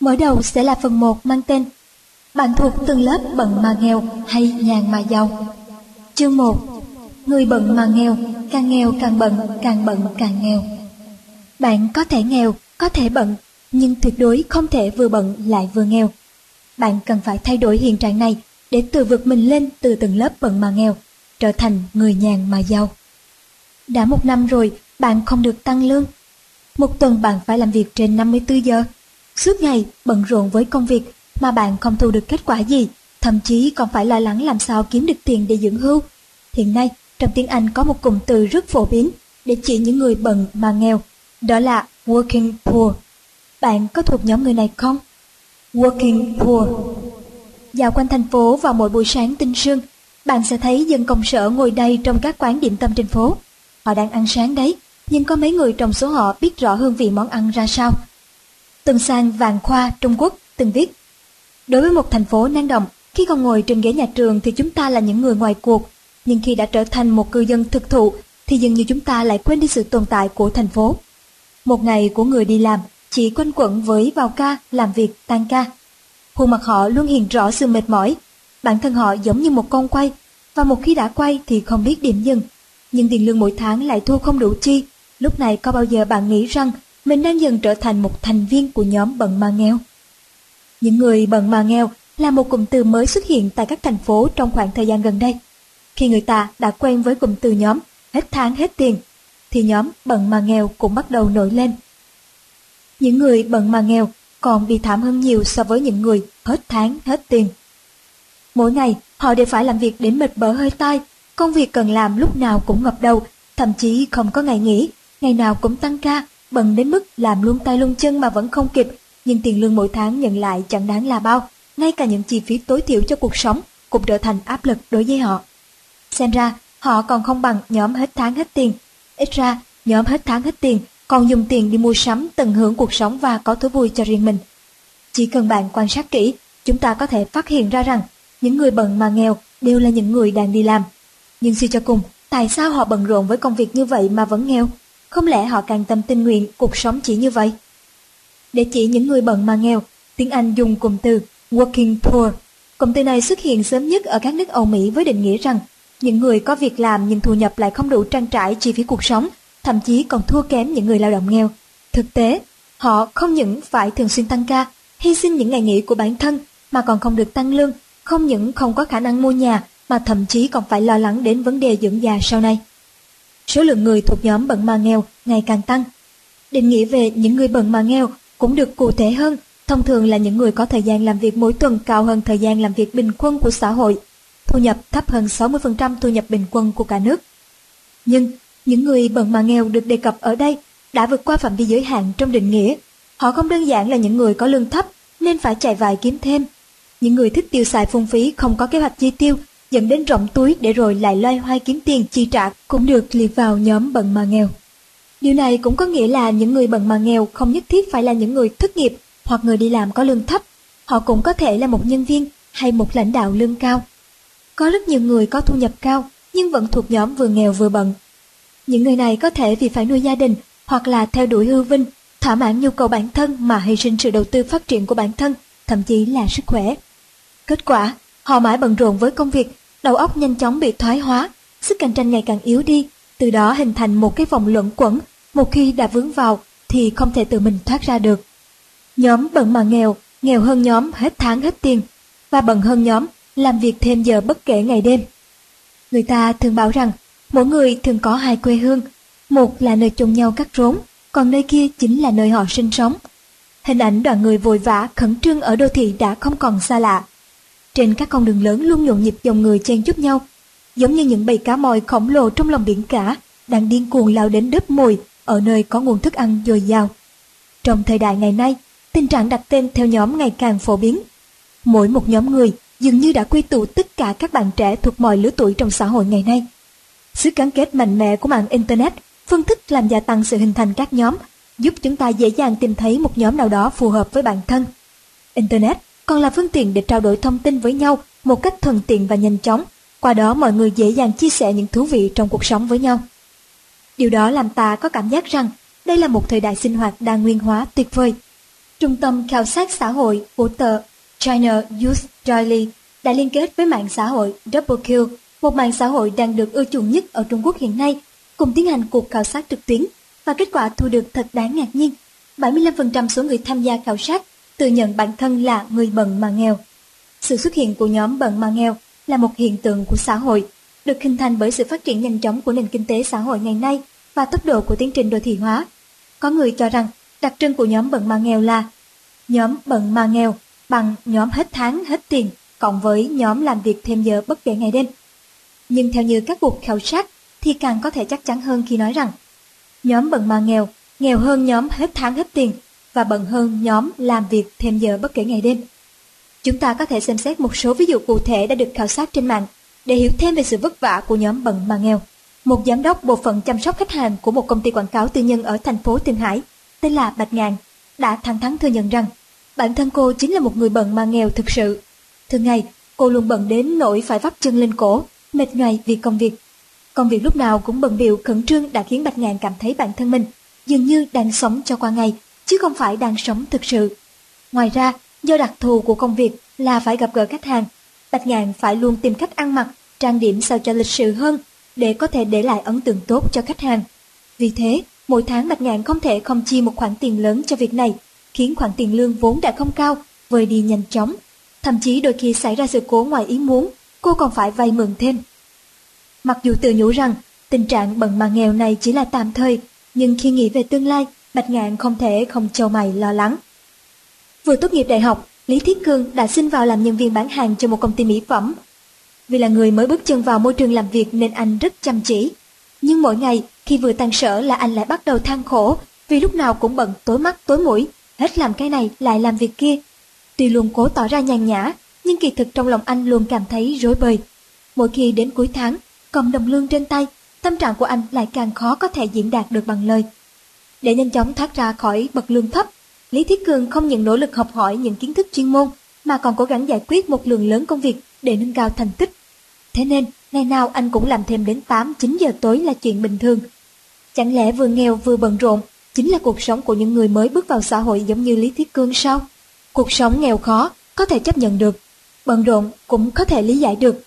Mở đầu sẽ là phần 1 mang tên Bạn thuộc từng lớp bận mà nghèo hay nhàn mà giàu. Chương 1 Người bận mà nghèo, càng nghèo càng bận, càng bận càng nghèo. Bạn có thể nghèo, có thể bận, nhưng tuyệt đối không thể vừa bận lại vừa nghèo. Bạn cần phải thay đổi hiện trạng này để tự vượt mình lên từ từng lớp bận mà nghèo, trở thành người nhàn mà giàu. Đã một năm rồi, bạn không được tăng lương. Một tuần bạn phải làm việc trên 54 giờ. Suốt ngày bận rộn với công việc mà bạn không thu được kết quả gì, thậm chí còn phải lo lắng làm sao kiếm được tiền để dưỡng hưu. Hiện nay, trong tiếng Anh có một cụm từ rất phổ biến để chỉ những người bận mà nghèo, đó là working poor. Bạn có thuộc nhóm người này không? Working poor. Dạo quanh thành phố vào mỗi buổi sáng tinh sương, bạn sẽ thấy dân công sở ngồi đây trong các quán điểm tâm trên phố. Họ đang ăn sáng đấy, nhưng có mấy người trong số họ biết rõ hương vị món ăn ra sao. Từng sang Vàng Khoa, Trung Quốc, từng viết Đối với một thành phố năng động, khi còn ngồi trên ghế nhà trường thì chúng ta là những người ngoài cuộc, nhưng khi đã trở thành một cư dân thực thụ thì dường như chúng ta lại quên đi sự tồn tại của thành phố. Một ngày của người đi làm chỉ quanh quẩn với vào ca, làm việc, tan ca. Khuôn mặt họ luôn hiện rõ sự mệt mỏi, bản thân họ giống như một con quay, và một khi đã quay thì không biết điểm dừng. Nhưng tiền lương mỗi tháng lại thu không đủ chi, lúc này có bao giờ bạn nghĩ rằng mình đang dần trở thành một thành viên của nhóm bận mà nghèo? Những người bận mà nghèo là một cụm từ mới xuất hiện tại các thành phố trong khoảng thời gian gần đây. Khi người ta đã quen với cụm từ nhóm hết tháng hết tiền, thì nhóm bận mà nghèo cũng bắt đầu nổi lên. Những người bận mà nghèo còn bị thảm hơn nhiều so với những người hết tháng hết tiền. Mỗi ngày, họ đều phải làm việc đến mệt bở hơi tai, công việc cần làm lúc nào cũng ngập đầu, thậm chí không có ngày nghỉ, ngày nào cũng tăng ca, bận đến mức làm luôn tay luôn chân mà vẫn không kịp, nhưng tiền lương mỗi tháng nhận lại chẳng đáng là bao, ngay cả những chi phí tối thiểu cho cuộc sống cũng trở thành áp lực đối với họ. Xem ra, họ còn không bằng nhóm hết tháng hết tiền. Ít ra, nhóm hết tháng hết tiền còn dùng tiền đi mua sắm tận hưởng cuộc sống và có thú vui cho riêng mình. Chỉ cần bạn quan sát kỹ, chúng ta có thể phát hiện ra rằng những người bận mà nghèo đều là những người đang đi làm. Nhưng suy cho cùng, tại sao họ bận rộn với công việc như vậy mà vẫn nghèo? Không lẽ họ càng tâm tình nguyện cuộc sống chỉ như vậy? Để chỉ những người bận mà nghèo, tiếng Anh dùng cụm từ working poor. Cụm từ này xuất hiện sớm nhất ở các nước Âu Mỹ với định nghĩa rằng những người có việc làm nhưng thu nhập lại không đủ trang trải chi phí cuộc sống, thậm chí còn thua kém những người lao động nghèo. Thực tế, họ không những phải thường xuyên tăng ca, hy sinh những ngày nghỉ của bản thân mà còn không được tăng lương, không những không có khả năng mua nhà mà thậm chí còn phải lo lắng đến vấn đề dưỡng già sau này. Số lượng người thuộc nhóm bận mà nghèo ngày càng tăng. Định nghĩa về những người bận mà nghèo cũng được cụ thể hơn, thông thường là những người có thời gian làm việc mỗi tuần cao hơn thời gian làm việc bình quân của xã hội, thu nhập thấp hơn 60% thu nhập bình quân của cả nước. Nhưng những người bận mà nghèo được đề cập ở đây đã vượt qua phạm vi giới hạn trong định nghĩa. Họ không đơn giản là những người có lương thấp nên phải chạy vài kiếm thêm. Những người thích tiêu xài phung phí không có kế hoạch chi tiêu dẫn đến rộng túi để rồi lại loay hoay kiếm tiền chi trả cũng được liệt vào nhóm bận mà nghèo. Điều này cũng có nghĩa là những người bận mà nghèo không nhất thiết phải là những người thất nghiệp hoặc người đi làm có lương thấp. Họ cũng có thể là một nhân viên hay một lãnh đạo lương cao. Có rất nhiều người có thu nhập cao nhưng vẫn thuộc nhóm vừa nghèo vừa bận. Những người này có thể vì phải nuôi gia đình hoặc là theo đuổi hư vinh, thỏa mãn nhu cầu bản thân mà hy sinh sự đầu tư phát triển của bản thân, thậm chí là sức khỏe. Kết quả, họ mãi bận rộn với công việc, đầu óc nhanh chóng bị thoái hóa, sức cạnh tranh ngày càng yếu đi, từ đó hình thành một cái vòng luẩn quẩn, một khi đã vướng vào thì không thể tự mình thoát ra được. Nhóm bận mà nghèo, nghèo hơn nhóm hết tháng hết tiền, và bận hơn nhóm làm việc thêm giờ bất kể ngày đêm. Người ta thường bảo rằng mỗi người thường có hai quê hương, một là nơi chôn nhau cắt rốn, còn nơi kia chính là nơi họ sinh sống. Hình ảnh đoàn người vội vã khẩn trương ở đô thị đã không còn xa lạ. Trên các con đường lớn luôn nhộn nhịp dòng người chen chúc nhau, giống như những bầy cá mòi khổng lồ trong lòng biển cả đang điên cuồng lao đến đớp mồi ở nơi có nguồn thức ăn dồi dào. Trong thời đại ngày nay, tình trạng đặt tên theo nhóm ngày càng phổ biến. Mỗi một nhóm người dường như đã quy tụ tất cả các bạn trẻ thuộc mọi lứa tuổi trong xã hội ngày nay. Sự gắn kết mạnh mẽ của mạng Internet, phương thức làm gia tăng sự hình thành các nhóm, giúp chúng ta dễ dàng tìm thấy một nhóm nào đó phù hợp với bản thân. Internet còn là phương tiện để trao đổi thông tin với nhau một cách thuận tiện và nhanh chóng, qua đó mọi người dễ dàng chia sẻ những thú vị trong cuộc sống với nhau. Điều đó làm ta có cảm giác rằng đây là một thời đại sinh hoạt đa nguyên hóa tuyệt vời. Trung tâm khảo sát xã hội của tờ China Youth Daily đã liên kết với mạng xã hội DoubleQ, một mạng xã hội đang được ưa chuộng nhất ở Trung Quốc hiện nay, cùng tiến hành cuộc khảo sát trực tuyến và kết quả thu được thật đáng ngạc nhiên. 75% số người tham gia khảo sát tự nhận bản thân là người bận mà nghèo. Sự xuất hiện của nhóm bận mà nghèo là một hiện tượng của xã hội, được hình thành bởi sự phát triển nhanh chóng của nền kinh tế xã hội ngày nay và tốc độ của tiến trình đô thị hóa. Có người cho rằng đặc trưng của nhóm bận mà nghèo là nhóm bận mà nghèo bằng nhóm hết tháng hết tiền cộng với nhóm làm việc thêm giờ bất kể ngày đêm. Nhưng theo như các cuộc khảo sát thì càng có thể chắc chắn hơn khi nói rằng nhóm bận mà nghèo nghèo hơn nhóm hết tháng hết tiền và bận hơn nhóm làm việc thêm giờ bất kể ngày đêm. Chúng ta có thể xem xét một số ví dụ cụ thể đã được khảo sát trên mạng để hiểu thêm về sự vất vả của nhóm bận mà nghèo. Một giám đốc bộ phận chăm sóc khách hàng của một công ty quảng cáo tư nhân ở thành phố thượng Hải, tên là Bạch ngàn đã thẳng thắn thừa nhận rằng bản thân cô chính là một người bận mà nghèo thực sự. Thường ngày, cô luôn bận đến nỗi phải vắt chân lên cổ, mệt nhoài vì công việc. Công việc lúc nào cũng bận biệu khẩn trương đã khiến Bạch ngàn cảm thấy bản thân mình dường như đang sống cho qua ngày, chứ không phải đang sống thực sự. Ngoài ra, do đặc thù của công việc là phải gặp gỡ khách hàng, Bạch Ngạn phải luôn tìm cách ăn mặc, trang điểm sao cho lịch sự hơn để có thể để lại ấn tượng tốt cho khách hàng. Vì thế, mỗi tháng Bạch Ngạn không thể không chi một khoản tiền lớn cho việc này, khiến khoản tiền lương vốn đã không cao, vơi đi nhanh chóng. Thậm chí đôi khi xảy ra sự cố ngoài ý muốn, cô còn phải vay mượn thêm. Mặc dù tự nhủ rằng tình trạng bận mà nghèo này chỉ là tạm thời, nhưng khi nghĩ về tương lai, Bạch Ngạn không thể không châu mày lo lắng. Vừa tốt nghiệp đại học, Lý Thiết Cương đã xin vào làm nhân viên bán hàng cho một công ty mỹ phẩm. Vì là người mới bước chân vào môi trường làm việc nên anh rất chăm chỉ. Nhưng mỗi ngày khi vừa tan sở là anh lại bắt đầu than khổ vì lúc nào cũng bận tối mắt tối mũi, hết làm cái này lại làm việc kia. Tuy luôn cố tỏ ra nhàn nhã, nhưng kỳ thực trong lòng anh luôn cảm thấy rối bời. Mỗi khi đến cuối tháng, cầm đồng lương trên tay, tâm trạng của anh lại càng khó có thể diễn đạt được bằng lời. Để nhanh chóng thoát ra khỏi bậc lương thấp, Lý Thiết Cường không những nỗ lực học hỏi những kiến thức chuyên môn mà còn cố gắng giải quyết một lượng lớn công việc để nâng cao thành tích. Thế nên, ngày nào anh cũng làm thêm đến 8-9 giờ tối là chuyện bình thường. Chẳng lẽ vừa nghèo vừa bận rộn chính là cuộc sống của những người mới bước vào xã hội giống như Lý Thiết Cương sao? Cuộc sống nghèo khó có thể chấp nhận được, bận rộn cũng có thể lý giải được.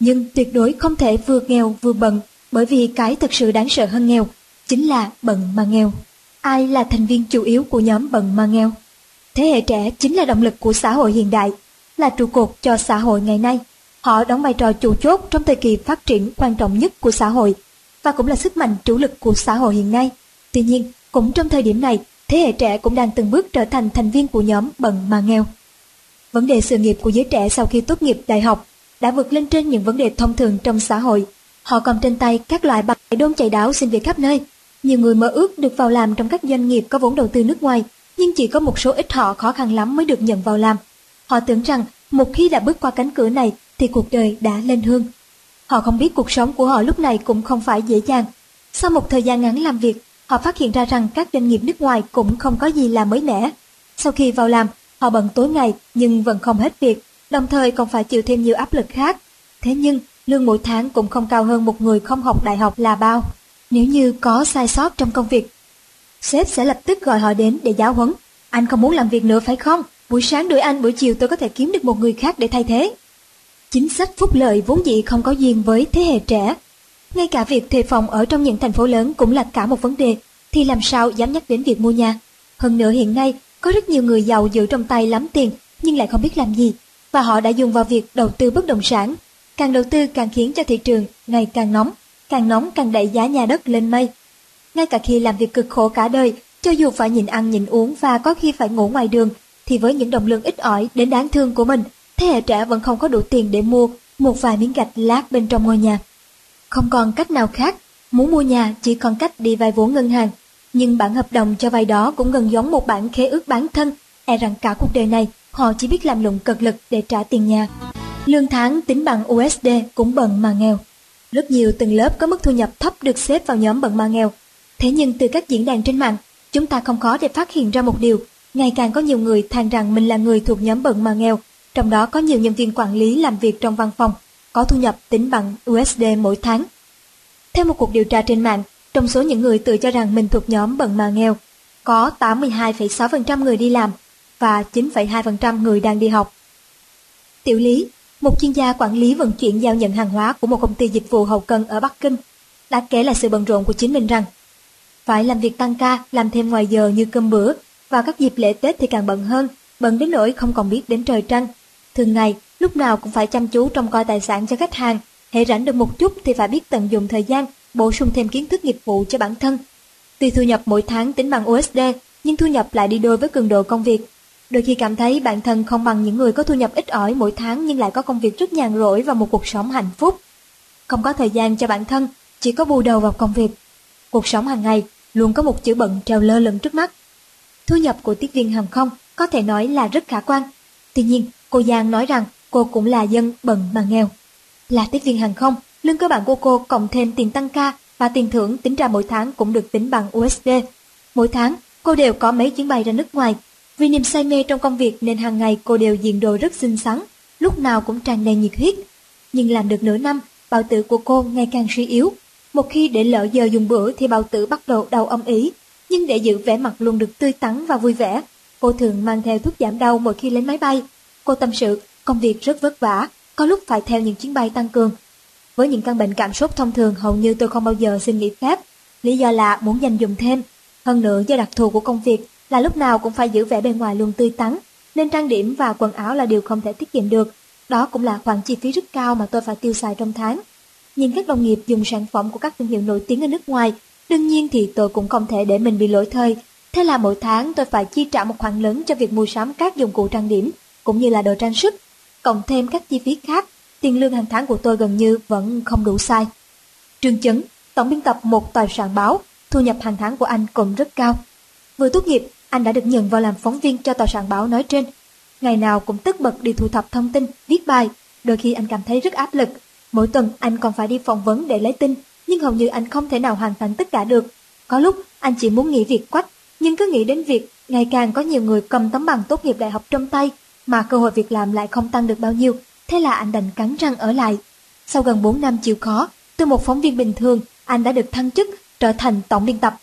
Nhưng tuyệt đối không thể vừa nghèo vừa bận bởi vì cái thực sự đáng sợ hơn nghèo chính là bận mà nghèo. Ai là thành viên chủ yếu của nhóm bận mà nghèo? Thế hệ trẻ chính là động lực của xã hội hiện đại, là trụ cột cho xã hội ngày nay. Họ đóng vai trò chủ chốt trong thời kỳ phát triển quan trọng nhất của xã hội và cũng là sức mạnh chủ lực của xã hội hiện nay. Tuy nhiên, cũng trong thời điểm này, thế hệ trẻ cũng đang từng bước trở thành thành viên của nhóm bận mà nghèo. Vấn đề sự nghiệp của giới trẻ sau khi tốt nghiệp đại học đã vượt lên trên những vấn đề thông thường trong xã hội. Họ cầm trên tay các loại bài đôn chạy đáo xin việc khắp nơi, nhiều người mơ ước được vào làm trong các doanh nghiệp có vốn đầu tư nước ngoài, nhưng chỉ có một số ít họ khó khăn lắm mới được nhận vào làm. Họ tưởng rằng một khi đã bước qua cánh cửa này thì cuộc đời đã lên hương. Họ không biết cuộc sống của họ lúc này cũng không phải dễ dàng. Sau một thời gian ngắn làm việc, họ phát hiện ra rằng các doanh nghiệp nước ngoài cũng không có gì là mới mẻ. Sau khi vào làm, họ bận tối ngày nhưng vẫn không hết việc, đồng thời còn phải chịu thêm nhiều áp lực khác. Thế nhưng, lương mỗi tháng cũng không cao hơn một người không học đại học là bao. Nếu như có sai sót trong công việc, sếp sẽ lập tức gọi họ đến để giáo huấn. Anh không muốn làm việc nữa phải không? Buổi sáng đuổi anh, buổi chiều tôi có thể kiếm được một người khác để thay thế. Chính sách phúc lợi vốn dĩ không có duyên với thế hệ trẻ. Ngay cả việc thuê phòng ở trong những thành phố lớn cũng là cả một vấn đề, thì làm sao dám nhắc đến việc mua nhà. Hơn nữa hiện nay, có rất nhiều người giàu giữ trong tay lắm tiền nhưng lại không biết làm gì, và họ đã dùng vào việc đầu tư bất động sản. Càng đầu tư càng khiến cho thị trường ngày càng nóng càng nóng càng đẩy giá nhà đất lên mây. Ngay cả khi làm việc cực khổ cả đời, cho dù phải nhịn ăn nhịn uống và có khi phải ngủ ngoài đường, thì với những đồng lương ít ỏi đến đáng thương của mình, thế hệ trẻ vẫn không có đủ tiền để mua một vài miếng gạch lát bên trong ngôi nhà. Không còn cách nào khác, muốn mua nhà chỉ còn cách đi vay vốn ngân hàng. Nhưng bản hợp đồng cho vay đó cũng gần giống một bản khế ước bán thân, e rằng cả cuộc đời này họ chỉ biết làm lụng cực lực để trả tiền nhà. Lương tháng tính bằng USD cũng bận mà nghèo. Rất nhiều tầng lớp có mức thu nhập thấp được xếp vào nhóm bận ma nghèo. Thế nhưng từ các diễn đàn trên mạng, chúng ta không khó để phát hiện ra một điều, ngày càng có nhiều người than rằng mình là người thuộc nhóm bận mà nghèo, trong đó có nhiều nhân viên quản lý làm việc trong văn phòng, có thu nhập tính bằng USD mỗi tháng. Theo một cuộc điều tra trên mạng, trong số những người tự cho rằng mình thuộc nhóm bận mà nghèo, có 82,6% người đi làm và 9,2% người đang đi học. Tiểu Lý, một chuyên gia quản lý vận chuyển giao nhận hàng hóa của một công ty dịch vụ hậu cần ở Bắc Kinh, đã kể lại sự bận rộn của chính mình rằng phải làm việc tăng ca, làm thêm ngoài giờ như cơm bữa, và các dịp lễ Tết thì càng bận hơn, bận đến nỗi không còn biết đến trời trăng. Thường ngày, lúc nào cũng phải chăm chú trông coi tài sản cho khách hàng, hãy rảnh được một chút thì phải biết tận dụng thời gian, bổ sung thêm kiến thức nghiệp vụ cho bản thân. Tuy thu nhập mỗi tháng tính bằng USD, nhưng thu nhập lại đi đôi với cường độ công việc. Đôi khi cảm thấy bản thân không bằng những người có thu nhập ít ỏi mỗi tháng nhưng lại có công việc rất nhàn rỗi và một cuộc sống hạnh phúc. Không có thời gian cho bản thân, chỉ có bù đầu vào công việc. Cuộc sống hàng ngày luôn có một chữ bận treo lơ lửng trước mắt. Thu nhập của tiếp viên hàng không có thể nói là rất khả quan. Tuy nhiên, cô Giang nói rằng cô cũng là dân bận mà nghèo. Là tiếp viên hàng không, lương cơ bản của cô cộng thêm tiền tăng ca và tiền thưởng tính ra mỗi tháng cũng được tính bằng USD. Mỗi tháng, cô đều có mấy chuyến bay ra nước ngoài. Vì niềm say mê trong công việc nên hàng ngày cô đều diện đồ rất xinh xắn, lúc nào cũng tràn đầy nhiệt huyết. Nhưng làm được nửa năm, bào tử của cô ngày càng suy yếu. Một khi để lỡ giờ dùng bữa thì bào tử bắt đầu đau âm ý, nhưng để giữ vẻ mặt luôn được tươi tắn và vui vẻ, cô thường mang theo thuốc giảm đau mỗi khi lên máy bay. Cô tâm sự, công việc rất vất vả, có lúc phải theo những chuyến bay tăng cường. Với những căn bệnh cảm sốt thông thường hầu như tôi không bao giờ xin nghỉ phép, lý do là muốn dành dùng thêm. Hơn nữa do đặc thù của công việc là lúc nào cũng phải giữ vẻ bề ngoài luôn tươi tắn, nên trang điểm và quần áo là điều không thể tiết kiệm được. Đó cũng là khoản chi phí rất cao mà tôi phải tiêu xài trong tháng. Nhìn các đồng nghiệp dùng sản phẩm của các thương hiệu nổi tiếng ở nước ngoài, đương nhiên thì tôi cũng không thể để mình bị lỗi thời. Thế là mỗi tháng tôi phải chi trả một khoản lớn cho việc mua sắm các dụng cụ trang điểm, cũng như là đồ trang sức, cộng thêm các chi phí khác. Tiền lương hàng tháng của tôi gần như vẫn không đủ sai. Trương Chấn, tổng biên tập một tòa soạn báo, thu nhập hàng tháng của anh cũng rất cao. Vừa tốt nghiệp, anh đã được nhận vào làm phóng viên cho tòa soạn báo nói trên. Ngày nào cũng tất bật đi thu thập thông tin, viết bài, đôi khi anh cảm thấy rất áp lực. Mỗi tuần anh còn phải đi phỏng vấn để lấy tin, nhưng hầu như anh không thể nào hoàn thành tất cả được. Có lúc anh chỉ muốn nghỉ việc quách, nhưng cứ nghĩ đến việc ngày càng có nhiều người cầm tấm bằng tốt nghiệp đại học trong tay mà cơ hội việc làm lại không tăng được bao nhiêu, thế là anh đành cắn răng ở lại. Sau gần 4 năm chịu khó, từ một phóng viên bình thường, anh đã được thăng chức trở thành tổng biên tập.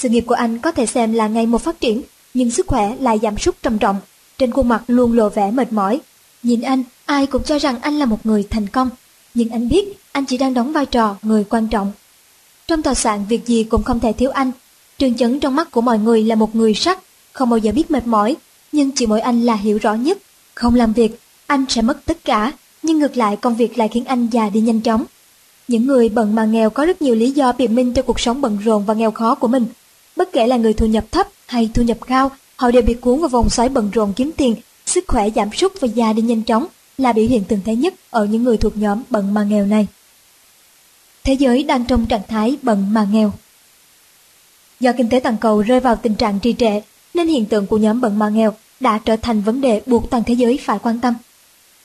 Sự nghiệp của anh có thể xem là ngày một phát triển, nhưng sức khỏe lại giảm sút trầm trọng. Trên khuôn mặt luôn lộ vẻ mệt mỏi. Nhìn anh, ai cũng cho rằng anh là một người thành công. Nhưng anh biết anh chỉ đang đóng vai trò người quan trọng. Trong tòa soạn việc gì cũng không thể thiếu anh. Trường chấn trong mắt của mọi người là một người sắc, không bao giờ biết mệt mỏi. Nhưng chỉ mỗi anh là hiểu rõ nhất. Không làm việc, anh sẽ mất tất cả. Nhưng ngược lại công việc lại khiến anh già đi nhanh chóng. Những người bận mà nghèo có rất nhiều lý do biện minh cho cuộc sống bận rộn và nghèo khó của mình. Bất kể là người thu nhập thấp hay thu nhập cao, họ đều bị cuốn vào vòng xoáy bận rộn kiếm tiền, sức khỏe giảm sút và già đi nhanh chóng là biểu hiện thường thấy nhất ở những người thuộc nhóm bận mà nghèo này. Thế giới đang trong trạng thái bận mà nghèo. Do kinh tế toàn cầu rơi vào tình trạng trì trệ, nên hiện tượng của nhóm bận mà nghèo đã trở thành vấn đề buộc toàn thế giới phải quan tâm.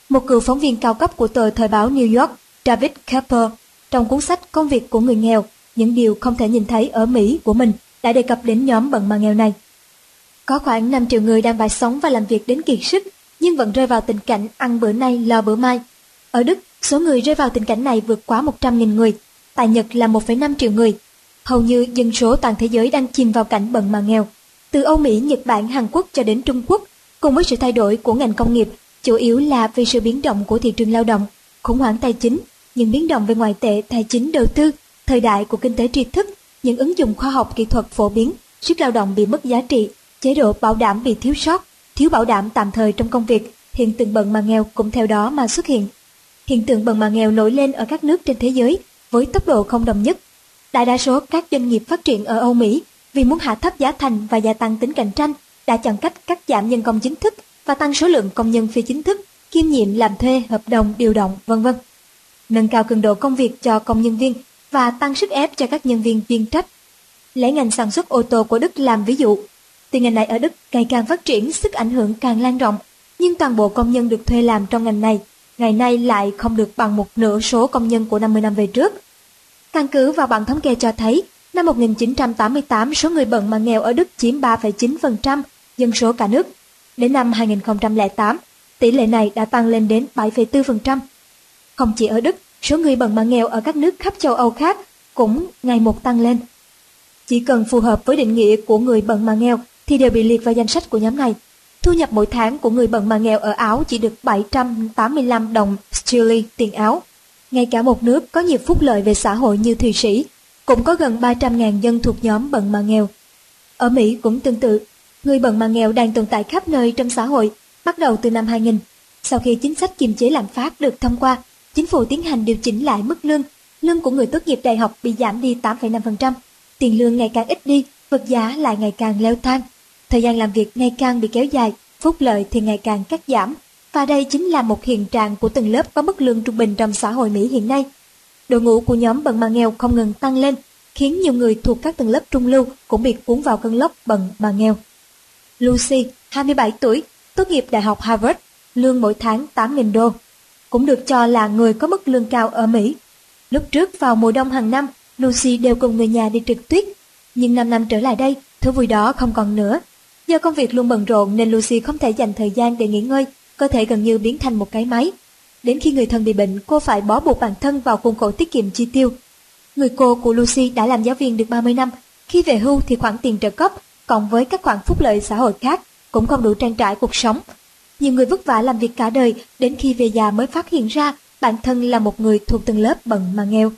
Một cựu phóng viên cao cấp của tờ thời báo New York, David Kepper, trong cuốn sách Công việc của người nghèo, những điều không thể nhìn thấy ở Mỹ của mình đã đề cập đến nhóm bận mà nghèo này. Có khoảng 5 triệu người đang phải sống và làm việc đến kiệt sức, nhưng vẫn rơi vào tình cảnh ăn bữa nay lo bữa mai. Ở Đức, số người rơi vào tình cảnh này vượt quá 100.000 người, tại Nhật là 1,5 triệu người. Hầu như dân số toàn thế giới đang chìm vào cảnh bận mà nghèo. Từ Âu Mỹ, Nhật Bản, Hàn Quốc cho đến Trung Quốc, cùng với sự thay đổi của ngành công nghiệp, chủ yếu là vì sự biến động của thị trường lao động, khủng hoảng tài chính, những biến động về ngoại tệ, tài chính, đầu tư, thời đại của kinh tế tri thức, những ứng dụng khoa học kỹ thuật phổ biến, sức lao động bị mất giá trị, chế độ bảo đảm bị thiếu sót, thiếu bảo đảm tạm thời trong công việc, hiện tượng bận mà nghèo cũng theo đó mà xuất hiện. Hiện tượng bần mà nghèo nổi lên ở các nước trên thế giới với tốc độ không đồng nhất. Đại đa số các doanh nghiệp phát triển ở Âu Mỹ vì muốn hạ thấp giá thành và gia tăng tính cạnh tranh đã chọn cách cắt giảm nhân công chính thức và tăng số lượng công nhân phi chính thức, kiêm nhiệm làm thuê, hợp đồng, điều động, vân vân. Nâng cao cường độ công việc cho công nhân viên và tăng sức ép cho các nhân viên chuyên trách. Lấy ngành sản xuất ô tô của Đức làm ví dụ, từ ngành này ở Đức ngày càng phát triển, sức ảnh hưởng càng lan rộng, nhưng toàn bộ công nhân được thuê làm trong ngành này ngày nay lại không được bằng một nửa số công nhân của 50 năm về trước. Căn cứ vào bản thống kê cho thấy, năm 1988 số người bận mà nghèo ở Đức chiếm 3,9% dân số cả nước. Đến năm 2008, tỷ lệ này đã tăng lên đến 7,4%. Không chỉ ở Đức, số người bần mà nghèo ở các nước khắp châu Âu khác cũng ngày một tăng lên. Chỉ cần phù hợp với định nghĩa của người bần mà nghèo thì đều bị liệt vào danh sách của nhóm này. Thu nhập mỗi tháng của người bần mà nghèo ở Áo chỉ được 785 đồng sterling tiền Áo. Ngay cả một nước có nhiều phúc lợi về xã hội như Thụy Sĩ, cũng có gần 300.000 dân thuộc nhóm bận mà nghèo. Ở Mỹ cũng tương tự, người bận mà nghèo đang tồn tại khắp nơi trong xã hội, bắt đầu từ năm 2000. Sau khi chính sách kiềm chế lạm phát được thông qua, chính phủ tiến hành điều chỉnh lại mức lương. Lương của người tốt nghiệp đại học bị giảm đi 8,5%. Tiền lương ngày càng ít đi, vật giá lại ngày càng leo thang. Thời gian làm việc ngày càng bị kéo dài, phúc lợi thì ngày càng cắt giảm. Và đây chính là một hiện trạng của từng lớp có mức lương trung bình trong xã hội Mỹ hiện nay. Đội ngũ của nhóm bận mà nghèo không ngừng tăng lên, khiến nhiều người thuộc các tầng lớp trung lưu cũng bị cuốn vào cơn lốc bận mà nghèo. Lucy, 27 tuổi, tốt nghiệp Đại học Harvard, lương mỗi tháng 8.000 đô. Cũng được cho là người có mức lương cao ở Mỹ. Lúc trước vào mùa đông hàng năm, Lucy đều cùng người nhà đi trượt tuyết. Nhưng 5 năm trở lại đây, thú vui đó không còn nữa. Do công việc luôn bận rộn nên Lucy không thể dành thời gian để nghỉ ngơi, cơ thể gần như biến thành một cái máy. Đến khi người thân bị bệnh, cô phải bó buộc bản thân vào khuôn khổ tiết kiệm chi tiêu. Người cô của Lucy đã làm giáo viên được 30 năm. Khi về hưu thì khoản tiền trợ cấp, cộng với các khoản phúc lợi xã hội khác, cũng không đủ trang trải cuộc sống. Nhiều người vất vả làm việc cả đời, đến khi về già mới phát hiện ra bản thân là một người thuộc tầng lớp bận mà nghèo.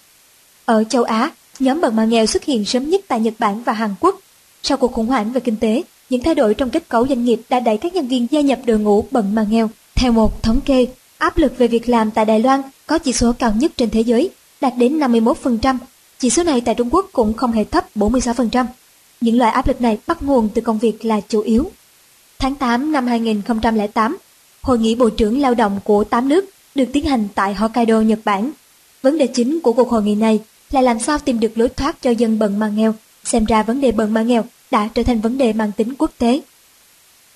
Ở châu Á, nhóm bận mà nghèo xuất hiện sớm nhất tại Nhật Bản và Hàn Quốc. Sau cuộc khủng hoảng về kinh tế, những thay đổi trong kết cấu doanh nghiệp đã đẩy các nhân viên gia nhập đội ngũ bận mà nghèo. Theo một thống kê, áp lực về việc làm tại Đài Loan có chỉ số cao nhất trên thế giới, đạt đến 51%. Chỉ số này tại Trung Quốc cũng không hề thấp 46%. Những loại áp lực này bắt nguồn từ công việc là chủ yếu. Tháng 8 năm 2008, Hội nghị Bộ trưởng Lao động của 8 nước được tiến hành tại Hokkaido, Nhật Bản. Vấn đề chính của cuộc hội nghị này là làm sao tìm được lối thoát cho dân bận mà nghèo. Xem ra vấn đề bận mà nghèo đã trở thành vấn đề mang tính quốc tế.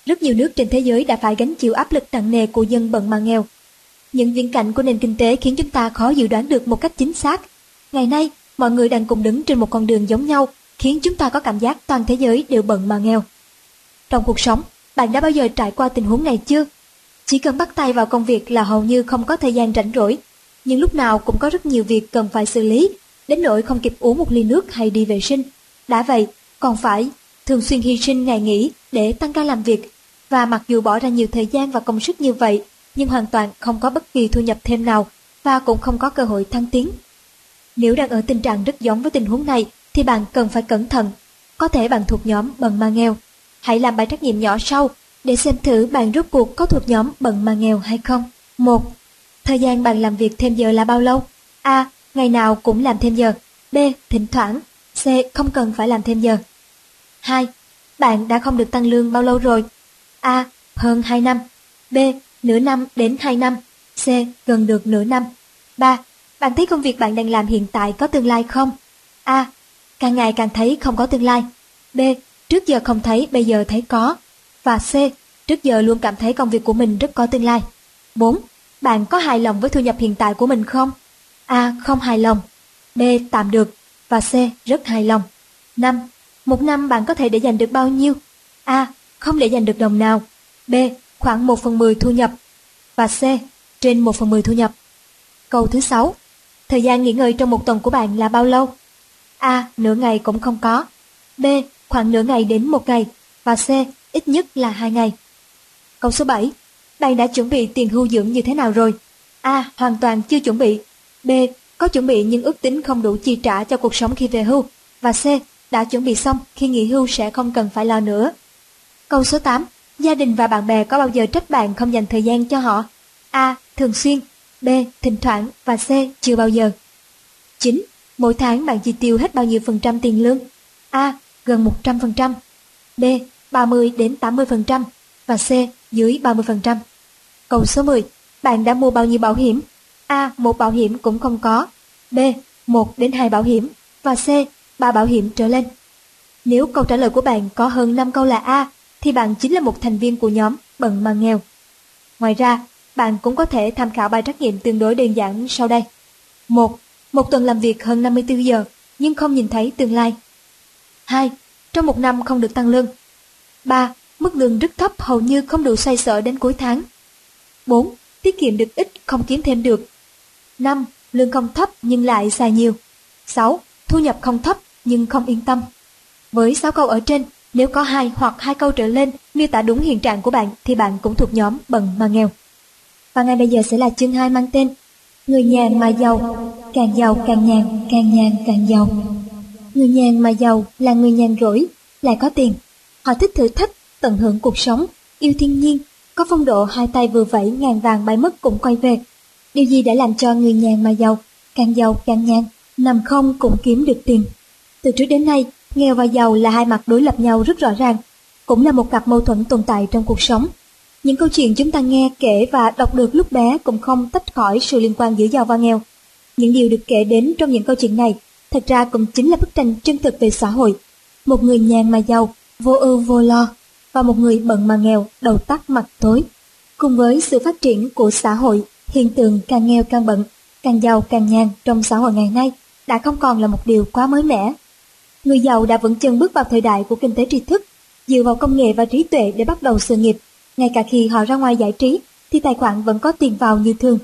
Rất nhiều nước trên thế giới đã phải gánh chịu áp lực nặng nề của dân bận mà nghèo. Những viễn cảnh của nền kinh tế khiến chúng ta khó dự đoán được một cách chính xác. Ngày nay, mọi người đang cùng đứng trên một con đường giống nhau, khiến chúng ta có cảm giác toàn thế giới đều bận mà nghèo. Trong cuộc sống, bạn đã bao giờ trải qua tình huống này chưa? Chỉ cần bắt tay vào công việc là hầu như không có thời gian rảnh rỗi, nhưng lúc nào cũng có rất nhiều việc cần phải xử lý, đến nỗi không kịp uống một ly nước hay đi vệ sinh. Đã vậy, còn phải thường xuyên hy sinh ngày nghỉ để tăng ca làm việc, và mặc dù bỏ ra nhiều thời gian và công sức như vậy, nhưng hoàn toàn không có bất kỳ thu nhập thêm nào và cũng không có cơ hội thăng tiến. Nếu đang ở tình trạng rất giống với tình huống này thì bạn cần phải cẩn thận. Có thể bạn thuộc nhóm bần ma nghèo. Hãy làm bài trắc nghiệm nhỏ sau để xem thử bạn rốt cuộc có thuộc nhóm bận mà nghèo hay không. 1. Thời gian bạn làm việc thêm giờ là bao lâu? A. Ngày nào cũng làm thêm giờ. B. Thỉnh thoảng. C. Không cần phải làm thêm giờ. 2. Bạn đã không được tăng lương bao lâu rồi? A. Hơn 2 năm. B. Nửa năm đến 2 năm. C. Gần được nửa năm. 3. Bạn thấy công việc bạn đang làm hiện tại có tương lai không? A. Càng ngày càng thấy không có tương lai. B. Trước giờ không thấy, bây giờ thấy có. Và C. Trước giờ luôn cảm thấy công việc của mình rất có tương lai. 4. Bạn có hài lòng với thu nhập hiện tại của mình không? A. Không hài lòng. B. Tạm được. Và C. Rất hài lòng. 5. Một năm bạn có thể để dành được bao nhiêu? A. Không để dành được đồng nào. B. Khoảng 1 phần 10 thu nhập. Và C. Trên 1 phần 10 thu nhập. Câu thứ 6. Thời gian nghỉ ngơi trong một tuần của bạn là bao lâu? A. Nửa ngày cũng không có. B. Khoảng nửa ngày đến một ngày. Và C. Ít nhất là hai ngày. Câu số 7. Bạn đã chuẩn bị tiền hưu dưỡng như thế nào rồi? A. Hoàn toàn chưa chuẩn bị. B. Có chuẩn bị nhưng ước tính không đủ chi trả cho cuộc sống khi về hưu. Và C. Đã chuẩn bị xong khi nghỉ hưu sẽ không cần phải lo nữa. Câu số 8. Gia đình và bạn bè có bao giờ trách bạn không dành thời gian cho họ? A. Thường xuyên. B. Thỉnh thoảng. Và C. Chưa bao giờ. 9. Mỗi tháng bạn chi tiêu hết bao nhiêu phần trăm tiền lương? A. Gần 100%. B. 30 đến 80% và C. Dưới 30%. Câu số 10. Bạn đã mua bao nhiêu bảo hiểm? A. Một bảo hiểm cũng không có. B. Một đến hai bảo hiểm. Và C. Ba bảo hiểm trở lên. Nếu câu trả lời của bạn có hơn 5 câu là A, thì bạn chính là một thành viên của nhóm bận mà nghèo. Ngoài ra, bạn cũng có thể tham khảo bài trắc nghiệm tương đối đơn giản sau đây. 1. Một tuần làm việc hơn 54 giờ, nhưng không nhìn thấy tương lai. 2. Trong một năm không được tăng lương. 3. Mức lương rất thấp hầu như không đủ xoay sở đến cuối tháng. 4. Tiết kiệm được ít không kiếm thêm được. 5. Lương không thấp nhưng lại xài nhiều. 6. Thu nhập không thấp nhưng không yên tâm. Với 6 câu ở trên, Nếu có hai hoặc hai câu trở lên miêu tả đúng hiện trạng của bạn thì bạn cũng thuộc nhóm bận mà nghèo. Và ngay bây giờ sẽ là chương 2 mang tên Người nhàn mà giàu, càng giàu càng nhàn, càng nhàn càng giàu. Người nhàn mà giàu là người nhàn rỗi, lại có tiền. Họ thích thử thách, tận hưởng cuộc sống, yêu thiên nhiên, có phong độ hai tay vừa vẫy ngàn vàng bay mất cũng quay về. Điều gì đã làm cho người nhàn mà giàu, càng giàu càng nhàn, nằm không cũng kiếm được tiền. Từ trước đến nay, nghèo và giàu là hai mặt đối lập nhau rất rõ ràng, cũng là một cặp mâu thuẫn tồn tại trong cuộc sống. Những câu chuyện chúng ta nghe, kể và đọc được lúc bé cũng không tách khỏi sự liên quan giữa giàu và nghèo. Những điều được kể đến trong những câu chuyện này thật ra cũng chính là bức tranh chân thực về xã hội. Một người nhàn mà giàu, vô ưu vô lo, và một người bận mà nghèo, đầu tắt mặt tối. Cùng với sự phát triển của xã hội, hiện tượng càng nghèo càng bận, càng giàu càng nhàn trong xã hội ngày nay đã không còn là một điều quá mới mẻ. Người giàu đã vững chân bước vào thời đại của kinh tế tri thức, dựa vào công nghệ và trí tuệ để bắt đầu sự nghiệp. Ngay cả khi họ ra ngoài giải trí, thì tài khoản vẫn có tiền vào như thường.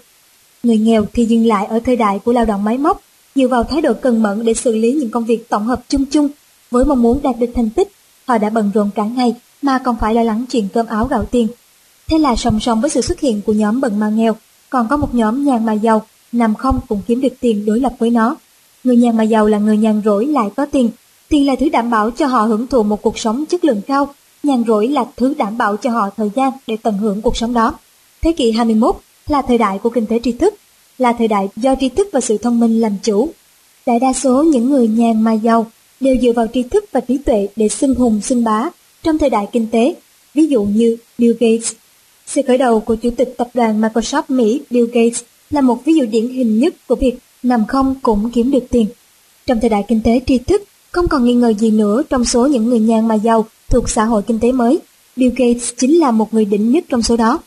Người nghèo thì dừng lại ở thời đại của lao động máy móc, dựa vào thái độ cần mẫn để xử lý những công việc tổng hợp chung chung. Với mong muốn đạt được thành tích, họ đã bận rộn cả ngày mà còn phải lo lắng chuyện cơm áo gạo tiền. Thế là song song với sự xuất hiện của nhóm bận mà nghèo, còn có một nhóm nhàn mà giàu, nằm không cũng kiếm được tiền đối lập với nó. Người nhàn mà giàu là người nhàn rỗi lại có tiền. Tiền là thứ đảm bảo cho họ hưởng thụ một cuộc sống chất lượng cao. Nhàn rỗi là thứ đảm bảo cho họ thời gian để tận hưởng cuộc sống đó. Thế kỷ 21 là thời đại của kinh tế tri thức, là thời đại do tri thức và sự thông minh làm chủ. Đại đa số những người nhàn mà giàu đều dựa vào tri thức và trí tuệ để xưng hùng xưng bá trong thời đại kinh tế, ví dụ như Bill Gates. Sự khởi đầu của chủ tịch tập đoàn Microsoft Mỹ Bill Gates là một ví dụ điển hình nhất của việc nằm không cũng kiếm được tiền. Trong thời đại kinh tế tri thức, không còn nghi ngờ gì nữa trong số những người nhàn mà giàu thuộc xã hội kinh tế mới, Bill Gates chính là một người đỉnh nhất trong số đó.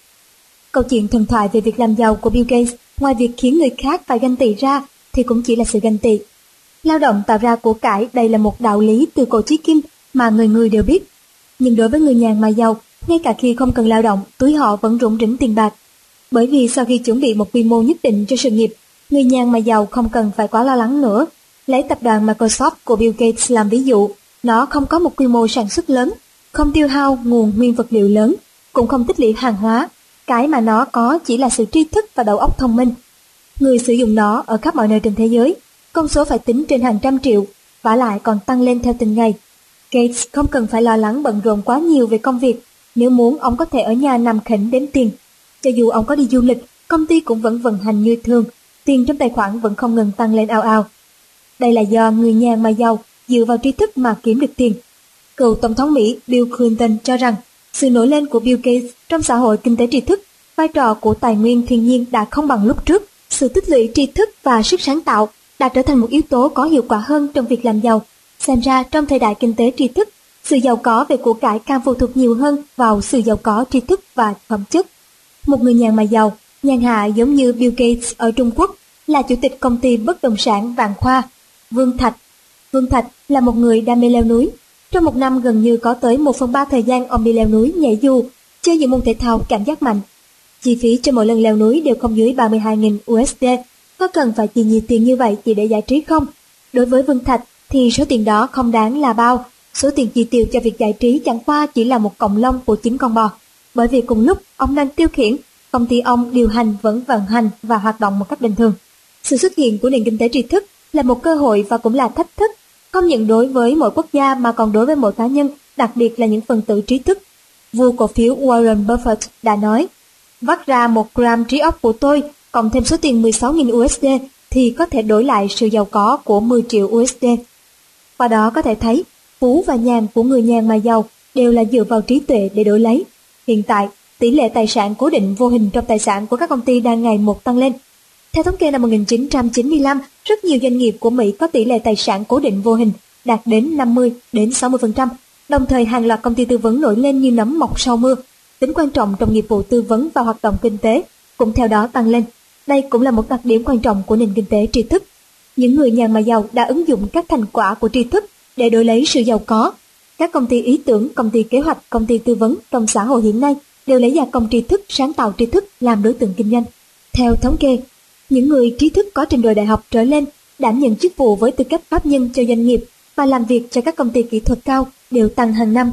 Câu chuyện thần thoại về việc làm giàu của Bill Gates, ngoài việc khiến người khác phải ganh tị ra, thì cũng chỉ là sự ganh tị. Lao động tạo ra của cải đây là một đạo lý từ cổ chí kim mà người người đều biết. Nhưng đối với người nhàn mà giàu, ngay cả khi không cần lao động, túi họ vẫn rủng rỉnh tiền bạc. Bởi vì sau khi chuẩn bị một quy mô nhất định cho sự nghiệp, người nhàn mà giàu không cần phải quá lo lắng nữa. Lấy tập đoàn Microsoft của Bill Gates làm ví dụ, nó không có một quy mô sản xuất lớn, không tiêu hao nguồn nguyên vật liệu lớn, cũng không tích lũy hàng hóa. Cái mà nó có chỉ là sự tri thức và đầu óc thông minh. Người sử dụng nó ở khắp mọi nơi trên thế giới, con số phải tính trên hàng trăm triệu, và lại còn tăng lên theo từng ngày. Gates không cần phải lo lắng bận rộn quá nhiều về công việc, nếu muốn ông có thể ở nhà nằm khỉnh đếm tiền. Cho dù ông có đi du lịch, công ty cũng vẫn vận hành như thường, tiền trong tài khoản vẫn không ngừng tăng lên ao ao. Đây là do người nhà mà giàu dựa vào tri thức mà kiếm được tiền. Cựu Tổng thống Mỹ Bill Clinton cho rằng sự nổi lên của Bill Gates trong xã hội kinh tế tri thức, vai trò của tài nguyên thiên nhiên đã không bằng lúc trước. Sự tích lũy tri thức và sức sáng tạo đã trở thành một yếu tố có hiệu quả hơn trong việc làm giàu. Xem ra trong thời đại kinh tế tri thức, sự giàu có về của cải càng phụ thuộc nhiều hơn vào sự giàu có tri thức và phẩm chất. Một người nhàn mà giàu, nhàn hạ giống như Bill Gates ở Trung Quốc, là chủ tịch công ty bất động sản Vạn Khoa, Vương Thạch. Vương Thạch là một người đam mê leo núi. Trong một năm gần như có tới một phần ba thời gian ông đi leo núi nhảy dù, chơi những môn thể thao cảm giác mạnh. Chi phí cho mỗi lần leo núi đều không dưới 32.000 USD. Có cần phải chi nhiều tiền như vậy chỉ để giải trí không? Đối với Vương Thạch thì số tiền đó không đáng là bao. Số tiền chi tiêu cho việc giải trí chẳng qua chỉ là một cọng lông của chính con bò. Bởi vì cùng lúc ông đang tiêu khiển, công ty ông điều hành vẫn vận hành và hoạt động một cách bình thường. Sự xuất hiện của nền kinh tế tri thức là một cơ hội và cũng là thách thức, không những đối với mỗi quốc gia mà còn đối với mỗi cá nhân, đặc biệt là những phần tử trí thức. Vua cổ phiếu Warren Buffett đã nói, vắt ra một gram trí óc của tôi, cộng thêm số tiền 16.000 USD thì có thể đổi lại sự giàu có của 10 triệu USD. Qua đó có thể thấy, phú và nhàn của người nhàn mà giàu đều là dựa vào trí tuệ để đổi lấy. Hiện tại, tỷ lệ tài sản cố định vô hình trong tài sản của các công ty đang ngày một tăng lên. Theo thống kê năm 1995, rất nhiều doanh nghiệp của Mỹ có tỷ lệ tài sản cố định vô hình đạt đến 50 đến 60%. Đồng thời hàng loạt công ty tư vấn nổi lên như nấm mọc sau mưa. Tính quan trọng trong nghiệp vụ tư vấn và hoạt động kinh tế cũng theo đó tăng lên. Đây cũng là một đặc điểm quan trọng của nền kinh tế tri thức. Những người nhà mà giàu đã ứng dụng các thành quả của tri thức để đổi lấy sự giàu có. Các công ty ý tưởng, công ty kế hoạch, công ty tư vấn trong xã hội hiện nay đều lấy gia công tri thức, sáng tạo tri thức làm đối tượng kinh doanh. Theo thống kê, những người trí thức có trình độ đại học trở lên đảm nhận chức vụ với tư cách pháp nhân cho doanh nghiệp và làm việc cho các công ty kỹ thuật cao đều tăng hàng năm.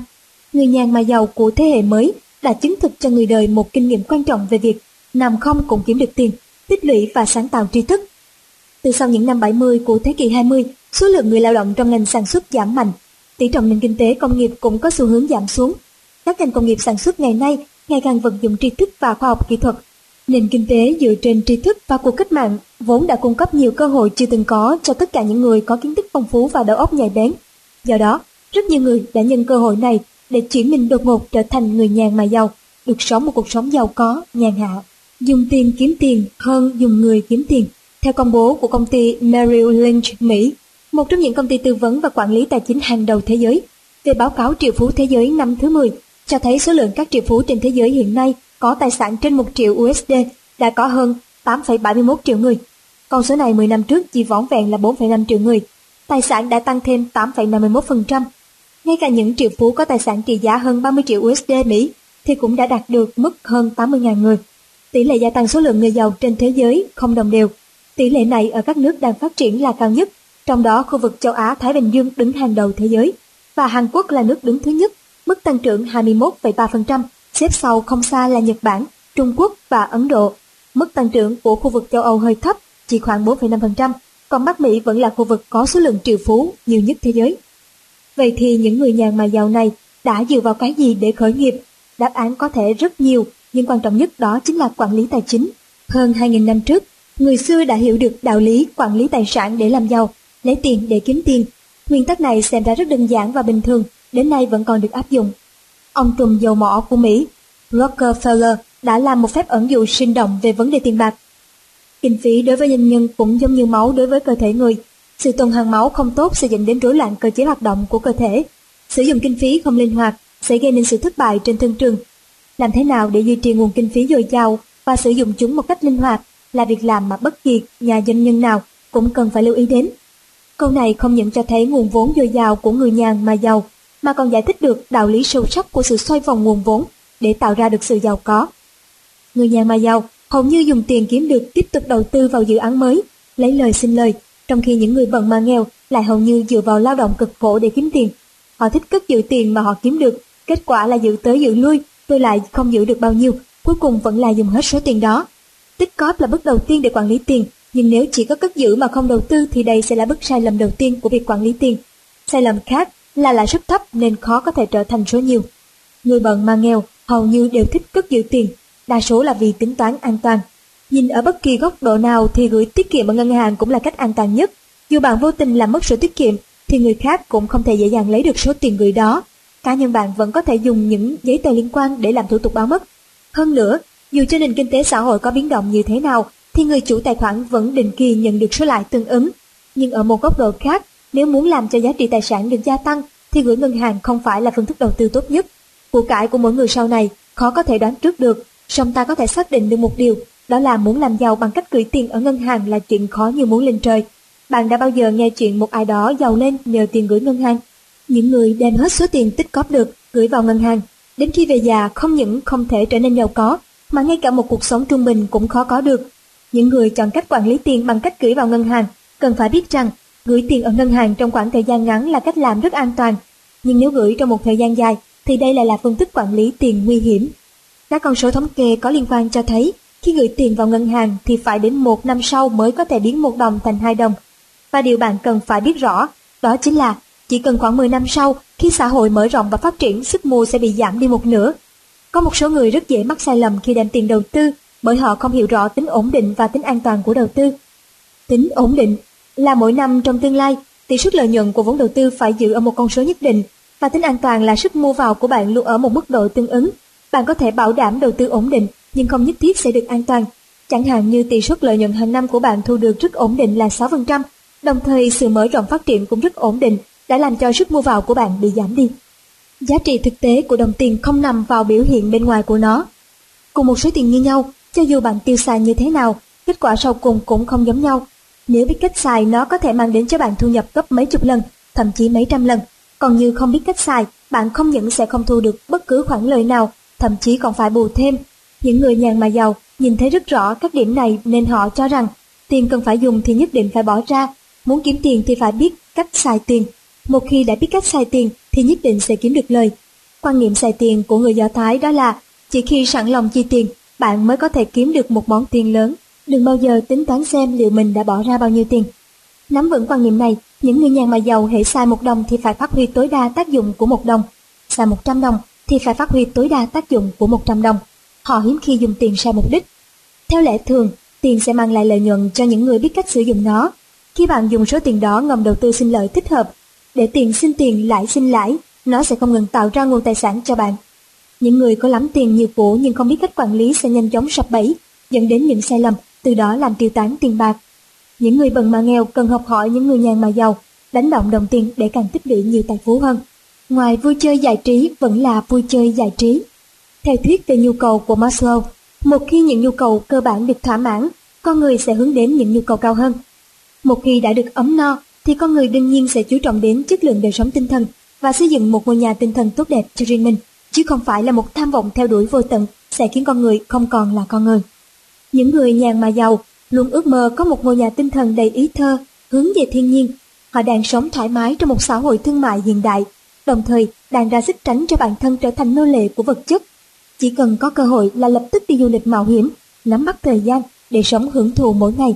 Người nhàn mà giàu của thế hệ mới đã chứng thực cho người đời một kinh nghiệm quan trọng về việc nằm không cũng kiếm được tiền, tích lũy và sáng tạo tri thức. Từ sau những năm 70 của thế kỷ 20, số lượng người lao động trong ngành sản xuất giảm mạnh. Tỷ trọng nền kinh tế công nghiệp cũng có xu hướng giảm xuống. Các ngành công nghiệp sản xuất ngày nay ngày càng vận dụng tri thức và khoa học kỹ thuật. Nền kinh tế dựa trên tri thức và cuộc cách mạng vốn đã cung cấp nhiều cơ hội chưa từng có cho tất cả những người có kiến thức phong phú và đầu óc nhạy bén. Do đó, rất nhiều người đã nhân cơ hội này để chuyển mình đột ngột trở thành người nhàn mà giàu, được sống một cuộc sống giàu có, nhàn hạ. Dùng tiền kiếm tiền hơn dùng người kiếm tiền. Theo công bố của công ty Merrill Lynch Mỹ, một trong những công ty tư vấn và quản lý tài chính hàng đầu thế giới, về báo cáo triệu phú thế giới năm thứ 10, cho thấy số lượng các triệu phú trên thế giới hiện nay có tài sản trên 1 triệu USD đã có hơn 8,71 triệu người. Con số này 10 năm trước chỉ vỏn vẹn là 4,5 triệu người. Tài sản đã tăng thêm 8,51%. Ngay cả những triệu phú có tài sản trị giá hơn 30 triệu USD Mỹ thì cũng đã đạt được mức hơn 80.000 người. Tỷ lệ gia tăng số lượng người giàu trên thế giới không đồng đều. Tỷ lệ này ở các nước đang phát triển là cao nhất, trong đó khu vực châu Á Thái Bình Dương đứng hàng đầu thế giới và Hàn Quốc là nước đứng thứ nhất, mức tăng trưởng 21,3%, xếp sau không xa là Nhật Bản, Trung Quốc và Ấn Độ. Mức tăng trưởng của khu vực châu Âu hơi thấp, chỉ khoảng 4,5%, còn Bắc Mỹ vẫn là khu vực có số lượng triệu phú nhiều nhất thế giới. Vậy thì những người nhà mà giàu này đã dựa vào cái gì để khởi nghiệp? Đáp án có thể rất nhiều, nhưng quan trọng nhất đó chính là quản lý tài chính. Hơn 2.000 năm trước, người xưa đã hiểu được đạo lý quản lý tài sản để làm giàu, lấy tiền để kiếm tiền. Nguyên tắc này xem ra rất đơn giản và bình thường, đến nay vẫn còn được áp dụng. Ông trùm dầu mỏ của Mỹ, Rockefeller, đã làm một phép ẩn dụ sinh động về vấn đề tiền bạc. Kinh phí đối với doanh nhân cũng giống như máu đối với cơ thể người. Sự tuần hoàn máu không tốt sẽ dẫn đến rối loạn cơ chế hoạt động của cơ thể. Sử dụng kinh phí không linh hoạt sẽ gây nên sự thất bại trên thương trường. Làm thế nào để duy trì nguồn kinh phí dồi dào và sử dụng chúng một cách linh hoạt là việc làm mà bất kỳ nhà doanh nhân nào cũng cần phải lưu ý đến. Câu này không những cho thấy nguồn vốn dồi dào của người nhàn mà giàu, mà còn giải thích được đạo lý sâu sắc của sự xoay vòng nguồn vốn để tạo ra được sự giàu có. Người nhà mà giàu hầu như dùng tiền kiếm được tiếp tục đầu tư vào dự án mới, lấy lời xin lời, trong khi những người bận mà nghèo lại hầu như dựa vào lao động cực khổ để kiếm tiền. Họ thích cất giữ tiền mà họ kiếm được, kết quả là giữ tới giữ lui, tôi lại không giữ được bao nhiêu, cuối cùng vẫn là dùng hết số tiền đó. Tích cóp là bước đầu tiên để quản lý tiền, nhưng nếu chỉ có cất giữ mà không đầu tư thì đây sẽ là bước sai lầm đầu tiên của việc quản lý tiền. Sai lầm khác là lãi suất thấp nên khó có thể trở thành số nhiều. Người bận mà nghèo hầu như đều thích cất giữ tiền, đa số là vì tính toán an toàn. Nhìn ở bất kỳ góc độ nào thì gửi tiết kiệm ở ngân hàng cũng là cách an toàn nhất. Dù bạn vô tình làm mất sổ tiết kiệm thì người khác cũng không thể dễ dàng lấy được số tiền gửi đó. Cá nhân bạn vẫn có thể dùng những giấy tờ liên quan để làm thủ tục báo mất. Hơn nữa, dù cho nền kinh tế xã hội có biến động như thế nào thì người chủ tài khoản vẫn định kỳ nhận được số lãi tương ứng. Nhưng ở một góc độ khác, nếu muốn làm cho giá trị tài sản được gia tăng thì gửi ngân hàng không phải là phương thức đầu tư tốt nhất. Của cải của mỗi người sau này khó có thể đoán trước được, song ta có thể xác định được một điều, đó là muốn làm giàu bằng cách gửi tiền ở ngân hàng là chuyện khó như muốn lên trời. Bạn đã bao giờ nghe chuyện một ai đó giàu lên nhờ tiền gửi ngân hàng? Những người đem hết số tiền tích cóp được gửi vào ngân hàng, đến khi về già không những không thể trở nên giàu có, mà ngay cả một cuộc sống trung bình cũng khó có được. Những người chọn cách quản lý tiền bằng cách gửi vào ngân hàng cần phải biết rằng gửi tiền ở ngân hàng trong khoảng thời gian ngắn là cách làm rất an toàn, nhưng nếu gửi trong một thời gian dài thì đây lại là phương thức quản lý tiền nguy hiểm. Các con số thống kê có liên quan cho thấy khi gửi tiền vào ngân hàng thì phải đến một năm sau mới có thể biến một đồng thành hai đồng. Và điều bạn cần phải biết rõ đó chính là chỉ cần khoảng 10 năm sau khi xã hội mở rộng và phát triển sức mua sẽ bị giảm đi một nửa. Có một số người rất dễ mắc sai lầm khi đem tiền đầu tư bởi họ không hiểu rõ tính ổn định và tính an toàn của đầu tư. Tính ổn định là mỗi năm trong tương lai, tỷ suất lợi nhuận của vốn đầu tư phải giữ ở một con số nhất định và tính an toàn là sức mua vào của bạn luôn ở một mức độ tương ứng. Bạn có thể bảo đảm đầu tư ổn định nhưng không nhất thiết sẽ được an toàn. Chẳng hạn như tỷ suất lợi nhuận hàng năm của bạn thu được rất ổn định là 6%, đồng thời sự mở rộng phát triển cũng rất ổn định đã làm cho sức mua vào của bạn bị giảm đi. Giá trị thực tế của đồng tiền không nằm vào biểu hiện bên ngoài của nó. Cùng một số tiền như nhau, cho dù bạn tiêu xài như thế nào, kết quả sau cùng cũng không giống nhau. Nếu biết cách xài nó có thể mang đến cho bạn thu nhập gấp mấy chục lần, thậm chí mấy trăm lần. Còn như không biết cách xài, bạn không những sẽ không thu được bất cứ khoản lời nào, thậm chí còn phải bù thêm. Những người nhàn mà giàu nhìn thấy rất rõ các điểm này nên họ cho rằng tiền cần phải dùng thì nhất định phải bỏ ra, muốn kiếm tiền thì phải biết cách xài tiền. Một khi đã biết cách xài tiền thì thì nhất định sẽ kiếm được lời. Quan niệm xài tiền của người Do Thái đó là chỉ khi sẵn lòng chi tiền, bạn mới có thể kiếm được một món tiền lớn. Đừng bao giờ tính toán xem liệu mình đã bỏ ra bao nhiêu tiền. Nắm vững quan niệm này, những người nhà mà giàu hệ xài một đồng thì phải phát huy tối đa tác dụng của một đồng. Xài 100 đồng thì phải phát huy tối đa tác dụng của 100 đồng. Họ hiếm khi dùng tiền sai mục đích. Theo lẽ thường, tiền sẽ mang lại lợi nhuận cho những người biết cách sử dụng nó. Khi bạn dùng số tiền đó ngầm đầu tư sinh lợi thích hợp, để tiền sinh tiền lãi sinh lãi, nó sẽ không ngừng tạo ra nguồn tài sản cho bạn. Những người có lắm tiền nhiều của nhưng không biết cách quản lý sẽ nhanh chóng sập bẫy, dẫn đến những sai lầm, từ đó làm tiêu tán tiền bạc. Những người bần mà nghèo cần học hỏi những người nhàn mà giàu, đánh động đồng tiền để càng tích lũy nhiều tài phú hơn. Ngoài vui chơi giải trí vẫn là vui chơi giải trí. Theo thuyết về nhu cầu của Maslow, một khi những nhu cầu cơ bản được thỏa mãn, con người sẽ hướng đến những nhu cầu cao hơn. Một khi đã được ấm no, thì con người đương nhiên sẽ chú trọng đến chất lượng đời sống tinh thần và xây dựng một ngôi nhà tinh thần tốt đẹp cho riêng mình, chứ không phải là một tham vọng theo đuổi vô tận sẽ khiến con người không còn là con người. Những người nhàn mà giàu luôn ước mơ có một ngôi nhà tinh thần đầy ý thơ, hướng về thiên nhiên. Họ đang sống thoải mái trong một xã hội thương mại hiện đại, đồng thời đang ra sức tránh cho bản thân trở thành nô lệ của vật chất. Chỉ cần có cơ hội là lập tức đi du lịch mạo hiểm, nắm bắt thời gian để sống hưởng thụ mỗi ngày.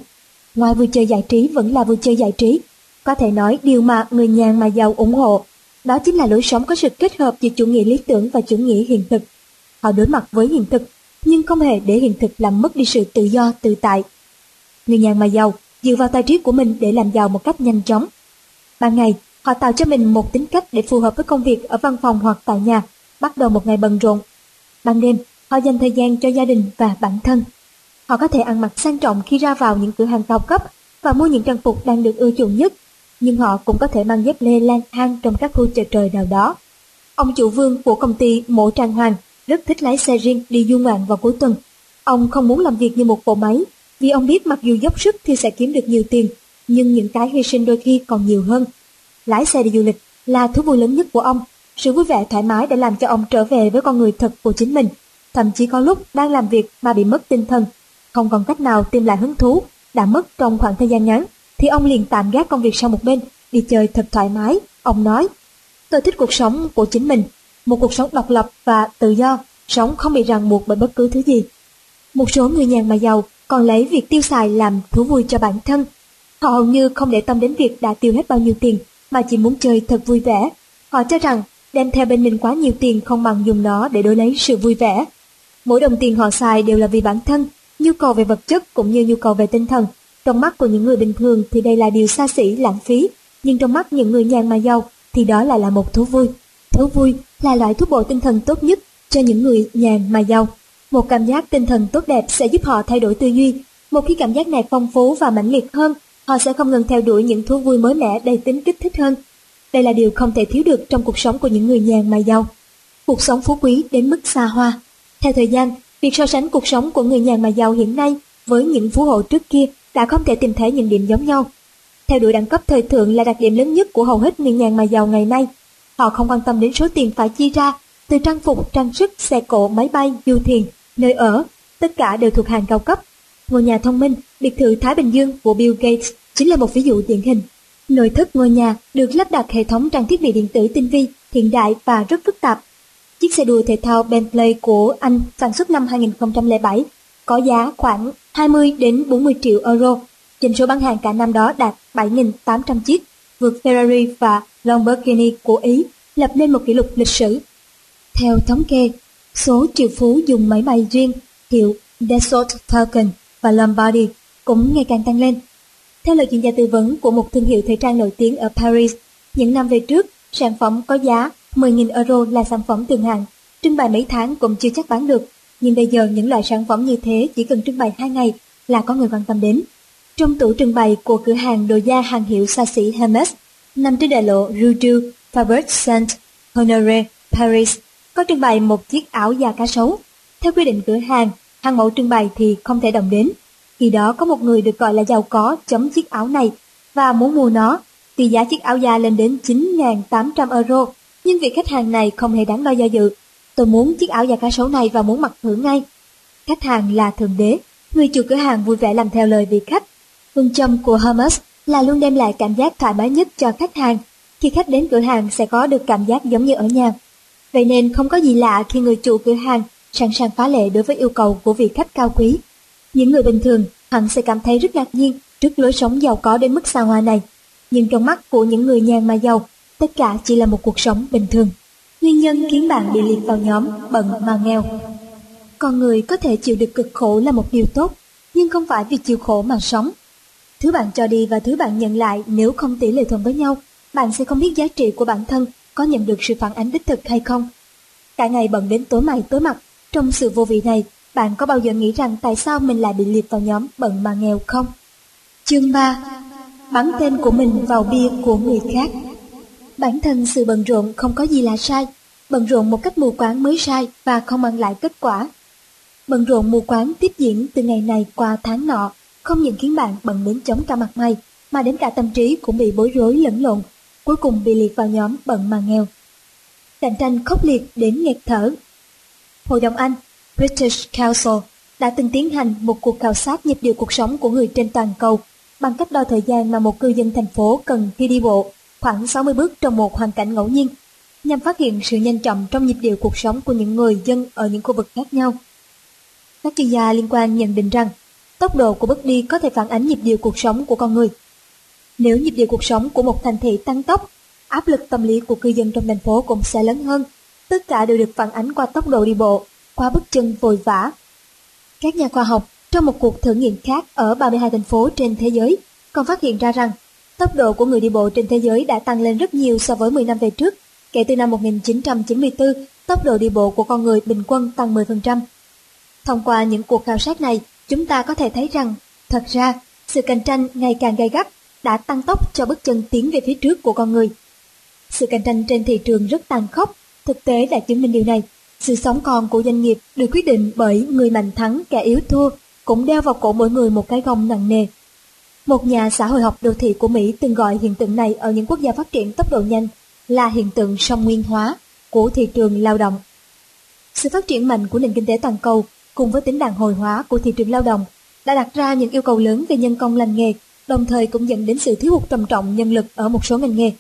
Ngoài vui chơi giải trí vẫn là vui chơi giải trí, có thể nói điều mà người nhàn mà giàu ủng hộ, đó chính là lối sống có sự kết hợp giữa chủ nghĩa lý tưởng và chủ nghĩa hiện thực. Họ đối mặt với hiện thực, nhưng không hề để hiện thực làm mất đi sự tự do, tự tại. Người nhàn mà giàu dựa vào tài trí của mình để làm giàu một cách nhanh chóng. Ban ngày, họ tạo cho mình một tính cách để phù hợp với công việc ở văn phòng hoặc tại nhà, bắt đầu một ngày bận rộn. Ban đêm, họ dành thời gian cho gia đình và bản thân. Họ có thể ăn mặc sang trọng khi ra vào những cửa hàng cao cấp và mua những trang phục đang được ưa chuộng nhất, nhưng họ cũng có thể mang dép lê lang thang trong các khu chợ trời nào đó. Ông chủ vương của công ty Mộ Trang Hoàng rất thích lái xe riêng đi du ngoạn vào cuối tuần. Ông không muốn làm việc như một bộ máy, vì ông biết mặc dù dốc sức thì sẽ kiếm được nhiều tiền, nhưng những cái hy sinh đôi khi còn nhiều hơn. Lái xe đi du lịch là thú vui lớn nhất của ông. Sự vui vẻ thoải mái đã làm cho ông trở về với con người thật của chính mình. Thậm chí có lúc đang làm việc mà bị mất tinh thần, không còn cách nào tìm lại hứng thú, đã mất trong khoảng thời gian ngắn, thì ông liền tạm gác công việc sang một bên, đi chơi thật thoải mái. Ông nói, tôi thích cuộc sống của chính mình, một cuộc sống độc lập và tự do, sống không bị ràng buộc bởi bất cứ thứ gì. Một số người nhàn mà giàu còn lấy việc tiêu xài làm thú vui cho bản thân. Họ hầu như không để tâm đến việc đã tiêu hết bao nhiêu tiền, mà chỉ muốn chơi thật vui vẻ. Họ cho rằng đem theo bên mình quá nhiều tiền không bằng dùng nó để đổi lấy sự vui vẻ. Mỗi đồng tiền họ xài đều là vì bản thân, nhu cầu về vật chất cũng như nhu cầu về tinh thần. Trong mắt của những người bình thường thì đây là điều xa xỉ, lãng phí, nhưng trong mắt những người nhàn mà giàu thì đó lại là một thú vui. Thú vui là loại thuốc bổ tinh thần tốt nhất cho những người nhàn mà giàu. Một cảm giác tinh thần tốt đẹp sẽ giúp họ thay đổi tư duy. Một khi cảm giác này phong phú và mãnh liệt hơn, họ sẽ không ngừng theo đuổi những thú vui mới mẻ đầy tính kích thích hơn. Đây là điều không thể thiếu được trong cuộc sống của những người nhàn mà giàu. Cuộc sống phú quý đến mức xa hoa. Theo thời gian, việc so sánh cuộc sống của người nhàn mà giàu hiện nay với những phú hộ trước kia đã không thể tìm thấy những điểm giống nhau. Theo đuổi đẳng cấp thời thượng là đặc điểm lớn nhất của hầu hết người nhàn mà giàu ngày nay. Họ không quan tâm đến số tiền phải chi ra, từ trang phục, trang sức, xe cộ, máy bay, du thuyền, nơi ở, tất cả đều thuộc hàng cao cấp. Ngôi nhà thông minh, biệt thự Thái Bình Dương của Bill Gates chính là một ví dụ điển hình. Nội thất ngôi nhà được lắp đặt hệ thống trang thiết bị điện tử tinh vi, hiện đại và rất phức tạp. Chiếc xe đua thể thao Bentley của Anh sản xuất năm 2007 có giá khoảng 20 đến 40 triệu euro. Doanh số bán hàng cả năm đó đạt 7.800 chiếc, vượt Ferrari và Lamborghini của Ý, lập lên một kỷ lục lịch sử. Theo thống kê, số triệu phú dùng máy bay riêng hiệu Dassault Falcon và Lombardi cũng ngày càng tăng lên. Theo lời chuyên gia tư vấn của một thương hiệu thời trang nổi tiếng ở Paris, những năm về trước, sản phẩm có giá 10.000 euro là sản phẩm thường hàng, trưng bày mấy tháng cũng chưa chắc bán được, nhưng bây giờ những loại sản phẩm như thế chỉ cần trưng bày 2 ngày là có người quan tâm đến. Trong tủ trưng bày của cửa hàng đồ da hàng hiệu xa xỉ Hermes, nằm trên đại lộ Rue du Faubourg Saint-Honoré, Paris, có trưng bày một chiếc áo da cá sấu. Theo quy định cửa hàng, hàng mẫu trưng bày thì không thể đồng đến. Khi đó có một người được gọi là giàu có chấm chiếc áo này và muốn mua nó. Tuy giá chiếc áo da lên đến 9.800 euro, nhưng vị khách hàng này không hề đáng lo do dự. Tôi muốn chiếc áo da cá sấu này và muốn mặc thử ngay. Khách hàng là thượng đế, người chủ cửa hàng vui vẻ làm theo lời vị khách. Phương châm của Hermes là luôn đem lại cảm giác thoải mái nhất cho khách hàng. Khi khách đến cửa hàng sẽ có được cảm giác giống như ở nhà. Vậy nên không có gì lạ khi người chủ cửa hàng sẵn sàng phá lệ đối với yêu cầu của vị khách cao quý. Những người bình thường hẳn sẽ cảm thấy rất ngạc nhiên trước lối sống giàu có đến mức xa hoa này. Nhưng trong mắt của những người nhàn mà giàu, tất cả chỉ là một cuộc sống bình thường. Nguyên nhân khiến bạn bị liệt vào nhóm bận mà nghèo. Con người có thể chịu được cực khổ là một điều tốt, nhưng không phải vì chịu khổ mà sống. Thứ bạn cho đi và thứ bạn nhận lại nếu không tỷ lệ thuận với nhau, bạn sẽ không biết giá trị của bản thân có nhận được sự phản ánh đích thực hay không. Cả ngày bận đến tối mày tối mặt, trong sự vô vị này, bạn có bao giờ nghĩ rằng tại sao mình lại bị liệt vào nhóm bận mà nghèo không? Chương 3 Bắn tên của mình vào bia của người khác Bản thân sự bận rộn không có gì là sai, bận rộn một cách mù quáng mới sai và không mang lại kết quả. Bận rộn mù quáng tiếp diễn từ ngày này qua tháng nọ, không những khiến bạn bận đến chống cả mặt mày, mà đến cả tâm trí cũng bị bối rối lẫn lộn, cuối cùng bị liệt vào nhóm bận mà nghèo. Cạnh tranh khốc liệt đến nghẹt thở. Hội đồng Anh, British Council, đã từng tiến hành một cuộc khảo sát nhịp điệu cuộc sống của người trên toàn cầu bằng cách đo thời gian mà một cư dân thành phố cần khi đi bộ khoảng 60 bước trong một hoàn cảnh ngẫu nhiên, nhằm phát hiện sự nhanh chậm trong nhịp điệu cuộc sống của những người dân ở những khu vực khác nhau. Các chuyên gia liên quan nhận định rằng, tốc độ của bước đi có thể phản ánh nhịp điệu cuộc sống của con người. Nếu nhịp điệu cuộc sống của một thành thị tăng tốc, áp lực tâm lý của cư dân trong thành phố cũng sẽ lớn hơn. Tất cả đều được phản ánh qua tốc độ đi bộ, qua bước chân vội vã. Các nhà khoa học trong một cuộc thử nghiệm khác ở 32 thành phố trên thế giới còn phát hiện ra rằng tốc độ của người đi bộ trên thế giới đã tăng lên rất nhiều so với 10 năm về trước. Kể từ năm 1994, tốc độ đi bộ của con người bình quân tăng 10%. Thông qua những cuộc khảo sát này, chúng ta có thể thấy rằng, thật ra, sự cạnh tranh ngày càng gay gắt đã tăng tốc cho bước chân tiến về phía trước của con người. Sự cạnh tranh trên thị trường rất tàn khốc, thực tế đã chứng minh điều này. Sự sống còn của doanh nghiệp được quyết định bởi người mạnh thắng kẻ yếu thua, cũng đeo vào cổ mỗi người một cái gông nặng nề. Một nhà xã hội học đô thị của Mỹ từng gọi hiện tượng này ở những quốc gia phát triển tốc độ nhanh là hiện tượng song nguyên hóa của thị trường lao động. Sự phát triển mạnh của nền kinh tế toàn cầu cùng với tính đàn hồi hóa của thị trường lao động đã đặt ra những yêu cầu lớn về nhân công lành nghề, đồng thời cũng dẫn đến sự thiếu hụt trầm trọng nhân lực ở một số ngành nghề.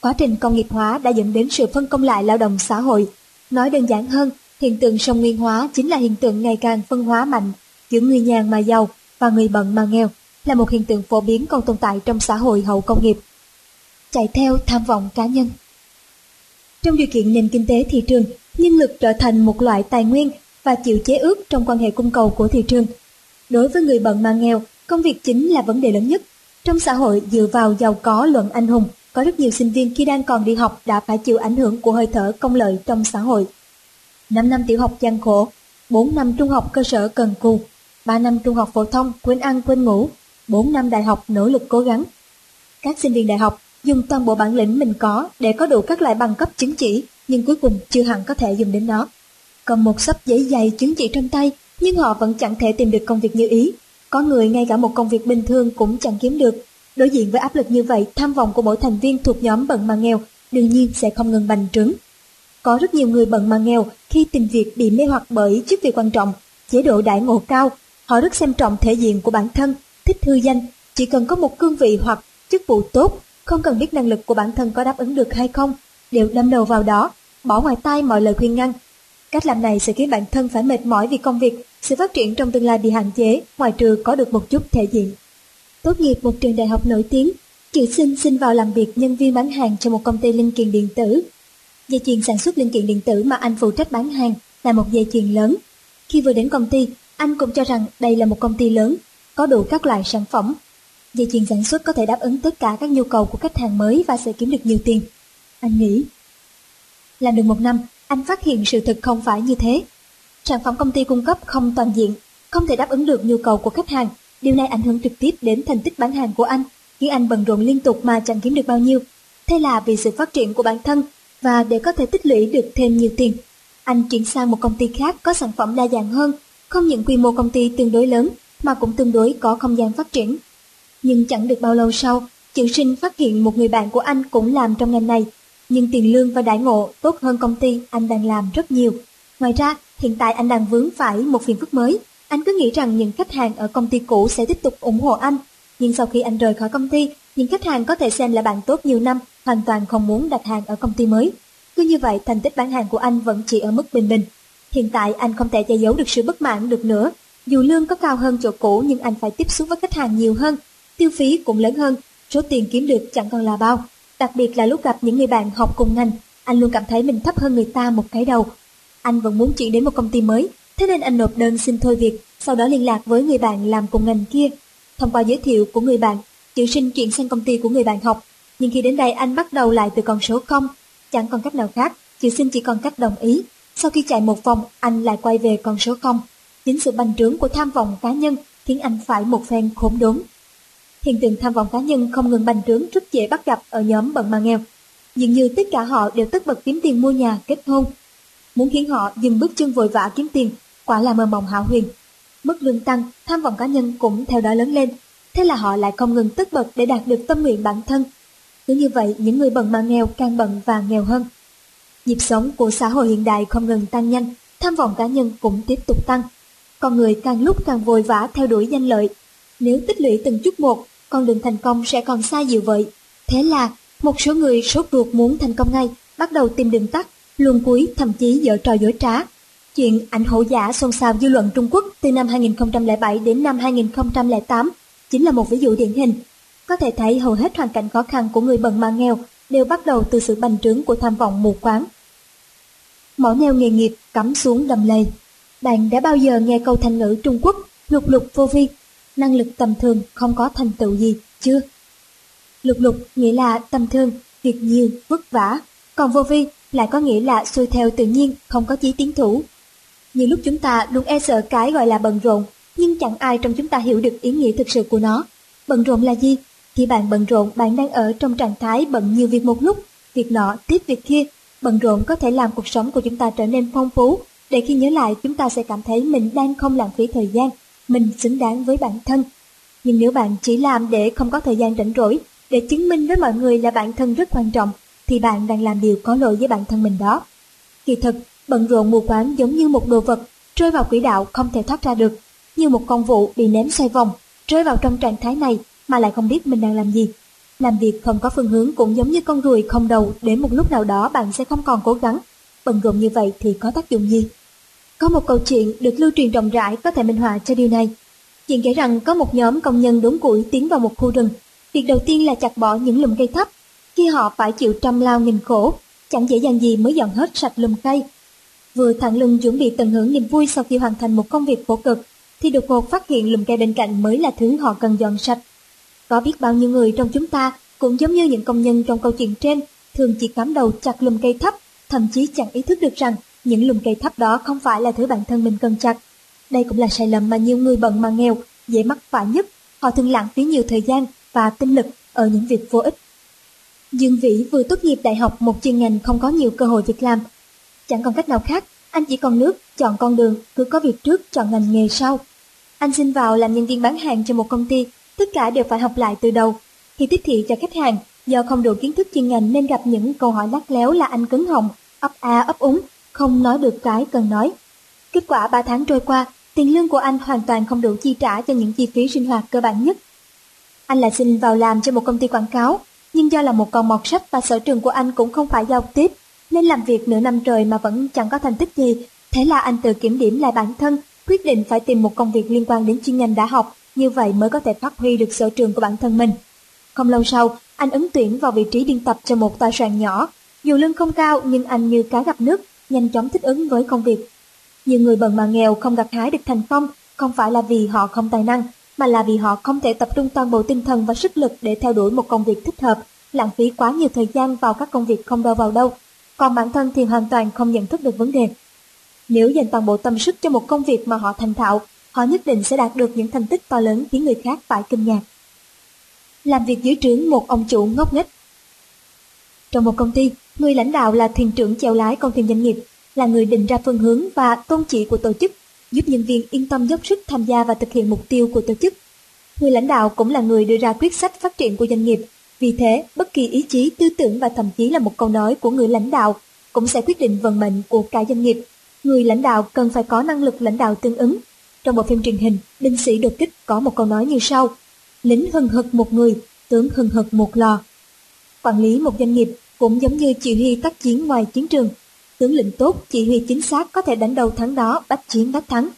Quá trình công nghiệp hóa đã dẫn đến sự phân công lại lao động xã hội. Nói đơn giản hơn, hiện tượng song nguyên hóa chính là hiện tượng ngày càng phân hóa mạnh giữa người nhàn mà giàu và người bận mà nghèo là một hiện tượng phổ biến còn tồn tại trong xã hội hậu công nghiệp. Chạy theo tham vọng cá nhân Trong điều kiện nền kinh tế thị trường, nhân lực trở thành một loại tài nguyên và chịu chế ước trong quan hệ cung cầu của thị trường. Đối với người bận mà nghèo, công việc chính là vấn đề lớn nhất. Trong xã hội dựa vào giàu có luận anh hùng, có rất nhiều sinh viên khi đang còn đi học đã phải chịu ảnh hưởng của hơi thở công lợi trong xã hội. 5 năm tiểu học gian khổ, 4 năm trung học cơ sở cần cù, 3 năm trung học phổ thông quên ăn quên ngủ, 4 năm đại học nỗ lực cố gắng. Các sinh viên đại học dùng toàn bộ bản lĩnh mình có để có đủ các loại bằng cấp chứng chỉ, nhưng cuối cùng chưa hẳn có thể dùng đến nó. Còn một sấp giấy dày chứng chỉ trong tay, nhưng họ vẫn chẳng thể tìm được công việc như ý. Có người ngay cả một công việc bình thường cũng chẳng kiếm được. Đối diện với áp lực như vậy, tham vọng của mỗi thành viên thuộc nhóm bận mà nghèo đương nhiên sẽ không ngừng bành trướng. Có rất nhiều người bận mà nghèo khi tìm việc bị mê hoặc bởi chức việc quan trọng, chế độ đại ngộ cao, họ rất xem trọng thể diện của bản thân thích thư danh, chỉ cần có một cương vị hoặc chức vụ tốt, không cần biết năng lực của bản thân có đáp ứng được hay không, đều đâm đầu vào đó, bỏ ngoài tai mọi lời khuyên ngăn. Cách làm này sẽ khiến bản thân phải mệt mỏi vì công việc, sự phát triển trong tương lai bị hạn chế, ngoài trừ có được một chút thể diện. Tốt nghiệp một trường đại học nổi tiếng, chữ sinh xin vào làm việc nhân viên bán hàng cho một công ty linh kiện điện tử. Dây chuyền sản xuất linh kiện điện tử mà anh phụ trách bán hàng là một dây chuyền lớn. Khi vừa đến công ty, anh cũng cho rằng đây là một công ty lớn có đủ các loại sản phẩm. Dây chuyền sản xuất có thể đáp ứng tất cả các nhu cầu của khách hàng mới và sẽ kiếm được nhiều tiền. Anh nghĩ. Làm được một năm, anh phát hiện sự thực không phải như thế. Sản phẩm công ty cung cấp không toàn diện, không thể đáp ứng được nhu cầu của khách hàng. Điều này ảnh hưởng trực tiếp đến thành tích bán hàng của anh, khiến anh bận rộn liên tục mà chẳng kiếm được bao nhiêu. Thế là vì sự phát triển của bản thân và để có thể tích lũy được thêm nhiều tiền, anh chuyển sang một công ty khác có sản phẩm đa dạng hơn, không những quy mô công ty tương đối lớn mà cũng tương đối có không gian phát triển. Nhưng chẳng được bao lâu sau, chữ sinh phát hiện một người bạn của anh cũng làm trong ngành này, nhưng tiền lương và đại ngộ tốt hơn công ty anh đang làm rất nhiều. Ngoài ra, hiện tại anh đang vướng phải một phiền phức mới. Anh cứ nghĩ rằng những khách hàng ở công ty cũ sẽ tiếp tục ủng hộ anh, nhưng sau khi anh rời khỏi công ty, những khách hàng có thể xem là bạn tốt nhiều năm hoàn toàn không muốn đặt hàng ở công ty mới. Cứ như vậy thành tích bán hàng của anh vẫn chỉ ở mức bình bình. Hiện tại anh không thể che giấu được sự bất mãn được nữa. Dù lương có cao hơn chỗ cũ nhưng anh phải tiếp xúc với khách hàng nhiều hơn, tiêu phí cũng lớn hơn, số tiền kiếm được chẳng còn là bao. Đặc biệt là lúc gặp những người bạn học cùng ngành, anh luôn cảm thấy mình thấp hơn người ta một cái đầu. Anh vẫn muốn chuyển đến một công ty mới, thế nên anh nộp đơn xin thôi việc, sau đó liên lạc với người bạn làm cùng ngành kia. Thông qua giới thiệu của người bạn, chữ sinh chuyển sang công ty của người bạn học, nhưng khi đến đây anh bắt đầu lại từ con số 0, chẳng còn cách nào khác, chữ sinh chỉ còn cách đồng ý. Sau khi chạy một vòng, anh lại quay về con số 0. Chính sự bành trướng của tham vọng cá nhân khiến anh phải một phen khốn đốn. Hiện tượng tham vọng cá nhân không ngừng bành trướng rất dễ bắt gặp ở nhóm bận mà nghèo. Dường như tất cả họ đều tất bật kiếm tiền mua nhà, kết hôn. Muốn khiến họ dừng bước chân vội vã kiếm tiền, quả là mơ mộng hảo huyền. Mức lương tăng, tham vọng cá nhân cũng theo đó lớn lên. Thế là họ lại không ngừng tất bật để đạt được tâm nguyện bản thân. Cứ như vậy, những người bận mà nghèo càng bận và nghèo hơn. Nhịp sống của xã hội hiện đại không ngừng tăng nhanh, tham vọng cá nhân cũng tiếp tục tăng. Con người càng lúc càng vội vã theo đuổi danh lợi. Nếu tích lũy từng chút một, con đường thành công sẽ còn xa dịu vậy. Thế là, một số người sốt ruột muốn thành công ngay, bắt đầu tìm đường tắt, luồn cuối thậm chí dở trò dối trá. Chuyện ảnh hổ giả xôn xao dư luận Trung Quốc từ năm 2007 đến năm 2008 chính là một ví dụ điển hình. Có thể thấy hầu hết hoàn cảnh khó khăn của người bần mà nghèo đều bắt đầu từ sự bành trướng của tham vọng mù quáng. Mỏ neo nghề nghiệp cắm xuống đầm lầy. Bạn đã bao giờ nghe câu thành ngữ Trung Quốc lục lục vô vi, năng lực tầm thường không có thành tựu gì, chưa? Lục lục nghĩa là tầm thường, việc nhiều, vất vả, còn vô vi lại có nghĩa là xuôi theo tự nhiên, không có chí tiến thủ. Nhiều lúc chúng ta luôn e sợ cái gọi là bận rộn, nhưng chẳng ai trong chúng ta hiểu được ý nghĩa thực sự của nó. Bận rộn là gì? Khi bạn bận rộn, bạn đang ở trong trạng thái bận nhiều việc một lúc, việc nọ tiếp việc kia. Bận rộn có thể làm cuộc sống của chúng ta trở nên phong phú, để khi nhớ lại chúng ta sẽ cảm thấy mình đang không lãng phí thời gian, mình xứng đáng với bản thân. Nhưng nếu bạn chỉ làm để không có thời gian rảnh rỗi, để chứng minh với mọi người là bản thân rất quan trọng, thì bạn đang làm điều có lỗi với bản thân mình đó. Kỳ thực, bận rộn mù quáng giống như một đồ vật, rơi vào quỹ đạo không thể thoát ra được, như một con vụ bị ném xoay vòng, rơi vào trong trạng thái này mà lại không biết mình đang làm gì. Làm việc không có phương hướng cũng giống như con ruồi không đầu, đến một lúc nào đó bạn sẽ không còn cố gắng. Bận rộn như vậy thì có tác dụng gì? Có một câu chuyện được lưu truyền rộng rãi có thể minh họa cho điều này. Chuyện kể rằng có một nhóm công nhân đốn củi tiến vào một khu rừng. Việc đầu tiên là chặt bỏ những lùm cây thấp. Khi họ phải chịu trăm lao nghìn khổ, chẳng dễ dàng gì mới dọn hết sạch lùm cây. Vừa thẳng lưng chuẩn bị tận hưởng niềm vui sau khi hoàn thành một công việc khổ cực, thì đột ngột phát hiện lùm cây bên cạnh mới là thứ họ cần dọn sạch. Có biết bao nhiêu người trong chúng ta cũng giống như những công nhân trong câu chuyện trên, thường chỉ cắm đầu chặt lùm cây thấp, thậm chí chẳng ý thức được rằng những lùm cây thấp đó không phải là thứ bản thân mình cần chặt. Đây cũng là sai lầm mà nhiều người bận mà nghèo dễ mắc phải nhất. Họ thường lãng phí nhiều thời gian và tinh lực ở những việc vô ích. Dương Vĩ vừa tốt nghiệp đại học một chuyên ngành không có nhiều cơ hội việc làm. Chẳng còn cách nào khác, anh chỉ còn nước, chọn con đường, cứ có việc trước, chọn ngành nghề sau. Anh xin vào làm nhân viên bán hàng cho một công ty, tất cả đều phải học lại từ đầu. Khi tiếp thị cho khách hàng, do không đủ kiến thức chuyên ngành nên gặp những câu hỏi lắc léo là anh cứng họng, ấp a ấp úng, không nói được cái cần nói. Kết quả 3 tháng trôi qua, tiền lương của anh hoàn toàn không đủ chi trả cho những chi phí sinh hoạt cơ bản nhất. Anh lại xin vào làm cho một công ty quảng cáo, nhưng do là một con mọt sách và sở trường của anh cũng không phải giao tiếp, nên làm việc nửa năm trời mà vẫn chẳng có thành tích gì. Thế là anh tự kiểm điểm lại bản thân, quyết định phải tìm một công việc liên quan đến chuyên ngành đã học, như vậy mới có thể phát huy được sở trường của bản thân mình. Không lâu sau, anh ứng tuyển vào vị trí biên tập cho một tòa soạn nhỏ. Dù lương không cao nhưng anh như cá gặp nước, nhanh chóng thích ứng với công việc. Nhiều người bần mà nghèo không gặt hái được thành công không phải là vì họ không tài năng, mà là vì họ không thể tập trung toàn bộ tinh thần và sức lực để theo đuổi một công việc thích hợp, lãng phí quá nhiều thời gian vào các công việc không đâu vào đâu, còn bản thân thì hoàn toàn không nhận thức được vấn đề. Nếu dành toàn bộ tâm sức cho một công việc mà họ thành thạo, họ nhất định sẽ đạt được những thành tích to lớn khiến người khác phải kinh ngạc. Làm việc dưới trướng một ông chủ ngốc nghếch Trong một công ty, người lãnh đạo là thuyền trưởng chèo lái con thuyền doanh nghiệp, là người định ra phương hướng và tôn chỉ của tổ chức, giúp nhân viên yên tâm dốc sức tham gia và thực hiện mục tiêu của tổ chức. Người lãnh đạo cũng là người đưa ra quyết sách phát triển của doanh nghiệp, vì thế bất kỳ ý chí, tư tưởng và thậm chí là một câu nói của người lãnh đạo cũng sẽ quyết định vận mệnh của cả doanh nghiệp. Người lãnh đạo cần phải có năng lực lãnh đạo tương ứng. Trong bộ phim truyền hình, binh sĩ đột kích có một câu nói như sau: lính hừng hực một người, tướng hừng hực một lò. quản lý một doanh nghiệp cũng giống như chỉ huy tác chiến ngoài chiến trường. Tướng lĩnh tốt, chỉ huy chính xác có thể đánh đầu thắng đó, bách chiến bách thắng.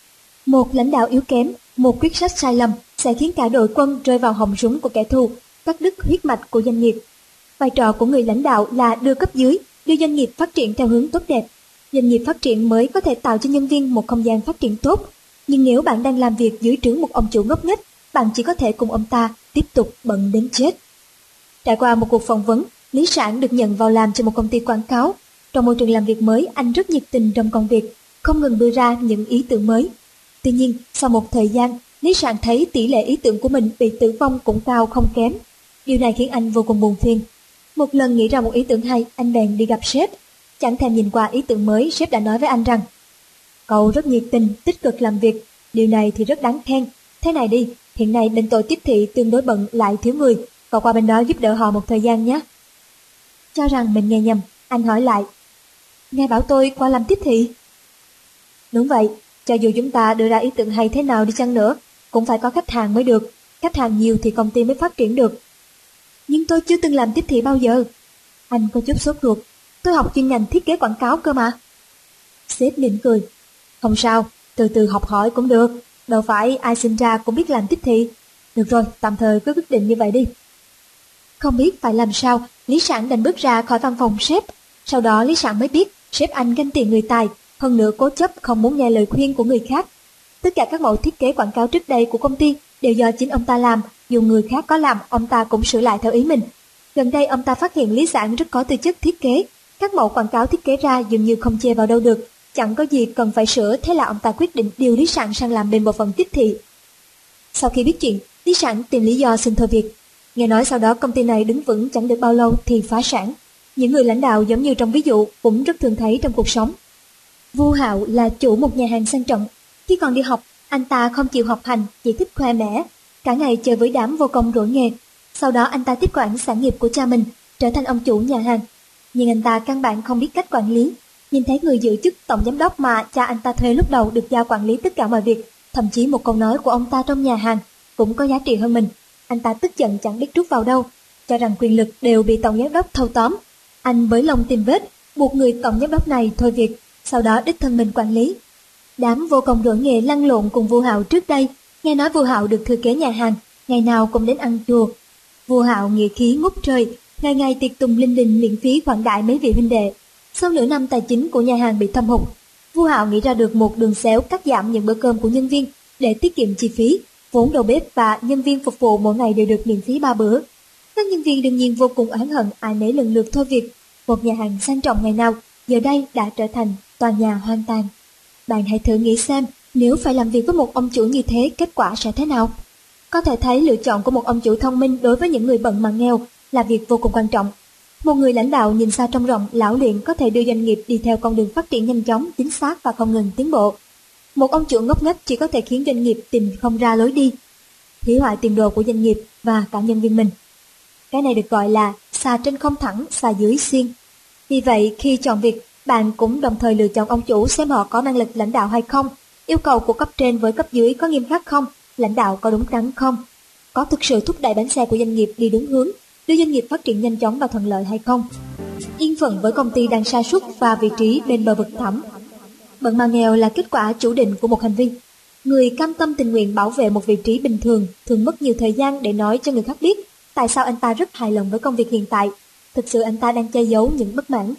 Một lãnh đạo yếu kém, một quyết sách sai lầm sẽ khiến cả đội quân rơi vào họng súng của kẻ thù, cắt đứt huyết mạch của doanh nghiệp. Vai trò của người lãnh đạo là đưa cấp dưới, đưa doanh nghiệp phát triển theo hướng tốt đẹp. Doanh nghiệp phát triển mới có thể tạo cho nhân viên một không gian phát triển tốt. Nhưng nếu bạn đang làm việc dưới trướng một ông chủ ngốc nghếch, bạn chỉ có thể cùng ông ta tiếp tục bận đến chết. Trải qua một cuộc phỏng vấn, Lý Sản được nhận vào làm cho một công ty quảng cáo. Trong môi trường làm việc mới, anh rất nhiệt tình trong công việc, không ngừng đưa ra những ý tưởng mới. Tuy nhiên, sau một thời gian, Lý Sản thấy tỷ lệ ý tưởng của mình bị tử vong cũng cao không kém. Điều này khiến anh vô cùng buồn phiền. Một lần nghĩ ra một ý tưởng hay, anh bèn đi gặp sếp. Chẳng thèm nhìn qua ý tưởng mới, sếp đã nói với anh rằng Cậu rất nhiệt tình, tích cực làm việc, điều này thì rất đáng khen. Thế này đi, hiện nay bên tôi tiếp thị tương đối bận lại thiếu người, cậu qua bên đó giúp đỡ họ một thời gian nhé. Cho rằng mình nghe nhầm, anh hỏi lại. Nghe bảo tôi qua làm tiếp thị. Đúng vậy, cho dù chúng ta đưa ra ý tưởng hay thế nào đi chăng nữa, cũng phải có khách hàng mới được. Khách hàng nhiều thì công ty mới phát triển được. Nhưng tôi chưa từng làm tiếp thị bao giờ. Anh có chút sốt ruột. Tôi học chuyên ngành thiết kế quảng cáo cơ mà. Sếp mỉm cười. Không sao, từ từ học hỏi cũng được. Đâu phải ai sinh ra cũng biết làm tiếp thị. Được rồi, tạm thời cứ quyết định như vậy đi. Không biết phải làm sao, Lý Sản đành bước ra khỏi văn phòng sếp. Sau đó Lý Sản mới biết sếp anh ganh tiền người tài, hơn nữa cố chấp không muốn nghe lời khuyên của người khác. Tất cả các mẫu thiết kế quảng cáo trước đây của công ty đều do chính ông ta làm, dù người khác có làm, ông ta cũng sửa lại theo ý mình. Gần đây ông ta phát hiện Lý Sản rất có tư chất thiết kế, các mẫu quảng cáo thiết kế ra dường như không chê vào đâu được, chẳng có gì cần phải sửa, thế là ông ta quyết định điều Lý Sản sang làm bên bộ phận tiếp thị. Sau khi biết chuyện, Lý Sản tìm lý do xin thôi việc. Nghe nói sau đó công ty này đứng vững chẳng được bao lâu thì phá sản. Những người lãnh đạo giống như trong ví dụ cũng rất thường thấy trong cuộc sống. Vu Hạo là chủ một nhà hàng sang trọng. Khi còn đi học, anh ta không chịu học hành, chỉ thích khoe mẽ. Cả ngày chơi với đám vô công rỗi nghề. Sau đó anh ta tiếp quản sản nghiệp của cha mình, trở thành ông chủ nhà hàng. Nhưng anh ta căn bản không biết cách quản lý. Nhìn thấy người giữ chức tổng giám đốc mà cha anh ta thuê lúc đầu được giao quản lý tất cả mọi việc, thậm chí một câu nói của ông ta trong nhà hàng cũng có giá trị hơn mình. Anh ta tức giận chẳng biết rút vào đâu, cho rằng quyền lực đều bị tổng giám đốc thâu tóm. Anh bới lông tìm vết, buộc người tổng giám đốc này thôi việc, sau đó đích thân mình quản lý. Đám vô công rỗi nghề lăn lộn cùng vua hạo trước đây, nghe nói vua hạo được thừa kế nhà hàng, ngày nào cũng đến ăn chùa. Vua hạo nghĩa khí ngút trời, ngày ngày tiệc tùng linh đình miễn phí khoản đại mấy vị huynh đệ. Sau nửa năm tài chính của nhà hàng bị thâm hụt, vua hạo nghĩ ra được một đường xéo cắt giảm những bữa cơm của nhân viên để tiết kiệm chi phí, vốn đầu bếp và nhân viên phục vụ mỗi ngày đều được miễn phí ba bữa. Các nhân viên đương nhiên vô cùng oán hận ai nấy lần lượt thôi việc. Một nhà hàng sang trọng ngày nào, giờ đây đã trở thành tòa nhà hoang tàn. Bạn hãy thử nghĩ xem, nếu phải làm việc với một ông chủ như thế, kết quả sẽ thế nào? Có thể thấy lựa chọn của một ông chủ thông minh đối với những người bận mà nghèo là việc vô cùng quan trọng. Một người lãnh đạo nhìn xa trong rộng, lão luyện có thể đưa doanh nghiệp đi theo con đường phát triển nhanh chóng, chính xác và không ngừng tiến bộ. Một ông chủ ngốc nghếch chỉ có thể khiến doanh nghiệp tìm không ra lối đi, hủy hoại tiền đồ của doanh nghiệp và cả nhân viên mình. Cái này được gọi là xà trên không thẳng, xà dưới xiên. Vì vậy, khi chọn việc, bạn cũng đồng thời lựa chọn ông chủ xem họ có năng lực lãnh đạo hay không, yêu cầu của cấp trên với cấp dưới có nghiêm khắc không, lãnh đạo có đúng đắn không, có thực sự thúc đẩy bánh xe của doanh nghiệp đi đúng hướng, đưa doanh nghiệp phát triển nhanh chóng và thuận lợi hay không. Yên phận với công ty đang sa sút và vị trí bên bờ vực thẳm. Bận mà nghèo là kết quả chủ định của một hành vi. Người cam tâm tình nguyện bảo vệ một vị trí bình thường thường mất nhiều thời gian để nói cho người khác biết tại sao anh ta rất hài lòng với công việc hiện tại. Thực sự anh ta đang che giấu những bất mãn.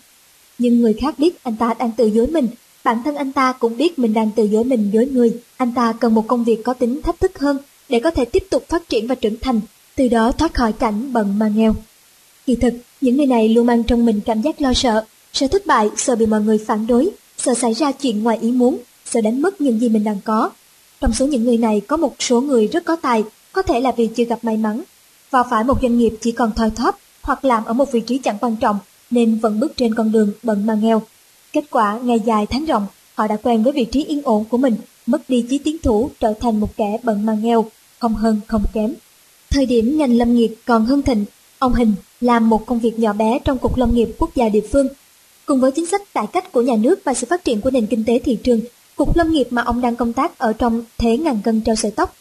Nhưng người khác biết anh ta đang tự dối mình, bản thân anh ta cũng biết mình đang tự dối mình dối người. Anh ta cần một công việc có tính thách thức hơn để có thể tiếp tục phát triển và trưởng thành, từ đó thoát khỏi cảnh bận mà nghèo. Kỳ thực, những người này luôn mang trong mình cảm giác lo sợ, sợ thất bại, sợ bị mọi người phản đối, sợ xảy ra chuyện ngoài ý muốn, sợ đánh mất những gì mình đang có. Trong số những người này có một số người rất có tài, có thể là vì chưa gặp may mắn, vào phải một doanh nghiệp chỉ còn thoi thóp hoặc làm ở một vị trí chẳng quan trọng nên vẫn bước trên con đường bận mà nghèo. Kết quả ngày dài tháng rộng, họ đã quen với vị trí yên ổn của mình, mất đi chí tiến thủ trở thành một kẻ bận mà nghèo, không hơn không kém. Thời điểm ngành lâm nghiệp còn hưng thịnh, ông Hình làm một công việc nhỏ bé trong Cục Lâm nghiệp Quốc gia địa phương. Cùng với chính sách cải cách của nhà nước và sự phát triển của nền kinh tế thị trường, Cục Lâm nghiệp mà ông đang công tác ở trong thế ngàn cân treo sợi tóc.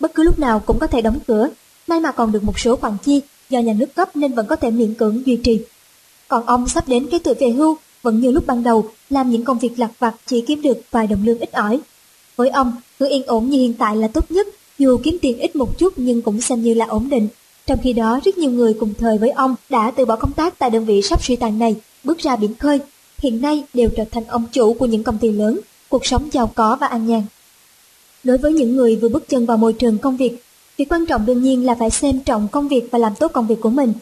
Bất cứ lúc nào cũng có thể đóng cửa, may mà còn được một số khoản chi do nhà nước cấp nên vẫn có thể miễn cưỡng duy trì. Còn ông sắp đến cái tuổi về hưu, vẫn như lúc ban đầu, làm những công việc lặt vặt chỉ kiếm được vài đồng lương ít ỏi. Với ông, cứ yên ổn như hiện tại là tốt nhất, dù kiếm tiền ít một chút nhưng cũng xem như là ổn định. Trong khi đó, rất nhiều người cùng thời với ông đã từ bỏ công tác tại đơn vị sắp suy tàn này, bước ra biển khơi. Hiện nay đều trở thành ông chủ của những công ty lớn, cuộc sống giàu có và an nhàn. Đối với những người vừa bước chân vào môi trường công việc, việc quan trọng đương nhiên là phải xem trọng công việc và làm tốt công việc của mình.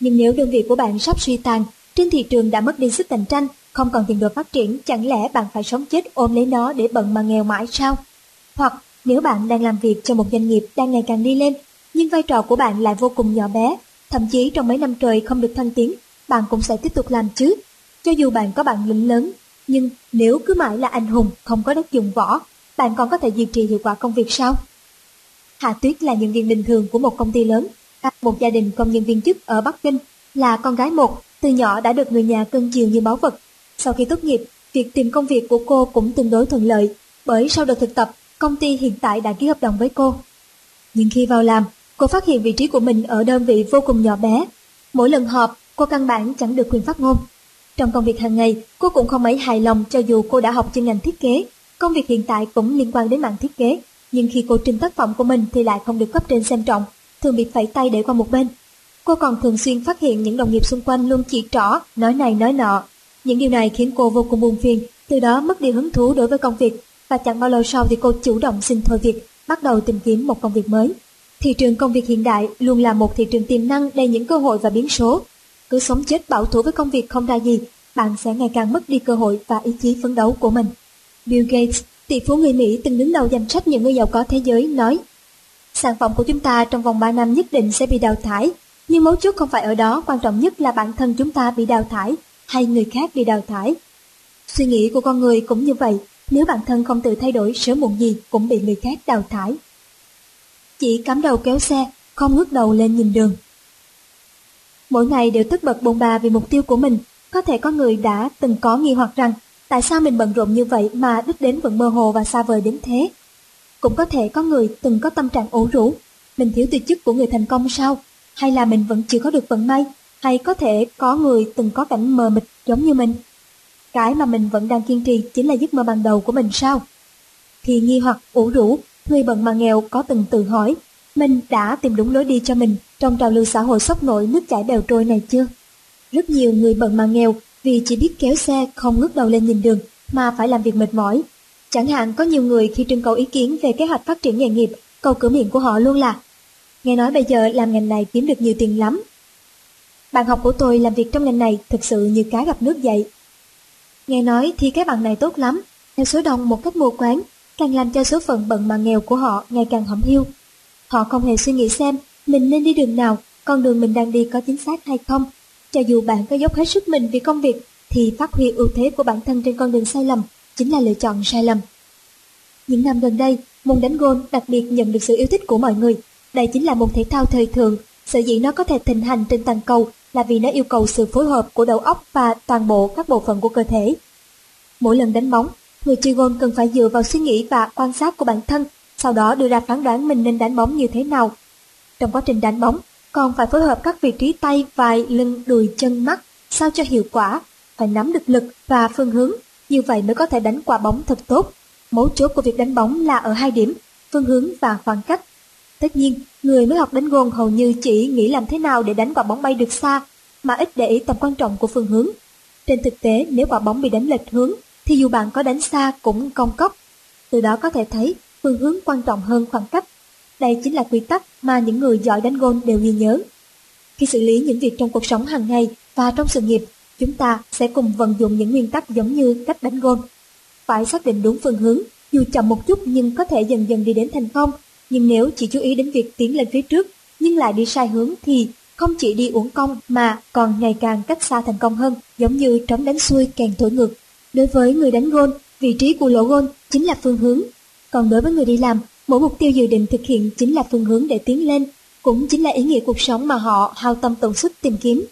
Nhưng nếu đơn vị của bạn sắp suy tàn, trên thị trường đã mất đi sức cạnh tranh, không còn tiền đồ phát triển, chẳng lẽ bạn phải sống chết ôm lấy nó để bận mà nghèo mãi sao? Hoặc nếu bạn đang làm việc cho một doanh nghiệp đang ngày càng đi lên, nhưng vai trò của bạn lại vô cùng nhỏ bé, thậm chí trong mấy năm trời không được thăng tiến, bạn cũng sẽ tiếp tục làm chứ. Cho dù bạn có bản lĩnh lớn, nhưng nếu cứ mãi là anh hùng, không có đất dùng võ, bạn còn có thể duy trì hiệu quả công việc sao? Hạ Tuyết là nhân viên bình thường của một công ty lớn, một gia đình công nhân viên chức ở Bắc Kinh, là con gái một, từ nhỏ đã được người nhà cưng chiều như báu vật. Sau khi tốt nghiệp, việc tìm công việc của cô cũng tương đối thuận lợi, bởi sau đợt thực tập, công ty hiện tại đã ký hợp đồng với cô. Nhưng khi vào làm, cô phát hiện vị trí của mình ở đơn vị vô cùng nhỏ bé. Mỗi lần họp, cô căn bản chẳng được quyền phát ngôn. Trong công việc hàng ngày, cô cũng không mấy hài lòng cho dù cô đã học chuyên ngành thiết kế. Công việc hiện tại cũng liên quan đến mảng thiết kế, nhưng khi cô trình tác phẩm của mình thì lại không được cấp trên xem trọng, thường bị phẩy tay để qua một bên. Cô còn thường xuyên phát hiện những đồng nghiệp xung quanh luôn chỉ trỏ, nói này nói nọ. Những điều này khiến cô vô cùng buồn phiền, từ đó mất đi hứng thú đối với công việc và chẳng bao lâu sau thì cô chủ động xin thôi việc, bắt đầu tìm kiếm một công việc mới. Thị trường công việc hiện đại luôn là một thị trường tiềm năng đầy những cơ hội và biến số. Cứ sống chết bảo thủ với công việc không ra gì, bạn sẽ ngày càng mất đi cơ hội và ý chí phấn đấu của mình. Bill Gates, tỷ phú người Mỹ từng đứng đầu danh sách những người giàu có thế giới, nói Sản phẩm của chúng ta trong vòng 3 năm nhất định sẽ bị đào thải, nhưng mấu chốt không phải ở đó, quan trọng nhất là bản thân chúng ta bị đào thải hay người khác bị đào thải. Suy nghĩ của con người cũng như vậy, nếu bản thân không tự thay đổi sớm muộn gì cũng bị người khác đào thải. Chỉ cắm đầu kéo xe, không ngước đầu lên nhìn đường. Mỗi ngày đều tức bật bồn bà vì mục tiêu của mình, có thể có người đã từng có nghi hoặc rằng tại sao mình bận rộn như vậy mà đích đến vẫn mơ hồ và xa vời đến thế. Cũng có thể có người từng có tâm trạng ủ rũ, mình thiếu tư chất của người thành công sao, hay là mình vẫn chưa có được vận may, hay có thể có người từng có cảnh mờ mịt giống như mình. Cái mà mình vẫn đang kiên trì chính là giấc mơ ban đầu của mình sao? Thì nghi hoặc ủ rũ, người bận mà nghèo có từng tự hỏi, mình đã tìm đúng lối đi cho mình trong trào lưu xã hội sốc nổi nước chảy bèo trôi này chưa? Rất nhiều người bận mà nghèo vì chỉ biết kéo xe không ngước đầu lên nhìn đường mà phải làm việc mệt mỏi. Chẳng hạn có nhiều người khi trưng cầu ý kiến về kế hoạch phát triển nghề nghiệp, câu cửa miệng của họ luôn là Nghe nói bây giờ làm ngành này kiếm được nhiều tiền lắm. Bạn học của tôi làm việc trong ngành này thực sự như cá gặp nước vậy. Nghe nói thì cái bằng này tốt lắm, theo số đông một cách mù quáng, càng làm cho số phận bận mà nghèo của họ ngày càng hỏng hiu. Họ không hề suy nghĩ xem mình nên đi đường nào, con đường mình đang đi có chính xác hay không. Cho dù bạn có dốc hết sức mình vì công việc, thì phát huy ưu thế của bản thân trên con đường sai lầm chính là lựa chọn sai lầm. Những năm gần đây, môn đánh gôn đặc biệt nhận được sự yêu thích của mọi người. Đây chính là môn thể thao thời thượng, sở dĩ nó có thể thịnh hành trên toàn cầu là vì nó yêu cầu sự phối hợp của đầu óc và toàn bộ các bộ phận của cơ thể. Mỗi lần đánh bóng, người chơi gôn cần phải dựa vào suy nghĩ và quan sát của bản thân, sau đó đưa ra phán đoán mình nên đánh bóng như thế nào. Trong quá trình đánh bóng, còn phải phối hợp các vị trí tay, vai, lưng, đùi, chân, mắt, sao cho hiệu quả, phải nắm được lực và phương hướng, như vậy mới có thể đánh quả bóng thật tốt. Mấu chốt của việc đánh bóng là ở hai điểm, phương hướng và khoảng cách. Tất nhiên, người mới học đánh gôn hầu như chỉ nghĩ làm thế nào để đánh quả bóng bay được xa, mà ít để ý tầm quan trọng của phương hướng. Trên thực tế, nếu quả bóng bị đánh lệch hướng, thì dù bạn có đánh xa cũng cong cốc. Từ đó có thể thấy, phương hướng quan trọng hơn khoảng cách. Đây chính là quy tắc mà những người giỏi đánh gôn đều ghi nhớ. Khi xử lý những việc trong cuộc sống hàng ngày và trong sự nghiệp, chúng ta sẽ cùng vận dụng những nguyên tắc giống như cách đánh gôn. Phải xác định đúng phương hướng, dù chậm một chút nhưng có thể dần dần đi đến thành công. Nhưng nếu chỉ chú ý đến việc tiến lên phía trước, nhưng lại đi sai hướng thì không chỉ đi uổng công mà còn ngày càng cách xa thành công hơn, giống như trống đánh xuôi càng thổi ngược. Đối với người đánh gôn, vị trí của lỗ gôn chính là phương hướng. Còn đối với người đi làm, mỗi mục tiêu dự định thực hiện chính là phương hướng để tiến lên, cũng chính là ý nghĩa cuộc sống mà họ hao tâm tổn sức tìm kiếm.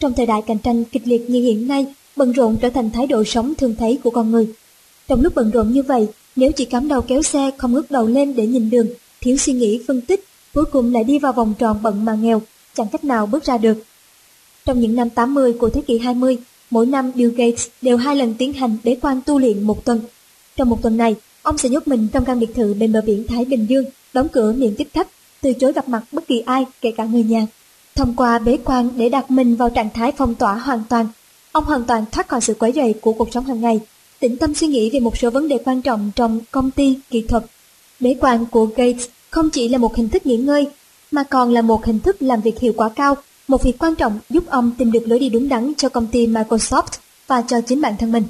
Trong thời đại cạnh tranh kịch liệt như hiện nay, bận rộn trở thành thái độ sống thường thấy của con người. Trong lúc bận rộn như vậy, nếu chỉ cắm đầu kéo xe không ngước đầu lên để nhìn đường, thiếu suy nghĩ phân tích, cuối cùng lại đi vào vòng tròn bận mà nghèo, chẳng cách nào bước ra được. Trong những năm 80 của thế kỷ 20, mỗi năm Bill Gates đều hai lần tiến hành bế quan tu luyện một tuần. Trong một tuần này, ông sẽ nhốt mình trong căn biệt thự bên bờ biển Thái Bình Dương, đóng cửa miệng tiếp khách, từ chối gặp mặt bất kỳ ai, kể cả người nhà. Thông qua bế quan để đặt mình vào trạng thái phong tỏa hoàn toàn, ông hoàn toàn thoát khỏi sự quấy rầy của cuộc sống hàng ngày, tĩnh tâm suy nghĩ về một số vấn đề quan trọng trong công ty, kỹ thuật. Bế quan của Gates không chỉ là một hình thức nghỉ ngơi, mà còn là một hình thức làm việc hiệu quả cao, một việc quan trọng giúp ông tìm được lối đi đúng đắn cho công ty Microsoft và cho chính bản thân mình.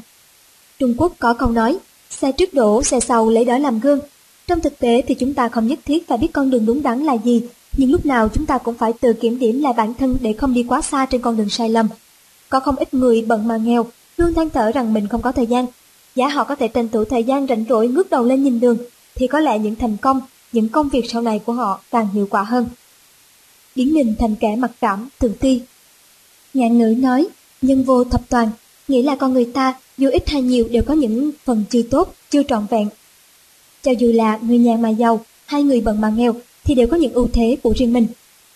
Trung Quốc có câu nói, xe trước đổ, xe sau lấy đó làm gương. Trong thực tế thì chúng ta không nhất thiết phải biết con đường đúng đắn là gì, nhưng lúc nào chúng ta cũng phải tự kiểm điểm lại bản thân để không đi quá xa trên con đường sai lầm. Có không ít người bận mà nghèo, luôn than thở rằng mình không có thời gian. Giả họ có thể tranh thủ thời gian rảnh rỗi ngước đầu lên nhìn đường, thì có lẽ những thành công, những công việc sau này của họ càng hiệu quả hơn. Biến mình thành kẻ mặc cảm, tự ti. Ngạn ngữ nói, nhân vô thập toàn, nghĩa là con người ta dù ít hay nhiều đều có những phần chưa tốt, chưa trọn vẹn. Cho dù là người nhà mà giàu hay người bận mà nghèo thì đều có những ưu thế của riêng mình.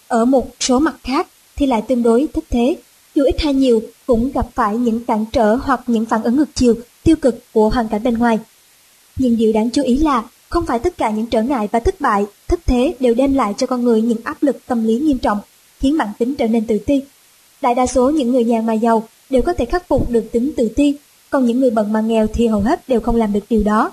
Ở một số mặt khác thì lại tương đối thất thế, dù ít hay nhiều cũng gặp phải những cản trở hoặc những phản ứng ngược chiều, tiêu cực của hoàn cảnh bên ngoài. Nhưng điều đáng chú ý là không phải tất cả những trở ngại và thất bại, thất thế đều đem lại cho con người những áp lực tâm lý nghiêm trọng, khiến bản tính trở nên tự ti. Đại đa số những người nhà mà giàu đều có thể khắc phục được tính tự ti, còn những người bận mà nghèo thì hầu hết đều không làm được điều đó.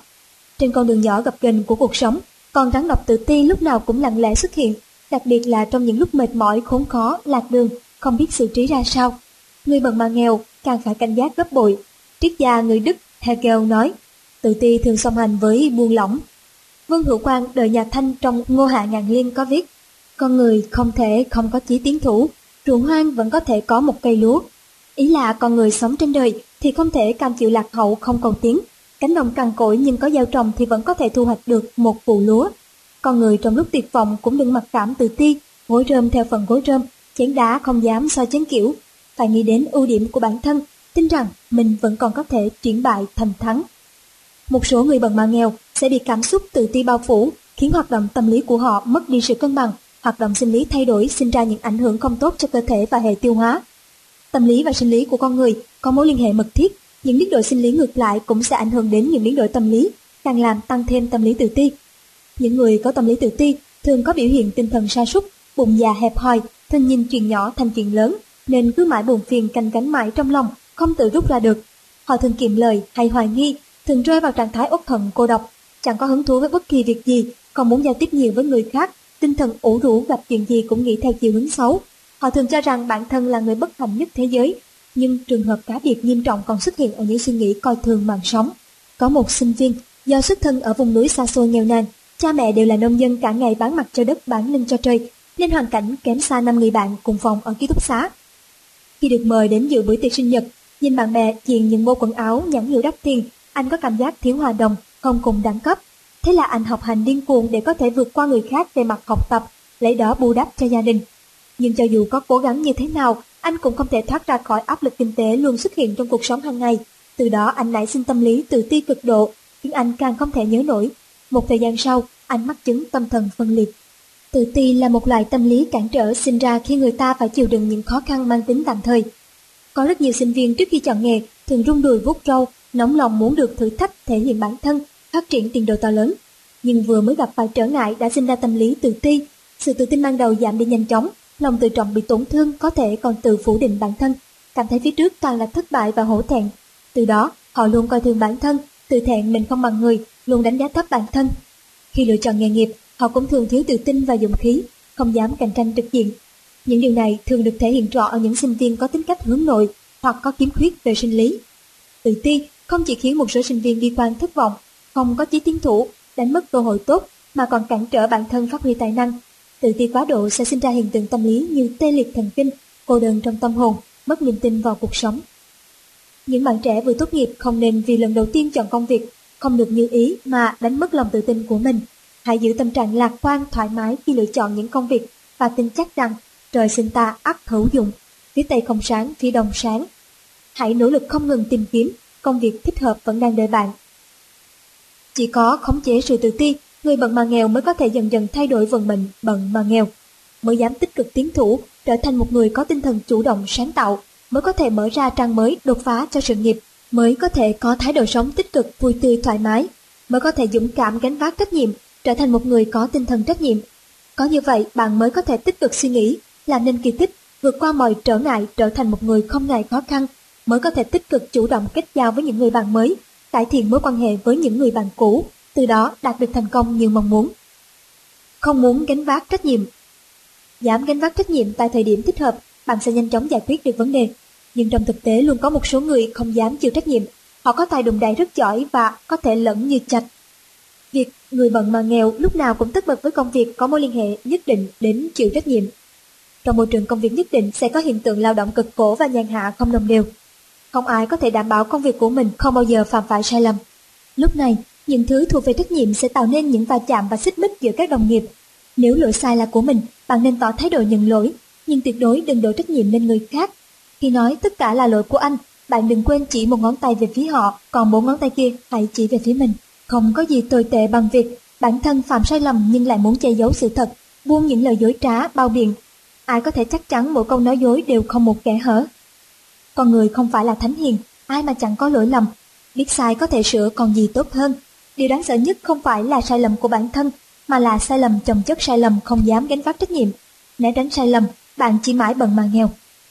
Trên con đường nhỏ gập ghềnh của cuộc sống, con rắn độc tự ti lúc nào cũng lặng lẽ xuất hiện, đặc biệt là trong những lúc mệt mỏi, khốn khó, lạc đường, không biết xử trí ra sao. Người bận mà nghèo càng phải cảnh giác gấp bội. Triết gia người Đức Hegel nói, tự ti thường song hành với buông lỏng. Vương Hữu Quang đời nhà Thanh trong Ngô Hạ Ngàn Liên có viết, con người không thể không có chí tiến thủ, ruộng hoang vẫn có thể có một cây lúa. Ý là con người sống trên đời thì không thể cam chịu lạc hậu không cầu tiến. Cánh đồng cằn cỗi nhưng có gieo trồng thì vẫn có thể thu hoạch được một vụ lúa. Con người trong lúc tuyệt vọng cũng đừng mặc cảm tự ti, gối rơm theo phần gối rơm, chén đá không dám so chén kiểu. Phải nghĩ đến ưu điểm của bản thân, tin rằng mình vẫn còn có thể chuyển bại thành thắng. Một số người bần mà nghèo sẽ bị cảm xúc tự ti bao phủ, khiến hoạt động tâm lý của họ mất đi sự cân bằng, hoạt động sinh lý thay đổi sinh ra những ảnh hưởng không tốt cho cơ thể và hệ tiêu hóa. Tâm lý và sinh lý của con người có mối liên hệ mật thiết, những biến đổi sinh lý ngược lại cũng sẽ ảnh hưởng đến những biến đổi tâm lý, càng làm tăng thêm tâm lý tự ti. Những người có tâm lý tự ti thường có biểu hiện tinh thần sa sút, bụng già hẹp hòi, thân nhìn chuyện nhỏ thành chuyện lớn, nên cứ mãi buồn phiền canh cánh mãi trong lòng, không tự rút ra được. Họ thường kiệm lời hay hoài nghi, thường rơi vào trạng thái uất thần cô độc, chẳng có hứng thú với bất kỳ việc gì, còn muốn giao tiếp nhiều với người khác, tinh thần ủ rũ gặp chuyện gì cũng nghĩ theo chiều hướng xấu. Họ thường cho rằng bản thân là người bất hạnh nhất thế giới, nhưng trường hợp cá biệt nghiêm trọng còn xuất hiện ở những suy nghĩ coi thường mạng sống. Có một sinh viên, do xuất thân ở vùng núi xa xôi nghèo nàn, cha mẹ đều là nông dân cả ngày bán mặt cho đất bán lưng cho trời, nên hoàn cảnh kém xa năm người bạn cùng phòng ở ký túc xá. Khi được mời đến dự buổi tiệc sinh nhật, nhìn bạn bè diện những bộ quần áo nhãn hiệu đắt tiền, anh có cảm giác thiếu hòa đồng, không cùng đẳng cấp. Thế là anh học hành điên cuồng để có thể vượt qua người khác về mặt học tập, lấy đó bù đắp cho gia đình. Nhưng cho dù có cố gắng như thế nào, anh cũng không thể thoát ra khỏi áp lực kinh tế luôn xuất hiện trong cuộc sống hàng ngày. Từ đó anh nảy sinh tâm lý tự ti cực độ, khiến anh càng không thể nhớ nổi. Một thời gian sau, anh mắc chứng tâm thần phân liệt. Tự ti là một loại tâm lý cản trở sinh ra khi người ta phải chịu đựng những khó khăn mang tính tạm thời. Có rất nhiều sinh viên trước khi chọn nghề thường rung đùi vuốt râu, nóng lòng muốn được thử thách thể hiện bản thân, phát triển tiền đồ to lớn. Nhưng vừa mới gặp phải trở ngại đã sinh ra tâm lý tự ti, sự tự tin ban đầu giảm đi nhanh chóng, lòng tự trọng bị tổn thương có thể còn tự phủ định bản thân, cảm thấy phía trước toàn là thất bại và hổ thẹn. Từ đó, họ luôn coi thường bản thân, tự thẹn mình không bằng người, luôn đánh giá thấp bản thân. Khi lựa chọn nghề nghiệp, họ cũng thường thiếu tự tin và dũng khí, không dám cạnh tranh trực diện. Những điều này thường được thể hiện rõ ở những sinh viên có tính cách hướng nội hoặc có khiếm khuyết về sinh lý. Tự ti không chỉ khiến một số sinh viên đi quan thất vọng, không có chí tiến thủ, đánh mất cơ hội tốt mà còn cản trở bản thân phát huy tài năng Tự ti quá độ sẽ sinh ra hiện tượng tâm lý như tê liệt thần kinh, cô đơn trong tâm hồn, mất niềm tin vào cuộc sống. Những bạn trẻ vừa tốt nghiệp không nên vì lần đầu tiên chọn công việc không được như ý mà đánh mất lòng tự tin của mình. Hãy giữ tâm trạng lạc quan, thoải mái khi lựa chọn những công việc và tin chắc rằng trời sinh ta ắt hữu dụng, phía tây không sáng, phía đông sáng. Hãy nỗ lực không ngừng tìm kiếm, công việc thích hợp vẫn đang đợi bạn. Chỉ có khống chế sự tự ti Người bận mà nghèo mới có thể dần dần thay đổi vận mệnh bận mà nghèo. mới dám tích cực tiến thủ, trở thành một người có tinh thần chủ động sáng tạo, mới có thể mở ra trang mới đột phá cho sự nghiệp, mới có thể có thái độ sống tích cực, vui tươi thoải mái, mới có thể dũng cảm gánh vác trách nhiệm, trở thành một người có tinh thần trách nhiệm. Có như vậy, bạn mới có thể tích cực suy nghĩ, làm nên kỳ tích, vượt qua mọi trở ngại trở thành một người không ngại khó khăn, mới có thể tích cực chủ động kết giao với những người bạn mới, cải thiện mối quan hệ với những người bạn cũ, từ đó đạt được thành công như mong muốn. Không muốn gánh vác trách nhiệm Dám gánh vác trách nhiệm tại thời điểm thích hợp, bạn sẽ nhanh chóng giải quyết được vấn đề. Nhưng trong thực tế luôn có một số người không dám chịu trách nhiệm. Họ có tài đùng đại rất giỏi và có thể lẫn như chạch. Việc người bận mà nghèo lúc nào cũng tất bật với công việc có mối liên hệ nhất định đến chịu trách nhiệm. Trong môi trường công việc nhất định sẽ có hiện tượng lao động cực khổ và nhàn hạ không đồng đều. Không ai có thể đảm bảo công việc của mình không bao giờ phạm phải sai lầm. Lúc này, những thứ thuộc về trách nhiệm sẽ tạo nên những va chạm và xích mích giữa các đồng nghiệp. Nếu lỗi sai là của mình, bạn nên tỏ thái độ nhận lỗi, nhưng tuyệt đối đừng đổ trách nhiệm lên người khác. Khi nói tất cả là lỗi của anh, bạn đừng quên chỉ một ngón tay về phía họ, còn bốn ngón tay kia hãy chỉ về phía mình. Không có gì tồi tệ bằng việc bản thân phạm sai lầm nhưng lại muốn che giấu sự thật, buông những lời dối trá, bao biện. Ai có thể chắc chắn mỗi câu nói dối đều không một kẻ hở. Con người không phải là thánh hiền, ai mà chẳng có lỗi lầm. Biết sai có thể sửa còn gì tốt hơn. Điều đáng sợ nhất không phải là sai lầm của bản thân, mà là sai lầm chồng chất sai lầm không dám gánh vác trách nhiệm. Né tránh sai lầm, bạn chỉ mãi bận mà nghèo.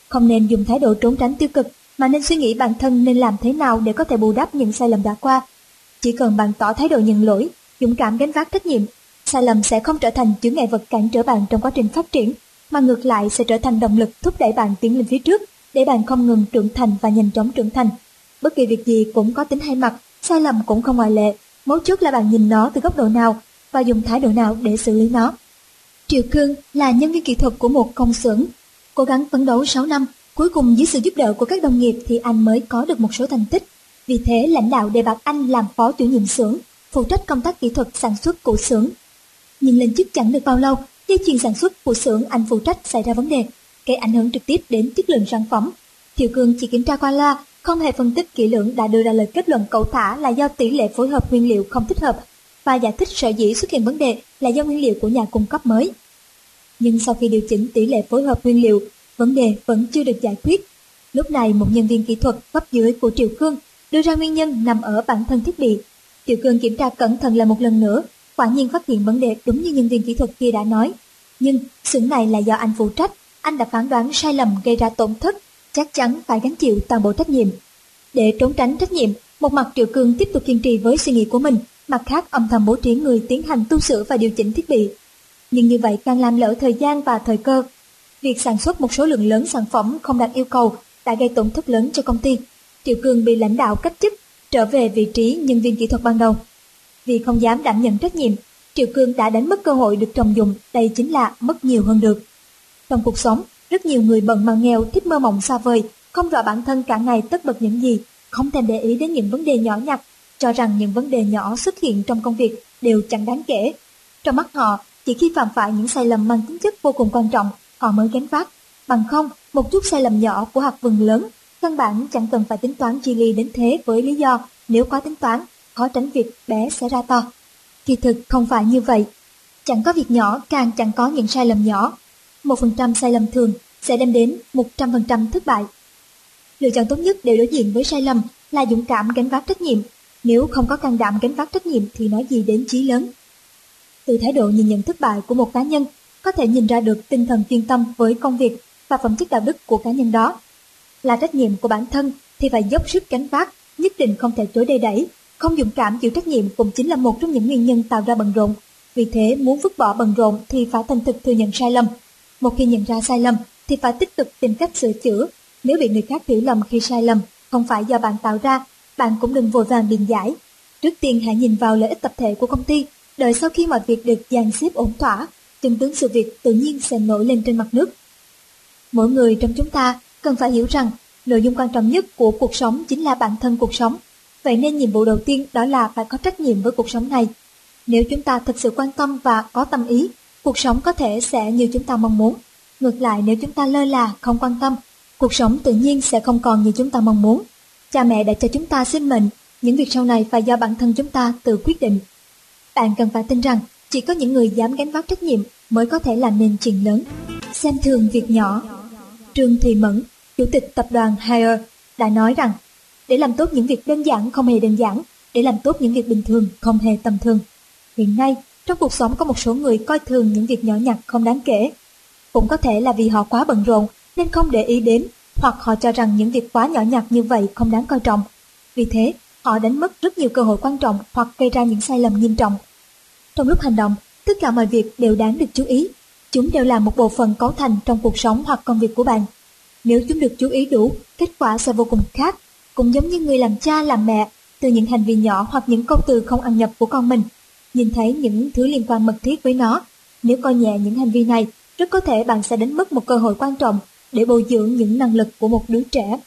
Không nên dùng thái độ trốn tránh tiêu cực, mà nên suy nghĩ bản thân nên làm thế nào để có thể bù đắp những sai lầm đã qua. Chỉ cần bạn tỏ thái độ nhận lỗi, dũng cảm gánh vác trách nhiệm, sai lầm sẽ không trở thành chướng ngại vật cản trở bạn trong quá trình phát triển, mà ngược lại sẽ trở thành động lực thúc đẩy bạn tiến lên phía trước, để bạn không ngừng trưởng thành và nhanh chóng trưởng thành. Bất kỳ việc gì cũng có tính hai mặt, sai lầm cũng không ngoại lệ. Mấu chốt là bạn nhìn nó từ góc độ nào và dùng thái độ nào để xử lý nó. Triệu Cương là nhân viên kỹ thuật của một công xưởng, cố gắng phấn đấu 6 năm, cuối cùng dưới sự giúp đỡ của các đồng nghiệp thì anh mới có được một số thành tích. Vì thế lãnh đạo đề bạt anh làm phó chủ nhiệm xưởng, phụ trách công tác kỹ thuật sản xuất của xưởng. Nhưng lên chức chẳng được bao lâu, dây chuyền sản xuất của xưởng anh phụ trách xảy ra vấn đề, gây ảnh hưởng trực tiếp đến chất lượng sản phẩm. Thiệu Cương chỉ kiểm tra qua loa, không hề phân tích kỹ lưỡng đã đưa ra lời kết luận cậu thả là do tỷ lệ phối hợp nguyên liệu không thích hợp và giải thích sở dĩ xuất hiện vấn đề là do nguyên liệu của nhà cung cấp mới. Nhưng sau khi điều chỉnh tỷ lệ phối hợp nguyên liệu, vấn đề vẫn chưa được giải quyết. Lúc này một nhân viên kỹ thuật cấp dưới của Triều Cương đưa ra nguyên nhân nằm ở bản thân thiết bị. Triều Cương kiểm tra cẩn thận lại một lần nữa, quả nhiên phát hiện vấn đề đúng như nhân viên kỹ thuật kia đã nói. Nhưng xưởng này là do anh phụ trách, anh đã phán đoán sai lầm gây ra tổn thất, chắc chắn phải gánh chịu toàn bộ trách nhiệm. Để trốn tránh trách nhiệm, một mặt Triệu Cương tiếp tục kiên trì với suy nghĩ của mình, mặt khác âm thầm bố trí người tiến hành tu sửa và điều chỉnh thiết bị. Nhưng như vậy càng làm lỡ thời gian và thời cơ. Việc sản xuất một số lượng lớn sản phẩm không đạt yêu cầu đã gây tổn thất lớn cho công ty. Triệu cương bị lãnh đạo cách chức, trở về vị trí nhân viên kỹ thuật ban đầu. Vì không dám đảm nhận trách nhiệm, Triệu Cương đã đánh mất cơ hội được trọng dụng, đây chính là mất nhiều hơn được. Trong cuộc sống, rất nhiều người bận mà nghèo thích mơ mộng xa vời, không rõ bản thân cả ngày tất bật những gì, không thèm để ý đến những vấn đề nhỏ nhặt cho rằng những vấn đề nhỏ xuất hiện trong công việc đều chẳng đáng kể. Trong mắt họ, chỉ khi phạm phải những sai lầm mang tính chất vô cùng quan trọng, họ mới gánh vác. Bằng không, một chút sai lầm nhỏ của hạt vừng lớn, căn bản chẳng cần phải tính toán chi ly đến thế với lý do nếu có tính toán, khó tránh việc bé sẽ ra to. Kỳ thực không phải như vậy. Chẳng có việc nhỏ càng chẳng có những sai lầm nhỏ. Một phần trăm sai lầm thường sẽ đem đến một trăm phần trăm thất bại. Lựa chọn tốt nhất để đối diện với sai lầm là dũng cảm gánh vác trách nhiệm nếu không có can đảm gánh vác trách nhiệm thì nói gì đến chí lớn. Từ thái độ nhìn nhận thất bại của một cá nhân, có thể nhìn ra được tinh thần chuyên tâm với công việc và phẩm chất đạo đức của cá nhân đó. Là trách nhiệm của bản thân thì phải dốc sức gánh vác, nhất định không thể chối đầy đẩy. Không dũng cảm chịu trách nhiệm cũng chính là một trong những nguyên nhân tạo ra bận rộn. Vì thế muốn vứt bỏ bận rộn thì phải thành thực thừa nhận sai lầm. Một khi nhận ra sai lầm thì phải tích cực tìm cách sửa chữa. Nếu bị người khác hiểu lầm khi sai lầm, không phải do bạn tạo ra bạn cũng đừng vội vàng biện giải. Trước tiên hãy nhìn vào lợi ích tập thể của công ty, đợi sau khi mọi việc được dàn xếp ổn thỏa, chân tướng sự việc tự nhiên sẽ nổi lên trên mặt nước. Mỗi người trong chúng ta cần phải hiểu rằng nội dung quan trọng nhất của cuộc sống chính là bản thân cuộc sống. Vậy nên nhiệm vụ đầu tiên đó là phải có trách nhiệm với cuộc sống này. Nếu chúng ta thực sự quan tâm và có tâm ý, cuộc sống có thể sẽ như chúng ta mong muốn. Ngược lại nếu chúng ta lơ là, không quan tâm, cuộc sống tự nhiên sẽ không còn như chúng ta mong muốn. Cha mẹ đã cho chúng ta sinh mệnh, những việc sau này phải do bản thân chúng ta tự quyết định. Bạn cần phải tin rằng Chỉ có những người dám gánh vác trách nhiệm mới có thể làm nên chuyện lớn. Xem thường việc nhỏ. Trương thị Mẫn, chủ tịch tập đoàn Hire, đã nói rằng để làm tốt những việc đơn giản không hề đơn giản, để làm tốt những việc bình thường không hề tầm thường. Hiện nay, trong cuộc sống có một số người coi thường những việc nhỏ nhặt không đáng kể. Cũng có thể là vì họ quá bận rộn nên không để ý đến, hoặc họ cho rằng những việc quá nhỏ nhặt như vậy không đáng coi trọng. Vì thế, họ đánh mất rất nhiều cơ hội quan trọng hoặc gây ra những sai lầm nghiêm trọng. Trong lúc hành động, tất cả mọi việc đều đáng được chú ý. Chúng đều là một bộ phận cấu thành trong cuộc sống hoặc công việc của bạn. Nếu chúng được chú ý đủ, kết quả sẽ vô cùng khác. Cũng giống như người làm cha làm mẹ, từ những hành vi nhỏ hoặc những câu từ không ăn nhập của con mình, nhìn thấy những thứ liên quan mật thiết với nó. Nếu coi nhẹ những hành vi này, rất có thể bạn sẽ đánh mất một cơ hội quan trọng để bồi dưỡng những năng lực của một đứa trẻ.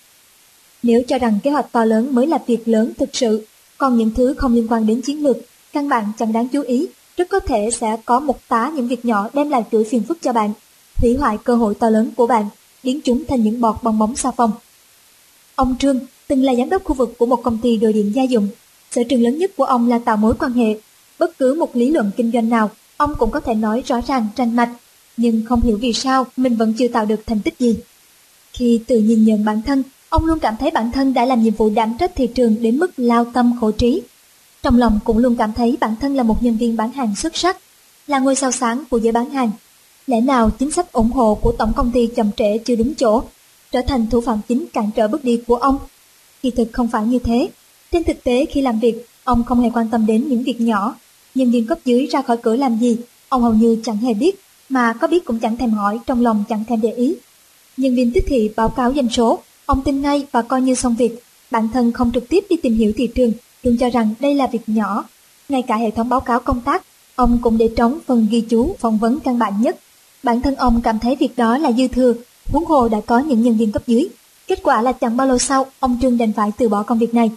Nếu cho rằng kế hoạch to lớn mới là việc lớn thực sự, còn những thứ không liên quan đến chiến lược, căn bản chẳng đáng chú ý, rất có thể sẽ có một tá những việc nhỏ đem lại chuỗi phiền phức cho bạn, hủy hoại cơ hội to lớn của bạn, biến chúng thành những bọt bong bóng xa phong. Ông Trương từng là giám đốc khu vực của một công ty đồ điện gia dụng. Sở trường lớn nhất của ông là tạo mối quan hệ. Bất cứ một lý luận kinh doanh nào, ông cũng có thể nói rõ ràng tranh mạch, nhưng không hiểu vì sao mình vẫn chưa tạo được thành tích gì. Khi tự nhìn nhận bản thân, ông luôn cảm thấy bản thân đã làm nhiệm vụ đảm trách thị trường đến mức lao tâm khổ trí. Trong lòng cũng luôn cảm thấy bản thân là một nhân viên bán hàng xuất sắc, là ngôi sao sáng của giới bán hàng. Lẽ nào chính sách ủng hộ của tổng công ty chậm trễ chưa đúng chỗ, trở thành thủ phạm chính cản trở bước đi của ông? Kỳ thực không phải như thế. Trên thực tế khi làm việc, ông không hề quan tâm đến những việc nhỏ. Nhân viên cấp dưới ra khỏi cửa làm gì, ông hầu như chẳng hề biết, mà có biết cũng chẳng thèm hỏi, trong lòng chẳng thèm để ý. Nhân viên tiếp thị báo cáo doanh số, ông tin ngay và coi như xong việc. Bản thân không trực tiếp đi tìm hiểu thị trường, luôn cho rằng đây là việc nhỏ. Ngay cả hệ thống báo cáo công tác, ông cũng để trống phần ghi chú phỏng vấn căn bản nhất. Bản thân ông cảm thấy việc đó là dư thừa, huống hồ đã có những nhân viên cấp dưới. Kết quả là chẳng bao lâu sau, ông Trương đành phải từ bỏ công việc này.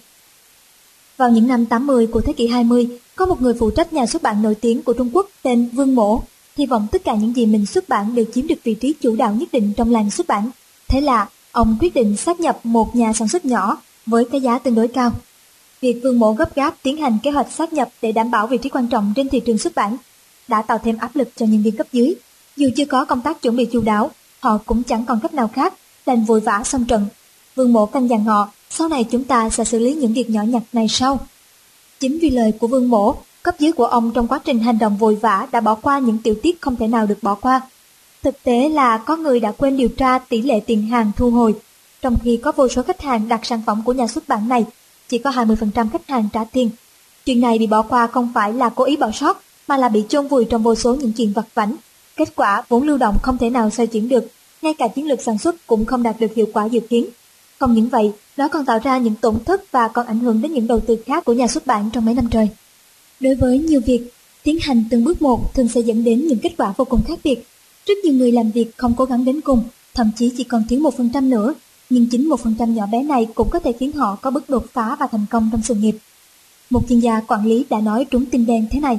Vào những năm 80 của thế kỷ 20, có một người phụ trách nhà xuất bản nổi tiếng của Trung Quốc tên Vương Mổ, hy vọng tất cả những gì mình xuất bản đều chiếm được vị trí chủ đạo nhất định trong làng xuất bản. Thế là, ông quyết định sát nhập một nhà sản xuất nhỏ với cái giá tương đối cao. Việc Vương Mổ gấp gáp tiến hành kế hoạch sát nhập để đảm bảo vị trí quan trọng trên thị trường xuất bản đã tạo thêm áp lực cho nhân viên cấp dưới. Dù chưa có công tác chuẩn bị chu đáo, họ cũng chẳng còn cách nào khác đành vội vã xong trận. Vương Mổ căn dặn họ, sau này chúng ta sẽ xử lý những việc nhỏ nhặt này sau. Chính vì lời của vương mổ, cấp dưới của ông trong quá trình hành động vội vã đã bỏ qua những tiểu tiết không thể nào được bỏ qua. Thực tế là có người đã quên điều tra tỷ lệ tiền hàng thu hồi, trong khi có vô số khách hàng đặt sản phẩm của nhà xuất bản này, chỉ có 20% khách hàng trả tiền. Chuyện này bị bỏ qua không phải là cố ý bỏ sót, mà là bị chôn vùi trong vô số những chuyện vặt vảnh. Kết quả vốn lưu động không thể nào xoay chuyển được, ngay cả chiến lược sản xuất cũng không đạt được hiệu quả dự kiến. Không những vậy, nó còn tạo ra những tổn thất và còn ảnh hưởng đến những đầu tư khác của nhà xuất bản trong mấy năm trời. Đối với nhiều việc, tiến hành từng bước một thường sẽ dẫn đến những kết quả vô cùng khác biệt. Rất nhiều người làm việc không cố gắng đến cùng, thậm chí chỉ còn thiếu một phần trăm nữa, nhưng chính một phần trăm nhỏ bé này cũng có thể khiến họ có bước đột phá và thành công trong sự nghiệp. Một chuyên gia quản lý đã nói trúng tin đen thế này.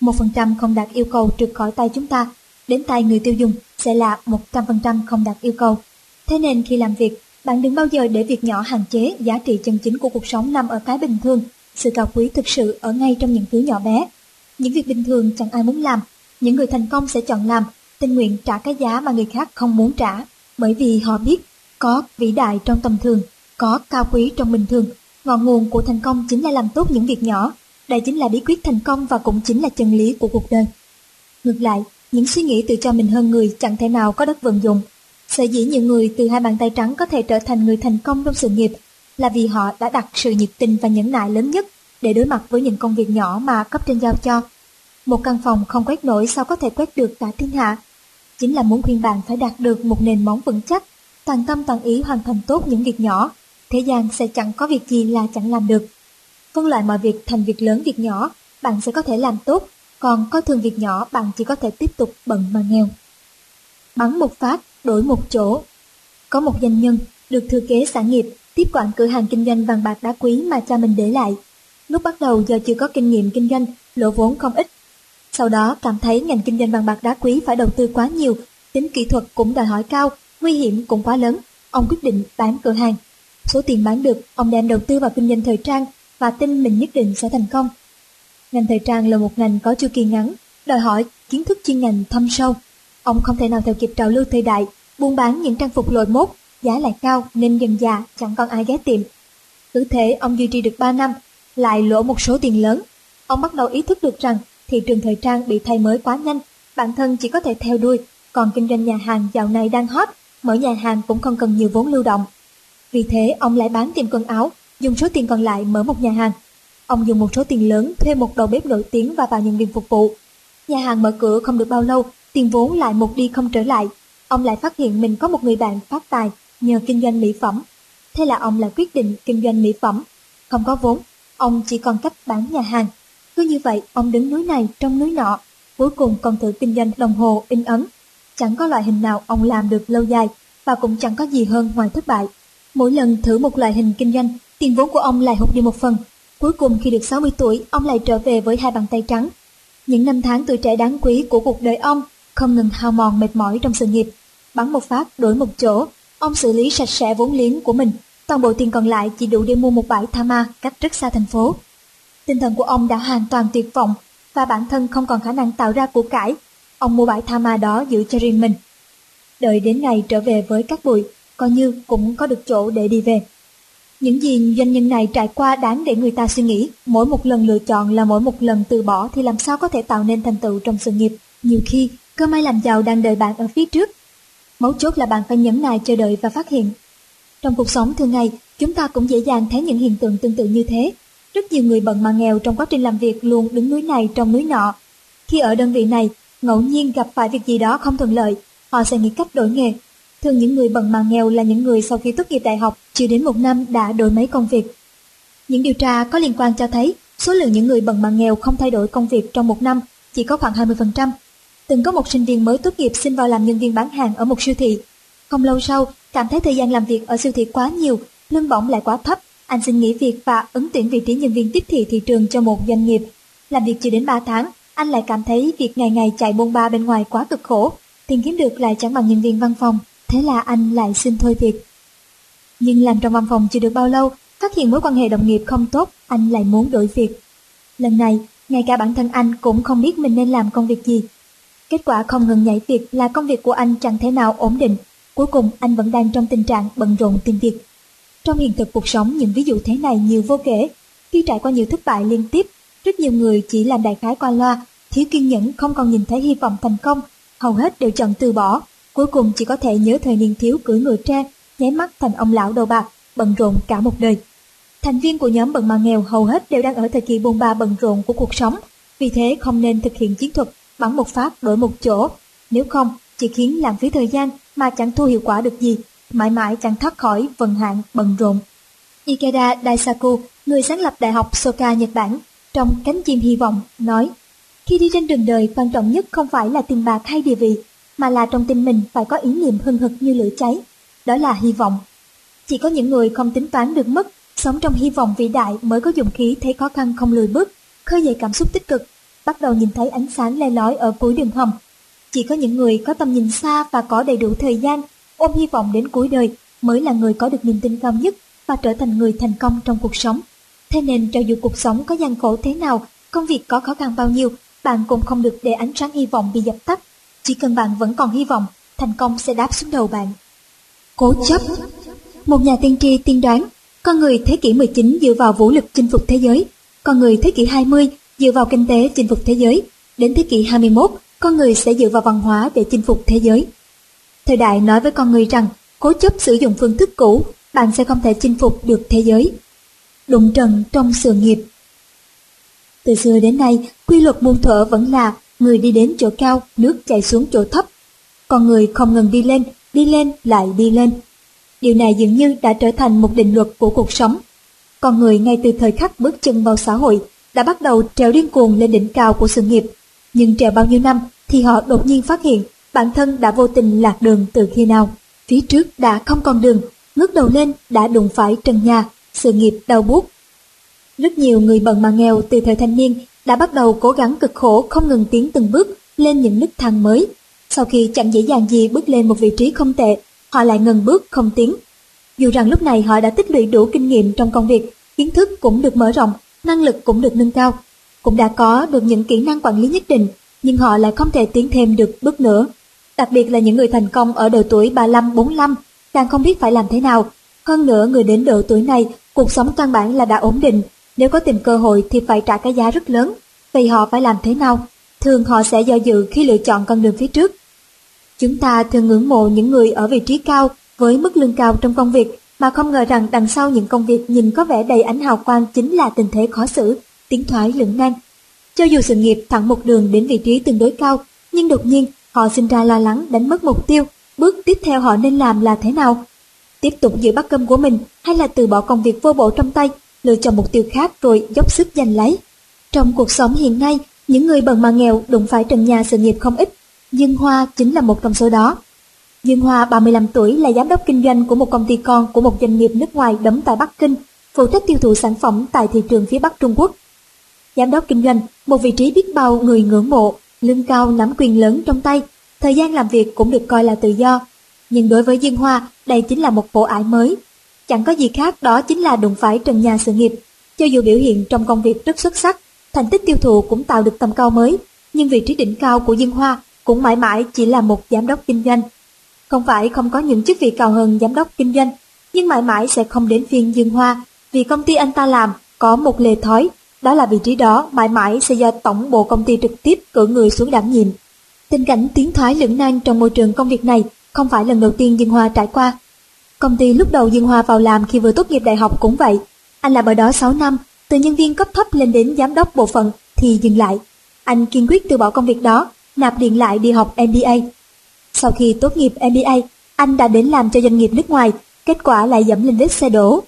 Một phần trăm không đạt yêu cầu trượt khỏi tay chúng ta đến tay người tiêu dùng sẽ là 100% không đạt yêu cầu. Thế nên khi làm việc, bạn đừng bao giờ để việc nhỏ hạn chế giá trị chân chính của cuộc sống nằm ở cái bình thường. Sự cao quý thực sự ở ngay trong những thứ nhỏ bé. Những việc bình thường chẳng ai muốn làm, những người thành công sẽ chọn làm, tình nguyện trả cái giá mà người khác không muốn trả, bởi vì họ biết có vĩ đại trong tầm thường, có cao quý trong bình thường. Ngọn nguồn của thành công chính là làm tốt những việc nhỏ. Đây chính là bí quyết thành công và cũng chính là chân lý của cuộc đời. Ngược lại, những suy nghĩ tự cho mình hơn người chẳng thể nào có đất vận dụng. Sở dĩ những người từ hai bàn tay trắng có thể trở thành người thành công trong sự nghiệp là vì họ đã đặt sự nhiệt tình và nhẫn nại lớn nhất để đối mặt với những công việc nhỏ mà cấp trên giao cho. Một căn phòng không quét nổi sao có thể quét được cả thiên hạ. Chính là muốn khuyên bạn phải đạt được một nền móng vững chắc, toàn tâm toàn ý hoàn thành tốt những việc nhỏ. Thế gian sẽ chẳng có việc gì là chẳng làm được. Phân loại mọi việc thành việc lớn việc nhỏ, bạn sẽ có thể làm tốt còn có thường việc nhỏ bạn chỉ có thể tiếp tục bận mà nghèo. Bắn một phát, đổi một chỗ. Có một doanh nhân được thừa kế sản nghiệp tiếp quản cửa hàng kinh doanh vàng bạc đá quý mà cha mình để lại. Lúc bắt đầu do chưa có kinh nghiệm kinh doanh, lỗ vốn không ít. Sau đó cảm thấy ngành kinh doanh vàng bạc đá quý phải đầu tư quá nhiều, tính kỹ thuật cũng đòi hỏi cao, nguy hiểm cũng quá lớn. Ông quyết định bán cửa hàng. Số tiền bán được, ông đem đầu tư vào kinh doanh thời trang và tin mình nhất định sẽ thành công. Ngành thời trang là một ngành có chu kỳ ngắn, đòi hỏi kiến thức chuyên ngành thâm sâu. Ông không thể nào theo kịp trào lưu thời đại, buôn bán những trang phục lồi mốt, giá lại cao nên dần già chẳng còn ai ghé tiệm. Cứ thế ông duy trì được 3 năm, lại lỗ một số tiền lớn. Ông bắt đầu ý thức được rằng thị trường thời trang bị thay mới quá nhanh, bản thân chỉ có thể theo đuôi, còn kinh doanh nhà hàng dạo này đang hot, mở nhà hàng cũng không cần nhiều vốn lưu động. Vì thế ông lại bán tiệm quần áo, dùng số tiền còn lại mở một nhà hàng. Ông dùng một số tiền lớn thuê một đầu bếp nổi tiếng và vào nhân viên phục vụ. Nhà hàng mở cửa không được bao lâu, tiền vốn lại một đi không trở lại. Ông lại phát hiện mình có một người bạn phát tài nhờ kinh doanh mỹ phẩm. Thế là ông lại quyết định kinh doanh mỹ phẩm. Không có vốn, ông chỉ còn cách bán nhà hàng. Cứ như vậy, ông đứng núi này trong núi nọ, cuối cùng còn thử kinh doanh đồng hồ in ấn. Chẳng có loại hình nào ông làm được lâu dài và cũng chẳng có gì hơn ngoài thất bại. Mỗi lần thử một loại hình kinh doanh, tiền vốn của ông lại hụt đi một phần. Cuối cùng khi được 60 tuổi, ông lại trở về với hai bàn tay trắng. Những năm tháng tuổi trẻ đáng quý của cuộc đời ông không ngừng hao mòn mệt mỏi trong sự nghiệp. Bắn một phát đổi một chỗ, ông xử lý sạch sẽ vốn liếng của mình. Toàn bộ tiền còn lại chỉ đủ để mua một bãi tha ma cách rất xa thành phố. Tinh thần của ông đã hoàn toàn tuyệt vọng và bản thân không còn khả năng tạo ra của cải. Ông mua bãi tha ma đó giữ cho riêng mình. Đợi đến ngày trở về với các bụi, coi như cũng có được chỗ để đi về. Những gì doanh nhân này trải qua đáng để người ta suy nghĩ, mỗi một lần lựa chọn là mỗi một lần từ bỏ thì làm sao có thể tạo nên thành tựu trong sự nghiệp. Nhiều khi, cơ may làm giàu đang đợi bạn ở phía trước. Mấu chốt là bạn phải nhẫn nại chờ đợi và phát hiện. Trong cuộc sống thường ngày, chúng ta cũng dễ dàng thấy những hiện tượng tương tự như thế. Rất nhiều người bận mà nghèo trong quá trình làm việc luôn đứng núi này trong núi nọ. Khi ở đơn vị này, ngẫu nhiên gặp phải việc gì đó không thuận lợi, họ sẽ nghĩ cách đổi nghề. Thường những người bận mà nghèo là những người sau khi tốt nghiệp đại học chưa đến một năm đã đổi mấy công việc. Những điều tra có liên quan cho thấy số lượng những người bận mà nghèo không thay đổi công việc trong một năm chỉ có khoảng 20%. Từng có một sinh viên mới tốt nghiệp xin vào làm nhân viên bán hàng ở một siêu thị. Không lâu sau, cảm thấy thời gian làm việc ở siêu thị quá nhiều, lương bổng lại quá thấp, anh xin nghỉ việc và ứng tuyển vị trí nhân viên tiếp thị thị trường cho một doanh nghiệp. Làm việc chưa đến 3 tháng, anh lại cảm thấy việc ngày ngày chạy bôn ba bên ngoài quá cực khổ, tiền kiếm được lại chẳng bằng nhân viên văn phòng, thế là anh lại xin thôi việc. Nhưng làm trong văn phòng chưa được bao lâu, phát hiện mối quan hệ đồng nghiệp không tốt, anh lại muốn đổi việc. Lần này, ngay cả bản thân anh cũng không biết mình nên làm công việc gì. Kết quả không ngừng nhảy việc là công việc của anh chẳng thể nào ổn định. Cuối cùng anh vẫn đang trong tình trạng bận rộn tìm việc. Trong hiện thực cuộc sống những ví dụ thế này nhiều vô kể. Khi trải qua nhiều thất bại liên tiếp, rất nhiều người chỉ làm đại khái qua loa, thiếu kiên nhẫn không còn nhìn thấy hy vọng thành công, hầu hết đều chọn từ bỏ, cuối cùng chỉ có thể nhớ thời niên thiếu cưỡi ngựa tre, nháy mắt thành ông lão đầu bạc, bận rộn cả một đời. Thành viên của nhóm bận mà nghèo hầu hết đều đang ở thời kỳ bôn ba bận rộn của cuộc sống, vì thế không nên thực hiện chiến thuật bắn một phát đổi một chỗ, nếu không chỉ khiến lãng phí thời gian mà chẳng thu hiệu quả được gì, mãi mãi chẳng thoát khỏi vận hạn bận rộn. Ikeda Daisaku, người sáng lập Đại học Soka Nhật Bản, trong cánh chim hy vọng, nói Khi đi trên đường đời, quan trọng nhất không phải là tiền bạc hay địa vị, mà là trong tim mình phải có ý niệm hưng hực như lửa cháy. Đó là hy vọng. Chỉ có những người không tính toán được mất, sống trong hy vọng vĩ đại mới có dụng khí thấy khó khăn không lùi bước, khơi dậy cảm xúc tích cực, bắt đầu nhìn thấy ánh sáng le lói ở cuối đường hầm. Chỉ có những người có tầm nhìn xa và có đầy đủ thời gian, ôm hy vọng đến cuối đời mới là người có được niềm tin cao nhất và trở thành người thành công trong cuộc sống. Thế nên cho dù cuộc sống có gian khổ thế nào, công việc có khó khăn bao nhiêu, bạn cũng không được để ánh sáng hy vọng bị dập tắt. Chỉ cần bạn vẫn còn hy vọng, thành công sẽ đáp xuống đầu bạn. Cố chấp Một nhà tiên tri tiên đoán, con người thế kỷ 19 dựa vào vũ lực chinh phục thế giới, con người thế kỷ 20 dựa vào kinh tế chinh phục thế giới, đến thế kỷ 21, con người sẽ dựa vào văn hóa để chinh phục thế giới. Thời đại nói với con người rằng, cố chấp sử dụng phương thức cũ, bạn sẽ không thể chinh phục được thế giới. Đụng trần trong sự nghiệp Từ xưa đến nay, quy luật muôn thuở vẫn là người đi đến chỗ cao, nước chảy xuống chỗ thấp. Con người không ngừng đi lên, đi lên lại đi lên. Điều này dường như đã trở thành một định luật của cuộc sống. Con người ngay từ thời khắc bước chân vào xã hội đã bắt đầu trèo điên cuồng lên đỉnh cao của sự nghiệp. Nhưng trèo bao nhiêu năm thì họ đột nhiên phát hiện bản thân đã vô tình lạc đường từ khi nào. Phía trước đã không còn đường, ngước đầu lên đã đụng phải trần nhà, sự nghiệp đau buốt. Rất nhiều người bận mà nghèo từ thời thanh niên đã bắt đầu cố gắng cực khổ không ngừng tiến từng bước lên những nức thang mới. Sau khi chẳng dễ dàng gì bước lên một vị trí không tệ, họ lại ngừng bước không tiến. Dù rằng lúc này họ đã tích lũy đủ kinh nghiệm trong công việc, kiến thức cũng được mở rộng, năng lực cũng được nâng cao, cũng đã có được những kỹ năng quản lý nhất định, nhưng họ lại không thể tiến thêm được bước nữa. Đặc biệt là những người thành công ở độ tuổi 35-45, càng không biết phải làm thế nào. Hơn nữa người đến độ tuổi này, cuộc sống căn bản là đã ổn định, nếu có tìm cơ hội thì phải trả cái giá rất lớn. Vậy họ phải làm thế nào? Thường họ sẽ do dự khi lựa chọn con đường phía trước. Chúng ta thường ngưỡng mộ những người ở vị trí cao với mức lương cao trong công việc mà không ngờ rằng đằng sau những công việc nhìn có vẻ đầy ánh hào quang chính là tình thế khó xử, tiếng thoái lưỡng nan. Cho dù sự nghiệp thẳng một đường đến vị trí tương đối cao, nhưng đột nhiên họ sinh ra lo lắng đánh mất mục tiêu, bước tiếp theo họ nên làm là thế nào? Tiếp tục giữ bắt cơm của mình hay là từ bỏ công việc vô bổ trong tay, lựa chọn mục tiêu khác rồi dốc sức giành lấy? Trong cuộc sống hiện nay, những người bần mà nghèo đụng phải trần nhà sự nghiệp không ít, nhưng Hoa chính là một trong số đó. Dương Hoa 35 tuổi là giám đốc kinh doanh của một công ty con của một doanh nghiệp nước ngoài đóng tại Bắc Kinh, phụ trách tiêu thụ sản phẩm tại thị trường phía Bắc Trung Quốc. Giám đốc kinh doanh, một vị trí biết bao người ngưỡng mộ, lương cao nắm quyền lớn trong tay, thời gian làm việc cũng được coi là tự do. Nhưng đối với Dương Hoa, đây chính là một bộ ải mới. Chẳng có gì khác đó chính là đụng phải trần nhà sự nghiệp. Cho dù biểu hiện trong công việc rất xuất sắc, thành tích tiêu thụ cũng tạo được tầm cao mới, nhưng vị trí đỉnh cao của Dương Hoa cũng mãi mãi chỉ là một giám đốc kinh doanh. Không phải không có những chức vị cao hơn giám đốc kinh doanh, nhưng mãi mãi sẽ không đến phiên Dương Hoa, vì công ty anh ta làm có một lề thói, đó là vị trí đó mãi mãi sẽ do tổng bộ công ty trực tiếp cử người xuống đảm nhiệm. Tình cảnh tiến thoái lưỡng nan trong môi trường công việc này không phải lần đầu tiên Dương Hoa trải qua. Công ty lúc đầu Dương Hoa vào làm khi vừa tốt nghiệp đại học cũng vậy. Anh làm ở đó 6 năm, từ nhân viên cấp thấp lên đến giám đốc bộ phận thì dừng lại. Anh kiên quyết từ bỏ công việc đó, nạp điện lại đi học MBA. Sau khi tốt nghiệp MBA, anh đã đến làm cho doanh nghiệp nước ngoài, kết quả lại dẫm lên vết xe đổ.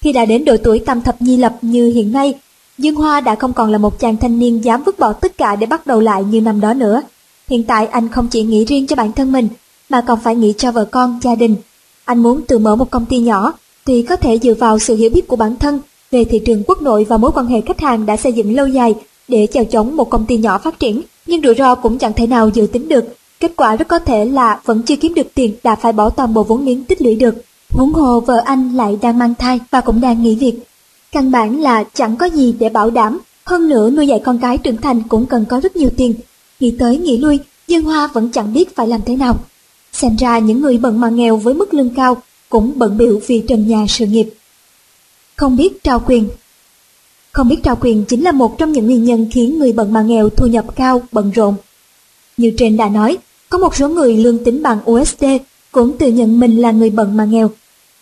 Khi đã đến độ tuổi tam thập nhi lập như hiện nay, Dương Hoa đã không còn là một chàng thanh niên dám vứt bỏ tất cả để bắt đầu lại như năm đó nữa. Hiện tại anh không chỉ nghĩ riêng cho bản thân mình, mà còn phải nghĩ cho vợ con, gia đình. Anh muốn tự mở một công ty nhỏ, tuy có thể dựa vào sự hiểu biết của bản thân về thị trường quốc nội và mối quan hệ khách hàng đã xây dựng lâu dài để chào chống một công ty nhỏ phát triển, nhưng rủi ro cũng chẳng thể nào dự tính được. Kết quả rất có thể là vẫn chưa kiếm được tiền đã phải bỏ toàn bộ vốn liếng tích lũy được. Huống hồ vợ anh lại đang mang thai và cũng đang nghỉ việc. Căn bản là chẳng có gì để bảo đảm, hơn nữa nuôi dạy con cái trưởng thành cũng cần có rất nhiều tiền. Nghĩ tới nghĩ lui, Dương Hoa vẫn chẳng biết phải làm thế nào. Xem ra những người bận mà nghèo với mức lương cao cũng bận biểu vì trần nhà sự nghiệp. Không biết trao quyền Không biết trao quyền chính là một trong những nguyên nhân khiến người bận mà nghèo thu nhập cao, bận rộn. Như trên đã nói, có một số người lương tính bằng USD cũng tự nhận mình là người bận mà nghèo.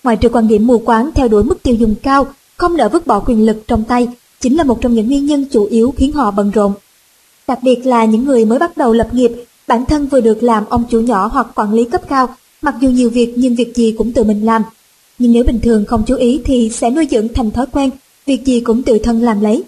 Ngoài trừ quan điểm mù quáng theo đuổi mức tiêu dùng cao, không nỡ vứt bỏ quyền lực trong tay, chính là một trong những nguyên nhân chủ yếu khiến họ bận rộn. Đặc biệt là những người mới bắt đầu lập nghiệp, bản thân vừa được làm ông chủ nhỏ hoặc quản lý cấp cao, mặc dù nhiều việc nhưng việc gì cũng tự mình làm. Nhưng nếu bình thường không chú ý thì sẽ nuôi dưỡng thành thói quen, việc gì cũng tự thân làm lấy.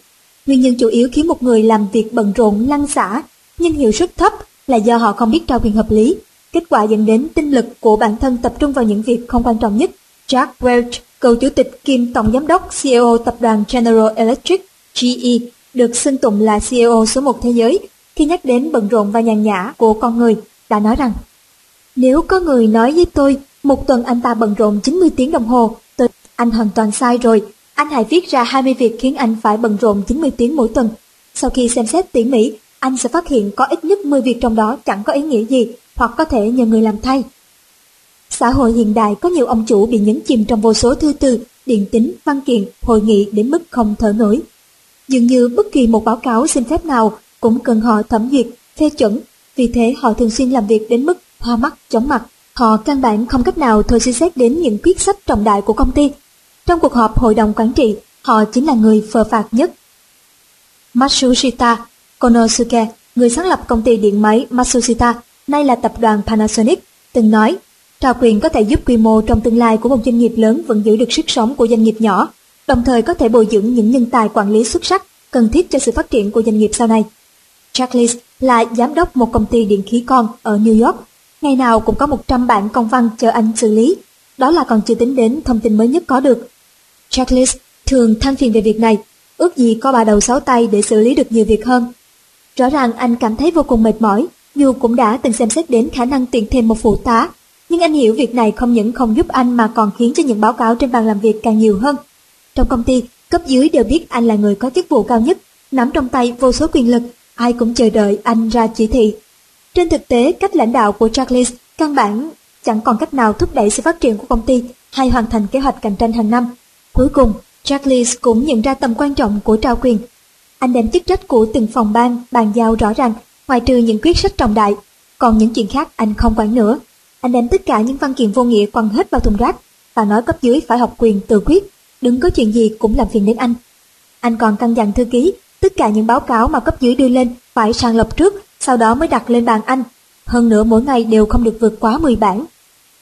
Nguyên nhân chủ yếu khiến một người làm việc bận rộn lăn xả, nhưng hiệu suất thấp là do họ không biết trao quyền hợp lý. Kết quả dẫn đến tinh lực của bản thân tập trung vào những việc không quan trọng nhất. Jack Welch, cựu chủ tịch kiêm tổng giám đốc CEO tập đoàn General Electric GE, được xưng tụng là CEO số 1 thế giới, khi nhắc đến bận rộn và nhàn nhã của con người, đã nói rằng Nếu có người nói với tôi một tuần anh ta bận rộn 90 tiếng đồng hồ, tôi anh hoàn toàn sai rồi. Anh hãy viết ra 20 việc khiến anh phải bận rộn 90 tiếng mỗi tuần. Sau khi xem xét tỉ mỉ, anh sẽ phát hiện có ít nhất 10 việc trong đó chẳng có ý nghĩa gì hoặc có thể nhờ người làm thay. Xã hội hiện đại có nhiều ông chủ bị nhấn chìm trong vô số thư từ, điện tính, văn kiện, hội nghị đến mức không thở nổi. Dường như bất kỳ một báo cáo xin phép nào cũng cần họ thẩm duyệt, phê chuẩn, vì thế họ thường xuyên làm việc đến mức hoa mắt, chóng mặt. Họ căn bản không cách nào thôi suy xét đến những quyết sách trọng đại của công ty. Trong cuộc họp hội đồng quản trị, họ chính là người phờ phạt nhất. Matsushita Konosuke, người sáng lập công ty điện máy Matsushita, nay là tập đoàn Panasonic, từng nói, trao quyền có thể giúp quy mô trong tương lai của một doanh nghiệp lớn vẫn giữ được sức sống của doanh nghiệp nhỏ, đồng thời có thể bồi dưỡng những nhân tài quản lý xuất sắc cần thiết cho sự phát triển của doanh nghiệp sau này. Charles là giám đốc một công ty điện khí con ở New York. Ngày nào cũng có 100 bản công văn chờ anh xử lý. Đó là còn chưa tính đến thông tin mới nhất có được. Charles thường than phiền về việc này, ước gì có bà đầu sáu tay để xử lý được nhiều việc hơn. Rõ ràng anh cảm thấy vô cùng mệt mỏi, dù cũng đã từng xem xét đến khả năng tuyển thêm một phụ tá. Nhưng anh hiểu việc này không những không giúp anh mà còn khiến cho những báo cáo trên bàn làm việc càng nhiều hơn. Trong công ty, cấp dưới đều biết anh là người có chức vụ cao nhất, nắm trong tay vô số quyền lực, ai cũng chờ đợi anh ra chỉ thị. Trên thực tế, cách lãnh đạo của Charles căn bản chẳng còn cách nào thúc đẩy sự phát triển của công ty hay hoàn thành kế hoạch cạnh tranh hàng năm. Cuối cùng, Charles cũng nhận ra tầm quan trọng của trao quyền. Anh đem chức trách của từng phòng ban bàn giao rõ ràng, ngoài trừ những quyết sách trọng đại, còn những chuyện khác anh không quản nữa. Anh đem tất cả những văn kiện vô nghĩa quăng hết vào thùng rác và nói cấp dưới phải học quyền tự quyết, đừng có chuyện gì cũng làm phiền đến anh. Anh còn căn dặn thư ký, tất cả những báo cáo mà cấp dưới đưa lên phải sàng lọc trước, sau đó mới đặt lên bàn anh. Hơn nữa mỗi ngày đều không được vượt quá 10 bản.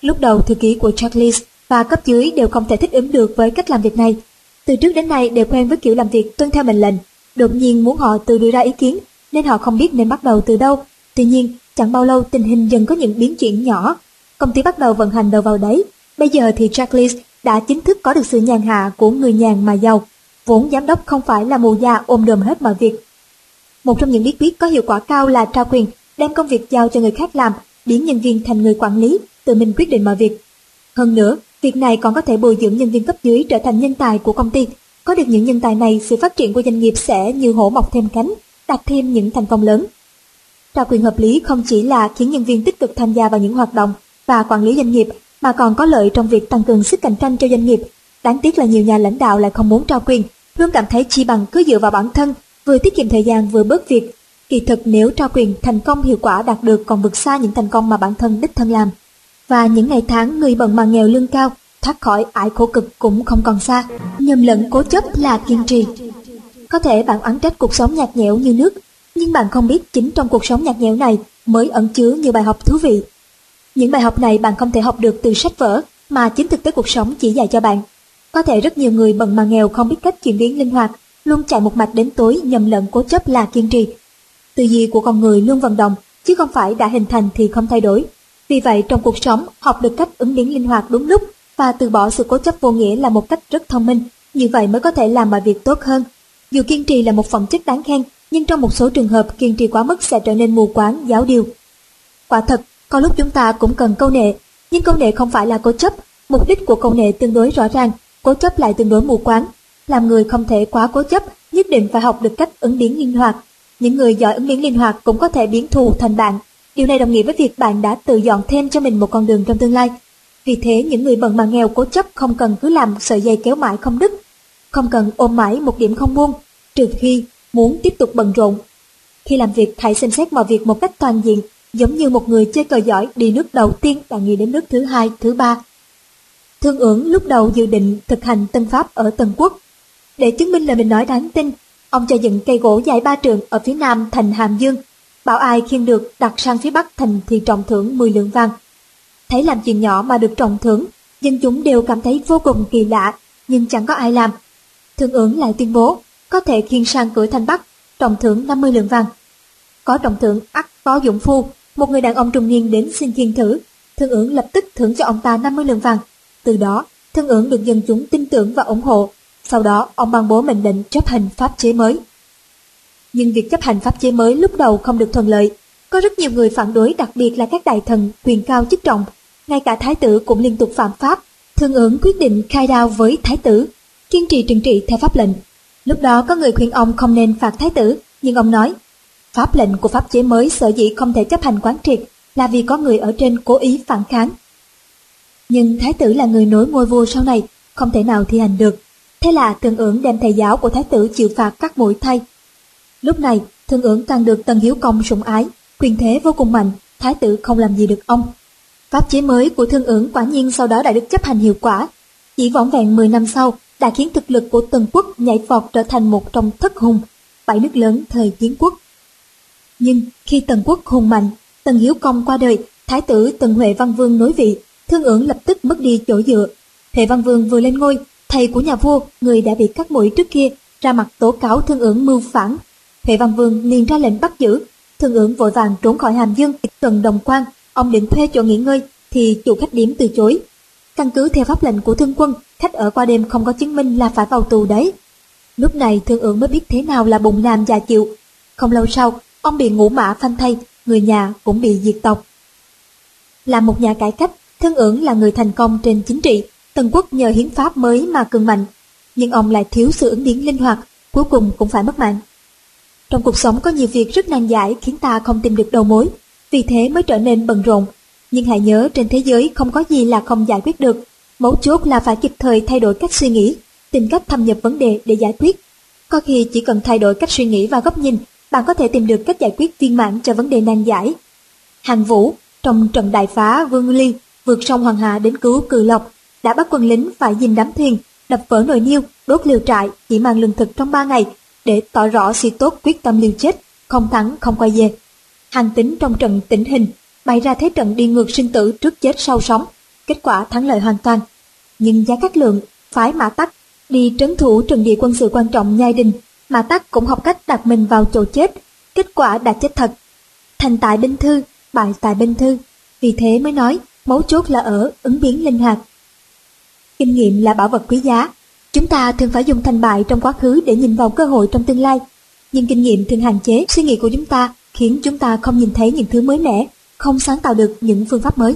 Lúc đầu thư ký của Charles và cấp dưới đều không thể thích ứng được với cách làm việc này. Từ trước đến nay đều quen với kiểu làm việc tuân theo mệnh lệnh, đột nhiên muốn họ tự đưa ra ý kiến nên họ không biết nên bắt đầu từ đâu. Tuy nhiên, chẳng bao lâu tình hình dần có những biến chuyển nhỏ. Công ty bắt đầu vận hành đầu vào đấy. Bây giờ thì Jacklist đã chính thức có được sự nhàn hạ của người nhàn mà giàu. Vốn giám đốc không phải là mù già ôm đồm hết mọi việc. Một trong những bí quyết có hiệu quả cao là trao quyền, đem công việc giao cho người khác làm, biến nhân viên thành người quản lý, tự mình quyết định mọi việc. Hơn nữa, việc này còn có thể bồi dưỡng nhân viên cấp dưới trở thành nhân tài của công ty. Có được những nhân tài này, sự phát triển của doanh nghiệp sẽ như hổ mọc thêm cánh, đạt thêm những thành công lớn. Trao quyền hợp lý không chỉ là khiến nhân viên tích cực tham gia vào những hoạt động và quản lý doanh nghiệp, mà còn có lợi trong việc tăng cường sức cạnh tranh cho doanh nghiệp. Đáng tiếc là nhiều nhà lãnh đạo lại không muốn trao quyền, luôn cảm thấy chi bằng cứ dựa vào bản thân, vừa tiết kiệm thời gian vừa bớt việc. Kỳ thực nếu trao quyền thành công hiệu quả đạt được còn vượt xa những thành công mà bản thân đích thân làm. Và những ngày tháng người bận mà nghèo lương cao, thoát khỏi ải khổ cực cũng không còn xa. Nhầm lẫn cố chấp là kiên trì. Có thể bạn oán trách cuộc sống nhạt nhẽo như nước, nhưng bạn không biết chính trong cuộc sống nhạt nhẽo này mới ẩn chứa nhiều bài học thú vị. Những bài học này bạn không thể học được từ sách vở, mà chính thực tế cuộc sống chỉ dạy cho bạn. Có thể rất nhiều người bận mà nghèo không biết cách chuyển biến linh hoạt, luôn chạy một mạch đến tối nhầm lẫn cố chấp là kiên trì. Tư duy của con người luôn vận động, chứ không phải đã hình thành thì không thay đổi. Vì vậy trong cuộc sống, học được cách ứng biến linh hoạt đúng lúc và từ bỏ sự cố chấp vô nghĩa là một cách rất thông minh, như vậy mới có thể làm mọi việc tốt hơn. Dù kiên trì là một phẩm chất đáng khen, nhưng trong một số trường hợp kiên trì quá mức sẽ trở nên mù quáng, giáo điều. Quả thật, có lúc chúng ta cũng cần câu nệ, nhưng câu nệ không phải là cố chấp, mục đích của câu nệ tương đối rõ ràng, cố chấp lại tương đối mù quáng. Làm người không thể quá cố chấp, nhất định phải học được cách ứng biến linh hoạt. Những người giỏi ứng biến linh hoạt cũng có thể biến thù thành bạn. Điều này đồng nghĩa với việc bạn đã tự dọn thêm cho mình một con đường trong tương lai. Vì thế những người bận mà nghèo cố chấp không cần cứ làm sợi dây kéo mãi không đứt, không cần ôm mãi một điểm không buông, trừ khi muốn tiếp tục bận rộn. Khi làm việc hãy xem xét mọi việc một cách toàn diện, giống như một người chơi cờ giỏi đi nước đầu tiên và nghĩ đến nước thứ hai, thứ ba. Thương ưởng lúc đầu dự định thực hành tân pháp ở Tân Quốc. Để chứng minh lời mình nói đáng tin, ông cho dựng cây gỗ dài ba trường ở phía nam thành Hàm Dương, bảo ai khiêng được đặt sang phía bắc thành thì trọng thưởng 10 lượng vàng. Thấy làm chuyện nhỏ mà được trọng thưởng, dân chúng đều cảm thấy vô cùng kỳ lạ, nhưng chẳng có ai làm. Thương ứng lại tuyên bố, có thể khiên sang cửa thành Bắc, trọng thưởng 50 lượng vàng. Có trọng thưởng ắt có dụng phu, một người đàn ông trung niên đến xin khiên thử, thương ứng lập tức thưởng cho ông ta 50 lượng vàng. Từ đó, thương ứng được dân chúng tin tưởng và ủng hộ. Sau đó, ông ban bố mệnh lệnh chấp hành pháp chế mới. Nhưng việc chấp hành pháp chế mới lúc đầu không được thuận lợi. Có rất nhiều người phản đối đặc biệt là các đại thần, quyền cao chức trọng. Ngay cả thái tử cũng liên tục phạm pháp. Thương ưởng quyết định khai đao với thái tử, kiên trì trừng trị theo pháp lệnh. Lúc đó có người khuyên ông không nên phạt thái tử, nhưng ông nói, pháp lệnh của pháp chế mới sở dĩ không thể chấp hành quán triệt là vì có người ở trên cố ý phản kháng. Nhưng thái tử là người nối ngôi vua sau này, không thể nào thi hành được. Thế là thương ưởng đem thầy giáo của thái tử chịu phạt các mũi thay. Lúc này, thương ưởng càng được Tần Hiếu Công sủng ái, quyền thế vô cùng mạnh, thái tử không làm gì được ông. Pháp chế mới của thương ứng quả nhiên sau đó đã được chấp hành hiệu quả. Chỉ vỏn vẹn 10 năm sau, đã khiến thực lực của Tần quốc nhảy vọt trở thành một trong thất hùng, bảy nước lớn thời chiến quốc. Nhưng khi Tần quốc hùng mạnh, Tần Hiếu Công qua đời, Thái tử Tần Huệ Văn Vương nối vị, thương ứng lập tức mất đi chỗ dựa. Huệ Văn Vương vừa lên ngôi, thầy của nhà vua, người đã bị cắt mũi trước kia, ra mặt tố cáo thương ứng mưu phản. Huệ Văn Vương liền ra lệnh bắt giữ, thương ứng vội vàng trốn khỏi Hàm Dương, Tần Đồng Quan, ông định thuê chỗ nghỉ ngơi, thì chủ khách điểm từ chối. Căn cứ theo pháp lệnh của thương quân, khách ở qua đêm không có chứng minh là phải vào tù đấy. Lúc này thương ưởng mới biết thế nào là bụng làm già chịu. Không lâu sau, ông bị ngũ mã phanh thay, người nhà cũng bị diệt tộc. Là một nhà cải cách, thương ưởng là người thành công trên chính trị, Tần quốc nhờ hiến pháp mới mà cường mạnh. Nhưng ông lại thiếu sự ứng biến linh hoạt, cuối cùng cũng phải mất mạng. Trong cuộc sống có nhiều việc rất nan giải khiến ta không tìm được đầu mối, vì thế mới trở nên bận rộn. Nhưng hãy nhớ trên thế giới không có gì là không giải quyết được. Mấu chốt là phải kịp thời thay đổi cách suy nghĩ, tìm cách thâm nhập vấn đề để giải quyết. Có khi chỉ cần thay đổi cách suy nghĩ và góc nhìn, bạn có thể tìm được cách giải quyết viên mãn cho vấn đề nan giải. Hàng Vũ, trong trận đại phá Vương Ly, vượt sông Hoàng Hà đến cứu Cừ Lộc, đã bắt quân lính phải dìm đám thuyền, đập vỡ nồi niêu, đốt liều trại, chỉ mang lương thực trong ba ngày, để tỏ rõ si tốt quyết tâm liều chết, không thắng không quay về. Hàng tính trong trận tỉnh hình, bày ra thế trận đi ngược sinh tử trước chết sau sống, kết quả thắng lợi hoàn toàn. Nhưng giá cát lượng, phái mã tắc, đi trấn thủ trận địa quân sự quan trọng nhai đình, mã tắc cũng học cách đặt mình vào chỗ chết, kết quả đã chết thật. Thành tại binh thư, bại tại binh thư, vì thế mới nói mấu chốt là ở ứng biến linh hoạt. Kinh nghiệm là bảo vật quý giá, chúng ta thường phải dùng thành bại trong quá khứ để nhìn vào cơ hội trong tương lai, nhưng kinh nghiệm thường hạn chế suy nghĩ của chúng ta khiến chúng ta không nhìn thấy những thứ mới mẻ, không sáng tạo được những phương pháp mới.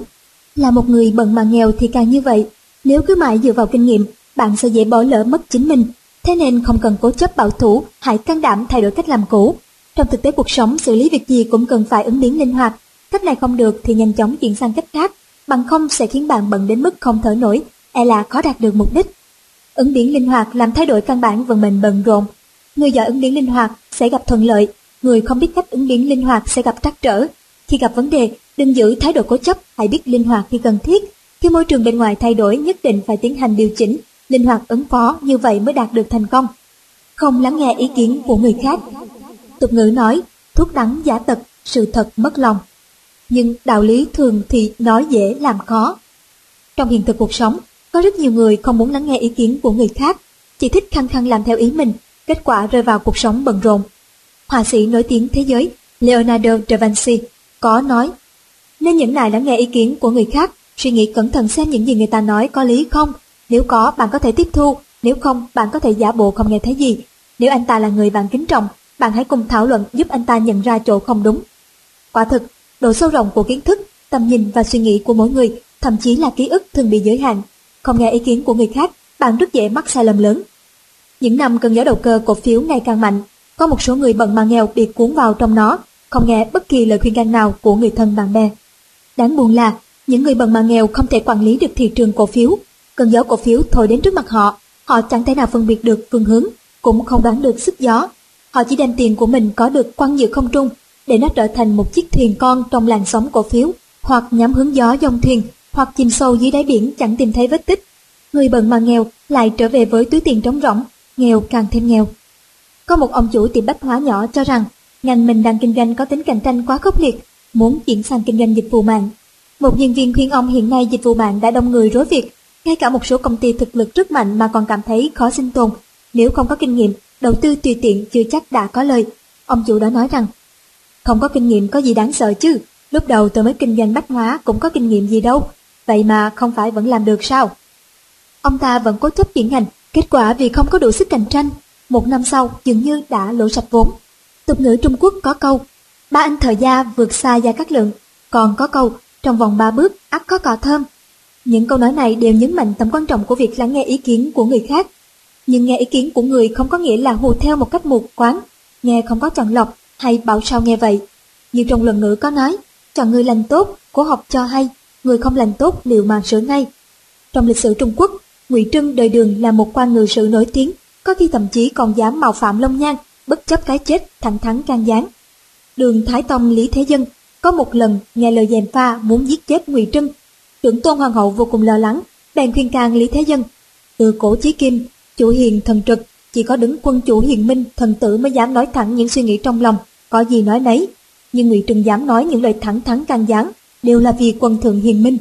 Là một người bận mà nghèo thì càng như vậy, nếu cứ mãi dựa vào kinh nghiệm, bạn sẽ dễ bỏ lỡ mất chính mình. Thế nên không cần cố chấp bảo thủ, hãy can đảm thay đổi cách làm cũ. Trong thực tế cuộc sống, xử lý việc gì cũng cần phải ứng biến linh hoạt. Cách này không được thì nhanh chóng chuyển sang cách khác, bằng không sẽ khiến bạn bận đến mức không thở nổi, e là khó đạt được mục đích. Ứng biến linh hoạt làm thay đổi căn bản vận mệnh bận rộn. Người giỏi ứng biến linh hoạt sẽ gặp thuận lợi, người không biết cách ứng biến linh hoạt sẽ gặp trắc trở. Khi gặp vấn đề, đừng giữ thái độ cố chấp, hãy biết linh hoạt khi cần thiết. Khi môi trường bên ngoài thay đổi nhất định phải tiến hành điều chỉnh, linh hoạt ứng phó như vậy mới đạt được thành công. Không lắng nghe ý kiến của người khác. Tục ngữ nói, thuốc đắng giả tật, sự thật mất lòng. Nhưng đạo lý thường thì nói dễ làm khó. Trong hiện thực cuộc sống, có rất nhiều người không muốn lắng nghe ý kiến của người khác, chỉ thích khăng khăng làm theo ý mình, kết quả rơi vào cuộc sống bận rộn. Họa sĩ nổi tiếng thế giới Leonardo da Vinci có nói nên những này lắng nghe ý kiến của người khác, suy nghĩ cẩn thận xem những gì người ta nói có lý không. Nếu có, bạn có thể tiếp thu, nếu không, bạn có thể giả bộ không nghe thấy gì. Nếu anh ta là người bạn kính trọng, bạn hãy cùng thảo luận giúp anh ta nhận ra chỗ không đúng. Quả thực, độ sâu rộng của kiến thức, tầm nhìn và suy nghĩ của mỗi người, thậm chí là ký ức thường bị giới hạn. Không nghe ý kiến của người khác, bạn rất dễ mắc sai lầm lớn. Những năm cơn gió đầu cơ cổ phiếu ngày càng mạnh, có một số người bận mà nghèo bị cuốn vào trong nó, không nghe bất kỳ lời khuyên can nào của người thân bạn bè. Đáng buồn là, những người bận mà nghèo không thể quản lý được thị trường cổ phiếu. Cơn gió cổ phiếu thổi đến trước mặt họ, họ chẳng thể nào phân biệt được phương hướng, cũng không đoán được sức gió. Họ chỉ đem tiền của mình có được quăng giữa không trung, để nó trở thành một chiếc thuyền con trong làn sóng cổ phiếu, hoặc nhắm hướng gió dòng thuyền, hoặc chìm sâu dưới đáy biển chẳng tìm thấy vết tích. Người bận mà nghèo lại trở về với túi tiền trống rỗng, nghèo càng thêm nghèo. Có một ông chủ tiệm bách hóa nhỏ cho rằng ngành mình đang kinh doanh có tính cạnh tranh quá khốc liệt, muốn chuyển sang kinh doanh dịch vụ mạng. Một nhân viên khuyên ông hiện nay dịch vụ mạng đã đông người rối việc, ngay cả một số công ty thực lực rất mạnh mà còn cảm thấy khó sinh tồn. Nếu không có kinh nghiệm, đầu tư tùy tiện chưa chắc đã có lời. Ông chủ đã nói rằng, không có kinh nghiệm có gì đáng sợ chứ, lúc đầu tôi mới kinh doanh bách hóa cũng có kinh nghiệm gì đâu, vậy mà không phải vẫn làm được sao? Ông ta vẫn cố chấp chuyển ngành, kết quả vì không có đủ sức cạnh tranh, một năm sau dường như đã lỗ sạch vốn. Tục ngữ Trung Quốc có câu, ba anh thời gia vượt xa gia cát lượng, còn có câu, trong vòng ba bước ắt có cỏ thơm. Những câu nói này đều nhấn mạnh tầm quan trọng của việc lắng nghe ý kiến của người khác. Nhưng nghe ý kiến của người không có nghĩa là hù theo một cách mù quáng, nghe không có chọn lọc hay bảo sao nghe vậy. Như trong luận ngữ có nói, chọn người lành tốt, cố học cho hay, người không lành tốt liệu mà sửa ngay. Trong lịch sử Trung Quốc, Ngụy Trưng đời Đường là một quan ngự sự nổi tiếng, có khi thậm chí còn dám mạo phạm Long Nhan, bất chấp cái chết, thẳng thắn can gián. Đường Thái Tông Lý Thế Dân có một lần nghe lời dèm pha muốn giết chết Ngụy Trưng, trưởng tôn hoàng hậu vô cùng lo lắng, bèn khuyên can Lý Thế Dân. Từ cổ chí kim, chủ hiền thần trực, chỉ có đứng quân chủ hiền minh, thần tử mới dám nói thẳng những suy nghĩ trong lòng, có gì nói nấy. Nhưng Ngụy Trưng dám nói những lời thẳng thắn can gián, đều là vì quân thượng hiền minh.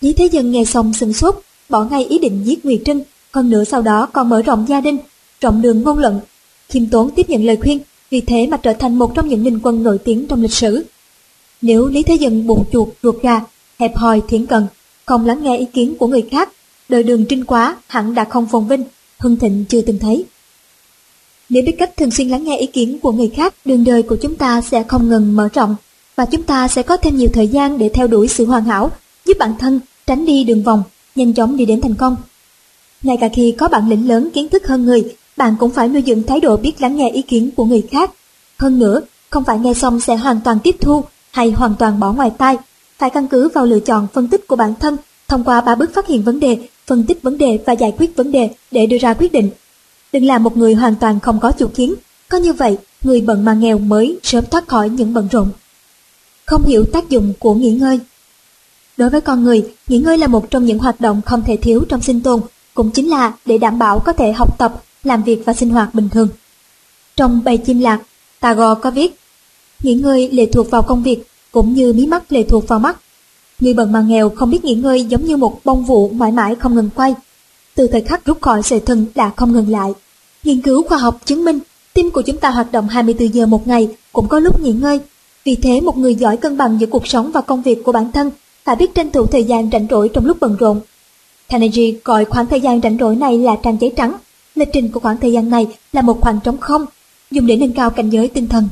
Lý Thế Dân nghe xong sừng sốt, bỏ ngay ý định giết Ngụy Trưng, còn nữa sau đó còn mở rộng gia đình, rộng đường ngôn luận. Khiêm tốn tiếp nhận lời khuyên, vì thế mà trở thành một trong những ninh quân nổi tiếng trong lịch sử. Nếu Lý Thế Dân bụng chuột ruột gà, hẹp hòi thiển cần, không lắng nghe ý kiến của người khác, đời đường trinh quá hẳn đã không phồn vinh, hưng thịnh chưa từng thấy. Nếu biết cách thường xuyên lắng nghe ý kiến của người khác, đường đời của chúng ta sẽ không ngừng mở rộng, và chúng ta sẽ có thêm nhiều thời gian để theo đuổi sự hoàn hảo, giúp bản thân tránh đi đường vòng, nhanh chóng đi đến thành công. Ngay cả khi có bản lĩnh lớn kiến thức hơn người, bạn cũng phải nuôi dưỡng thái độ biết lắng nghe ý kiến của người khác. Hơn nữa, không phải nghe xong sẽ hoàn toàn tiếp thu hay hoàn toàn bỏ ngoài tai, phải căn cứ vào lựa chọn phân tích của bản thân thông qua ba bước phát hiện vấn đề, phân tích vấn đề và giải quyết vấn đề để đưa ra quyết định. Đừng là một người hoàn toàn không có chủ kiến, có như vậy người bận mà nghèo mới sớm thoát khỏi những bận rộn. Không hiểu tác dụng của nghỉ ngơi. Đối với con người, nghỉ ngơi là một trong những hoạt động không thể thiếu trong sinh tồn, cũng chính là để đảm bảo có thể học tập, làm việc và sinh hoạt bình thường. Trong bài chim lạc, Tagore có viết, nghỉ ngơi lệ thuộc vào công việc, cũng như mí mắt lệ thuộc vào mắt. Người bận mà nghèo không biết nghỉ ngơi giống như một bông vụ mãi mãi không ngừng quay. Từ thời khắc rút khỏi sợi thân đã không ngừng lại. Nghiên cứu khoa học chứng minh, tim của chúng ta hoạt động 24 giờ một ngày, cũng có lúc nghỉ ngơi. Vì thế một người giỏi cân bằng giữa cuộc sống và công việc của bản thân phải biết tranh thủ thời gian rảnh rỗi trong lúc bận rộn. Carnegie gọi khoảng thời gian rảnh rỗi này là trang giấy trắng. Lịch trình của khoảng thời gian này là một khoảng trống không, dùng để nâng cao cảnh giới tinh thần.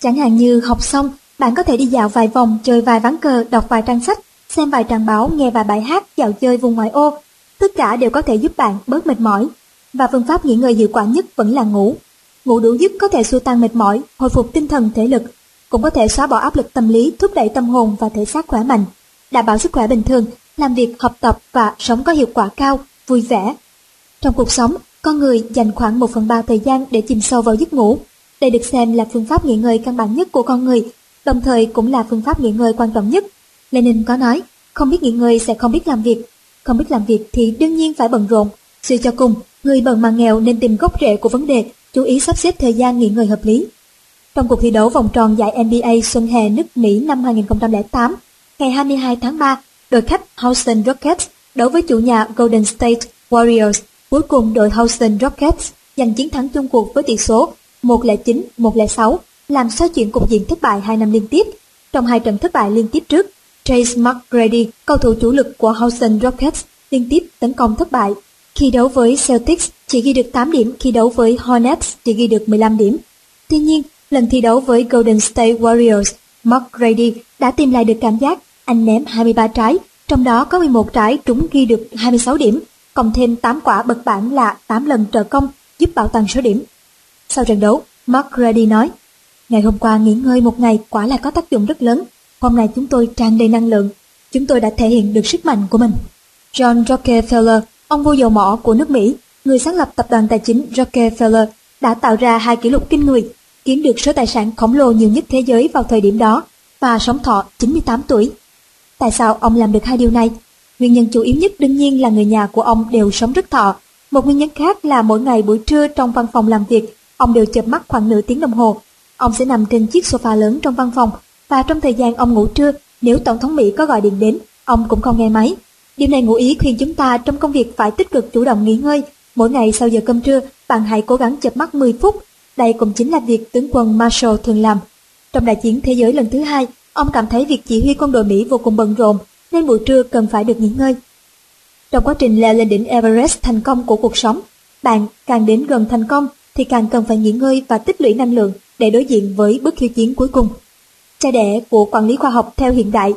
Chẳng hạn như học xong, bạn có thể đi dạo vài vòng, chơi vài ván cờ, đọc vài trang sách, xem vài trang báo, nghe vài bài hát, dạo chơi vùng ngoại ô. Tất cả đều có thể giúp bạn bớt mệt mỏi. Và phương pháp nghỉ ngơi hiệu quả nhất vẫn là ngủ. Ngủ đủ giấc có thể xua tan mệt mỏi, hồi phục tinh thần thể lực, cũng có thể xóa bỏ áp lực tâm lý, thúc đẩy tâm hồn và thể xác khỏe mạnh, đảm bảo sức khỏe bình thường, làm việc, học tập và sống có hiệu quả cao, vui vẻ. Trong cuộc sống, con người dành khoảng 1 phần 3 thời gian để chìm sâu vào giấc ngủ. Đây được xem là phương pháp nghỉ ngơi căn bản nhất của con người, đồng thời cũng là phương pháp nghỉ ngơi quan trọng nhất. Lenin có nói, không biết nghỉ ngơi sẽ không biết làm việc, không biết làm việc thì đương nhiên phải bận rộn. Suy cho cùng, người bận mà nghèo nên tìm gốc rễ của vấn đề, chú ý sắp xếp thời gian nghỉ ngơi hợp lý. Trong cuộc thi đấu vòng tròn giải NBA Xuân Hè nước Mỹ năm 2008, ngày 22 tháng 3, đội khách Houston Rockets đấu với chủ nhà Golden State Warriors. Cuối cùng đội Houston Rockets giành chiến thắng chung cuộc với tỷ số 109-106, làm xoay chuyển cục diện thất bại hai năm liên tiếp. Trong hai trận thất bại liên tiếp trước, Trace McGrady, cầu thủ chủ lực của Houston Rockets, liên tiếp tấn công thất bại. Khi đấu với Celtics, chỉ ghi được 8 điểm, khi đấu với Hornets chỉ ghi được 15 điểm. Tuy nhiên, lần thi đấu với Golden State Warriors, McGrady đã tìm lại được cảm giác anh ném 23 trái, trong đó có 11 trái trúng ghi được 26 điểm, cộng thêm 8 quả bật bản là 8 lần trợ công giúp bảo toàn số điểm. Sau trận đấu, Mark Grady nói, Ngày hôm qua nghỉ ngơi một ngày quả là có tác dụng rất lớn. Hôm nay chúng tôi tràn đầy năng lượng. Chúng tôi đã thể hiện được sức mạnh của mình. John Rockefeller, ông vua dầu mỏ của nước Mỹ, người sáng lập tập đoàn tài chính Rockefeller, đã tạo ra hai kỷ lục kinh người kiếm được số tài sản khổng lồ nhiều nhất thế giới vào thời điểm đó và sống thọ 98 tuổi. Tại sao ông làm được hai điều này? Nguyên nhân chủ yếu nhất đương nhiên là người nhà của ông đều sống rất thọ. Một nguyên nhân khác là mỗi ngày buổi trưa trong văn phòng làm việc, ông đều chợp mắt khoảng nửa tiếng đồng hồ. Ông sẽ nằm trên chiếc sofa lớn trong văn phòng và trong thời gian ông ngủ trưa, nếu Tổng thống Mỹ có gọi điện đến, ông cũng không nghe máy. Điều này ngụ ý khuyên chúng ta trong công việc phải tích cực chủ động nghỉ ngơi. Mỗi ngày sau giờ cơm trưa, bạn hãy cố gắng chợp mắt 10 phút đây cũng chính là việc tướng quân Marshall thường làm. Trong đại chiến thế giới lần thứ hai, ông cảm thấy việc chỉ huy quân đội Mỹ vô cùng bận rộn, nên buổi trưa cần phải được nghỉ ngơi. Trong quá trình leo lên đỉnh Everest thành công của cuộc sống, bạn càng đến gần thành công thì càng cần phải nghỉ ngơi và tích lũy năng lượng để đối diện với bước khiêu chiến cuối cùng. Cha đẻ của quản lý khoa học theo hiện đại,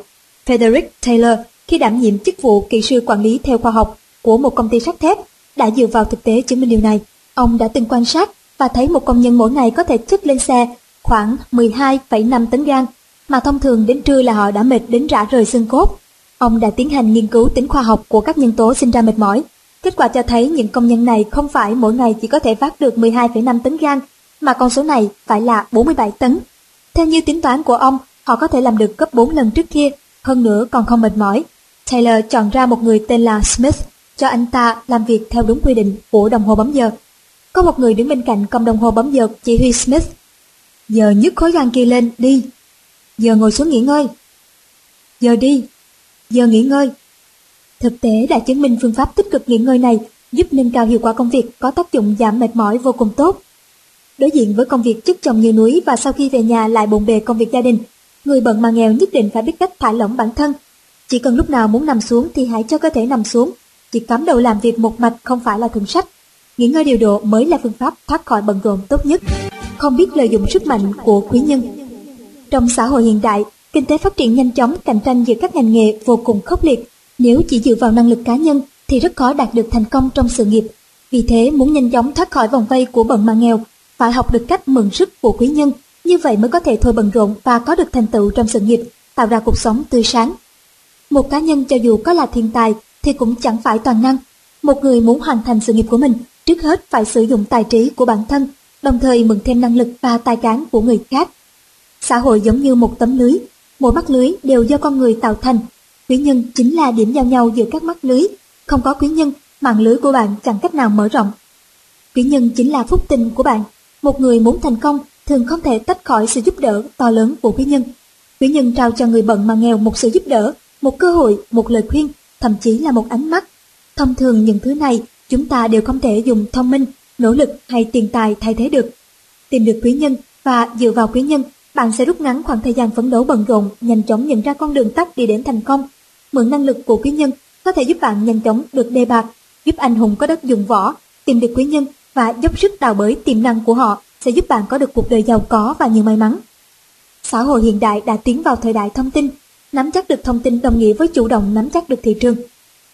Frederick Taylor, khi đảm nhiệm chức vụ kỹ sư quản lý theo khoa học của một công ty sắt thép, đã dựa vào thực tế chứng minh điều này. Ông đã từng quan sát và thấy một công nhân mỗi ngày có thể chất lên xe khoảng 12,5 tấn gan, mà thông thường đến trưa là họ đã mệt đến rã rời xương cốt. Ông đã tiến hành nghiên cứu tính khoa học của các nhân tố sinh ra mệt mỏi. Kết quả cho thấy những công nhân này không phải mỗi ngày chỉ có thể vác được 12,5 tấn gan, mà con số này phải là 47 tấn. Theo như tính toán của ông, họ có thể làm được gấp 4 lần trước kia, hơn nữa còn không mệt mỏi. Taylor chọn ra một người tên là Smith cho anh ta làm việc theo đúng quy định của đồng hồ bấm giờ. Có một người đứng bên cạnh cầm đồng hồ bấm giờ chỉ huy Smith. Giờ nhấc khối gan kia lên, đi. Giờ ngồi xuống nghỉ ngơi. Giờ đi. Giờ nghỉ ngơi. Thực tế đã chứng minh phương pháp tích cực nghỉ ngơi này giúp nâng cao hiệu quả công việc có tác dụng giảm mệt mỏi vô cùng tốt. Đối diện với công việc chất chồng như núi và sau khi về nhà lại bộn bề công việc gia đình, người bận mà nghèo nhất định phải biết cách thả lỏng bản thân. Chỉ cần lúc nào muốn nằm xuống thì hãy cho cơ thể nằm xuống, chỉ cắm đầu làm việc một mạch không phải là thuận sách. Nghỉ ngơi điều độ mới là phương pháp thoát khỏi bận rộn tốt nhất, không biết lợi dụng sức mạnh của quý nhân. Trong xã hội hiện đại, kinh tế phát triển nhanh chóng cạnh tranh giữa các ngành nghề vô cùng khốc liệt. Nếu chỉ dựa vào năng lực cá nhân thì rất khó đạt được thành công trong sự nghiệp. Vì thế muốn nhanh chóng thoát khỏi vòng vây của bận mà nghèo, phải học được cách mượn sức của quý nhân, như vậy mới có thể thôi bận rộn và có được thành tựu trong sự nghiệp, tạo ra cuộc sống tươi sáng. Một cá nhân cho dù có là thiên tài thì cũng chẳng phải toàn năng. Một người muốn hoàn thành sự nghiệp của mình, trước hết phải sử dụng tài trí của bản thân, đồng thời mượn thêm năng lực và tài cán của người khác. Xã hội giống như một tấm lưới, mỗi mắt lưới đều do con người tạo thành. Quý nhân chính là điểm giao nhau giữa các mắt lưới. Không có quý nhân, mạng lưới của bạn chẳng cách nào mở rộng. Quý nhân chính là phúc tình của bạn. Một người muốn thành công thường không thể tách khỏi sự giúp đỡ to lớn của quý nhân. Quý nhân trao cho người bận mà nghèo một sự giúp đỡ, một cơ hội, một lời khuyên, thậm chí là một ánh mắt. Thông thường những thứ này chúng ta đều không thể dùng thông minh, nỗ lực hay tiền tài thay thế được. Tìm được quý nhân và dựa vào quý nhân, bạn sẽ rút ngắn khoảng thời gian phấn đấu bận rộn, nhanh chóng nhận ra con đường tắt đi đến thành công. Mượn năng lực của quý nhân có thể giúp bạn nhanh chóng được đề bạc, giúp anh hùng có đất dùng võ, tìm được quý nhân và dốc sức đào bới tiềm năng của họ sẽ giúp bạn có được cuộc đời giàu có và nhiều may mắn. Xã hội hiện đại đã tiến vào thời đại thông tin, nắm chắc được thông tin đồng nghĩa với chủ động nắm chắc được thị trường.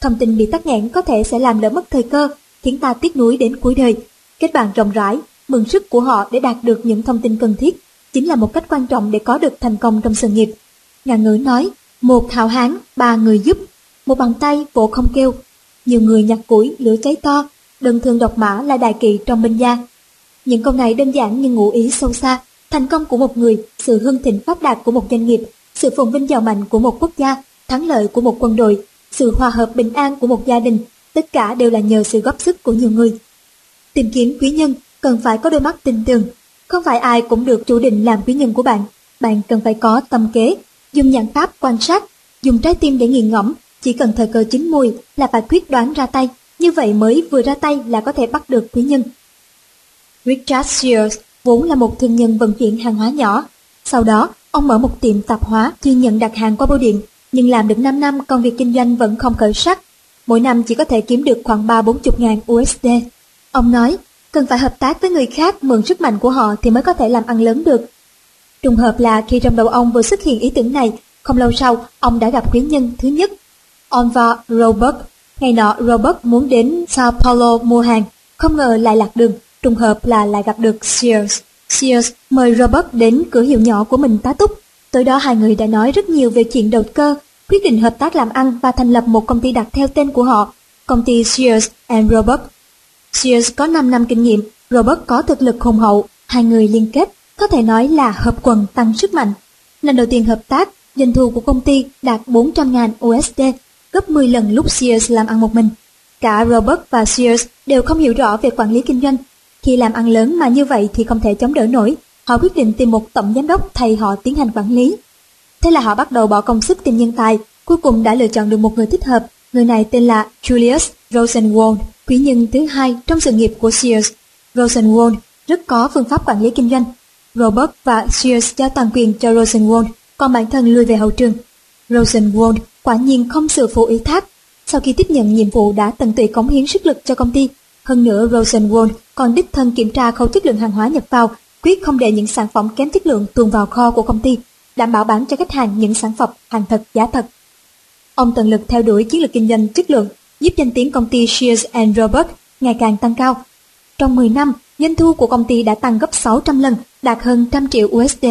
Thông tin bị tắc nghẽn có thể sẽ làm lỡ mất thời cơ, khiến ta tiếc nuối đến cuối đời. Kết bạn rộng rãi, mượn sức của họ để đạt được những thông tin cần thiết, chính là một cách quan trọng để có được thành công trong sự nghiệp. Ngạn ngữ nói, một hào hán, ba người giúp, một bàn tay vỗ không kêu. Nhiều người nhặt củi, lửa cháy to, đơn thường độc mã là đại kỵ trong binh gia. Những câu này đơn giản nhưng ngụ ý sâu xa. Thành công của một người, sự hưng thịnh phát đạt của một doanh nghiệp, sự phồn vinh giàu mạnh của một quốc gia, thắng lợi của một quân đội, sự hòa hợp bình an của một gia đình, tất cả đều là nhờ sự góp sức của nhiều người. Tìm kiếm quý nhân cần phải có đôi mắt tin tưởng. Không phải ai cũng được chủ định làm quý nhân của bạn. Bạn cần phải có tâm kế, dùng nhãn pháp quan sát, dùng trái tim để nghiền ngẫm. Chỉ cần thời cơ chín mùi là phải quyết đoán ra tay. Như vậy mới vừa ra tay là có thể bắt được quý nhân. Richard Sears vốn là một thương nhân vận chuyển hàng hóa nhỏ. Sau đó, ông mở một tiệm tạp hóa chuyên nhận đặt hàng qua bưu điện, nhưng làm được 5 năm công việc kinh doanh vẫn không khởi sắc. Mỗi năm chỉ có thể kiếm được khoảng 3-40 ngàn USD. Ông nói, cần phải hợp tác với người khác mượn sức mạnh của họ thì mới có thể làm ăn lớn được. Trùng hợp là khi trong đầu ông vừa xuất hiện ý tưởng này, không lâu sau, ông đã gặp quý nhân thứ nhất, Onva Robert. Ngày nọ, Robert muốn đến Sao Paulo mua hàng, không ngờ lại lạc đường, trùng hợp là lại gặp được Sears. Sears mời Robert đến cửa hiệu nhỏ của mình tá túc. tới đó hai người đã nói rất nhiều về chuyện đầu cơ, quyết định hợp tác làm ăn và thành lập một công ty đặt theo tên của họ, công ty Sears and Robert. Sears có 5 năm kinh nghiệm, Robert có thực lực hùng hậu, hai người liên kết, có thể nói là hợp quần tăng sức mạnh. Lần đầu tiên hợp tác, doanh thu của công ty đạt 400.000 USD, gấp 10 lần lúc Sears làm ăn một mình. Cả Robert và Sears đều không hiểu rõ về quản lý kinh doanh. Khi làm ăn lớn mà như vậy thì không thể chống đỡ nổi, họ quyết định tìm một tổng giám đốc thay họ tiến hành quản lý. Thế là họ bắt đầu bỏ công sức tìm nhân tài, cuối cùng đã lựa chọn được một người thích hợp. Người này tên là Julius Rosenwald, quý nhân thứ hai trong sự nghiệp của Sears. Rosenwald rất có phương pháp quản lý kinh doanh. Robert và Sears giao toàn quyền cho Rosenwald, còn bản thân lui về hậu trường. Rosenwald quả nhiên không sự phụ ý thác. Sau khi tiếp nhận nhiệm vụ đã tận tụy cống hiến sức lực cho công ty. Hơn nữa Rosenwald còn đích thân kiểm tra khâu chất lượng hàng hóa nhập vào, quyết không để những sản phẩm kém chất lượng tuồn vào kho của công ty đảm bảo bán cho khách hàng những sản phẩm hàng thật giá thật. Ông tận lực theo đuổi chiến lược kinh doanh chất lượng, giúp danh tiếng công ty Shears and Robert ngày càng tăng cao. Trong 10 năm, doanh thu của công ty đã tăng gấp 600 lần, đạt hơn trăm triệu USD.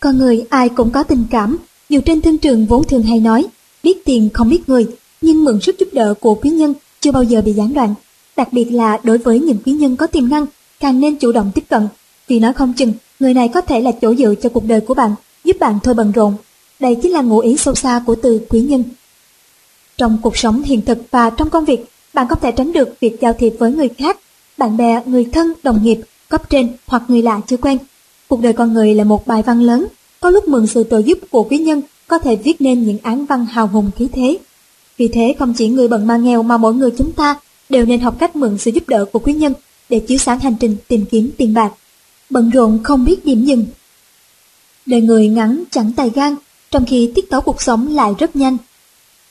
Con người ai cũng có tình cảm, dù trên thương trường vốn thường hay nói, biết tiền không biết người, nhưng mượn sức giúp đỡ của quý nhân chưa bao giờ bị gián đoạn. Đặc biệt là đối với những quý nhân có tiềm năng, càng nên chủ động tiếp cận, vì nói không chừng người này có thể là chỗ dựa cho cuộc đời của bạn giúp bạn thôi bận rộn. Đây chính là ngụ ý sâu xa của từ quý nhân. Trong cuộc sống hiện thực và trong công việc, bạn có thể tránh được việc giao thiệp với người khác, bạn bè, người thân, đồng nghiệp, cấp trên hoặc người lạ chưa quen. Cuộc đời con người là một bài văn lớn, có lúc mượn sự trợ giúp của quý nhân có thể viết nên những án văn hào hùng khí thế. Vì thế không chỉ người bận ma nghèo mà mỗi người chúng ta đều nên học cách mượn sự giúp đỡ của quý nhân để chiếu sáng hành trình tìm kiếm tiền bạc. Bận rộn không biết điểm dừng, Đời người ngắn chẳng tài gan, trong khi tiết tấu cuộc sống lại rất nhanh.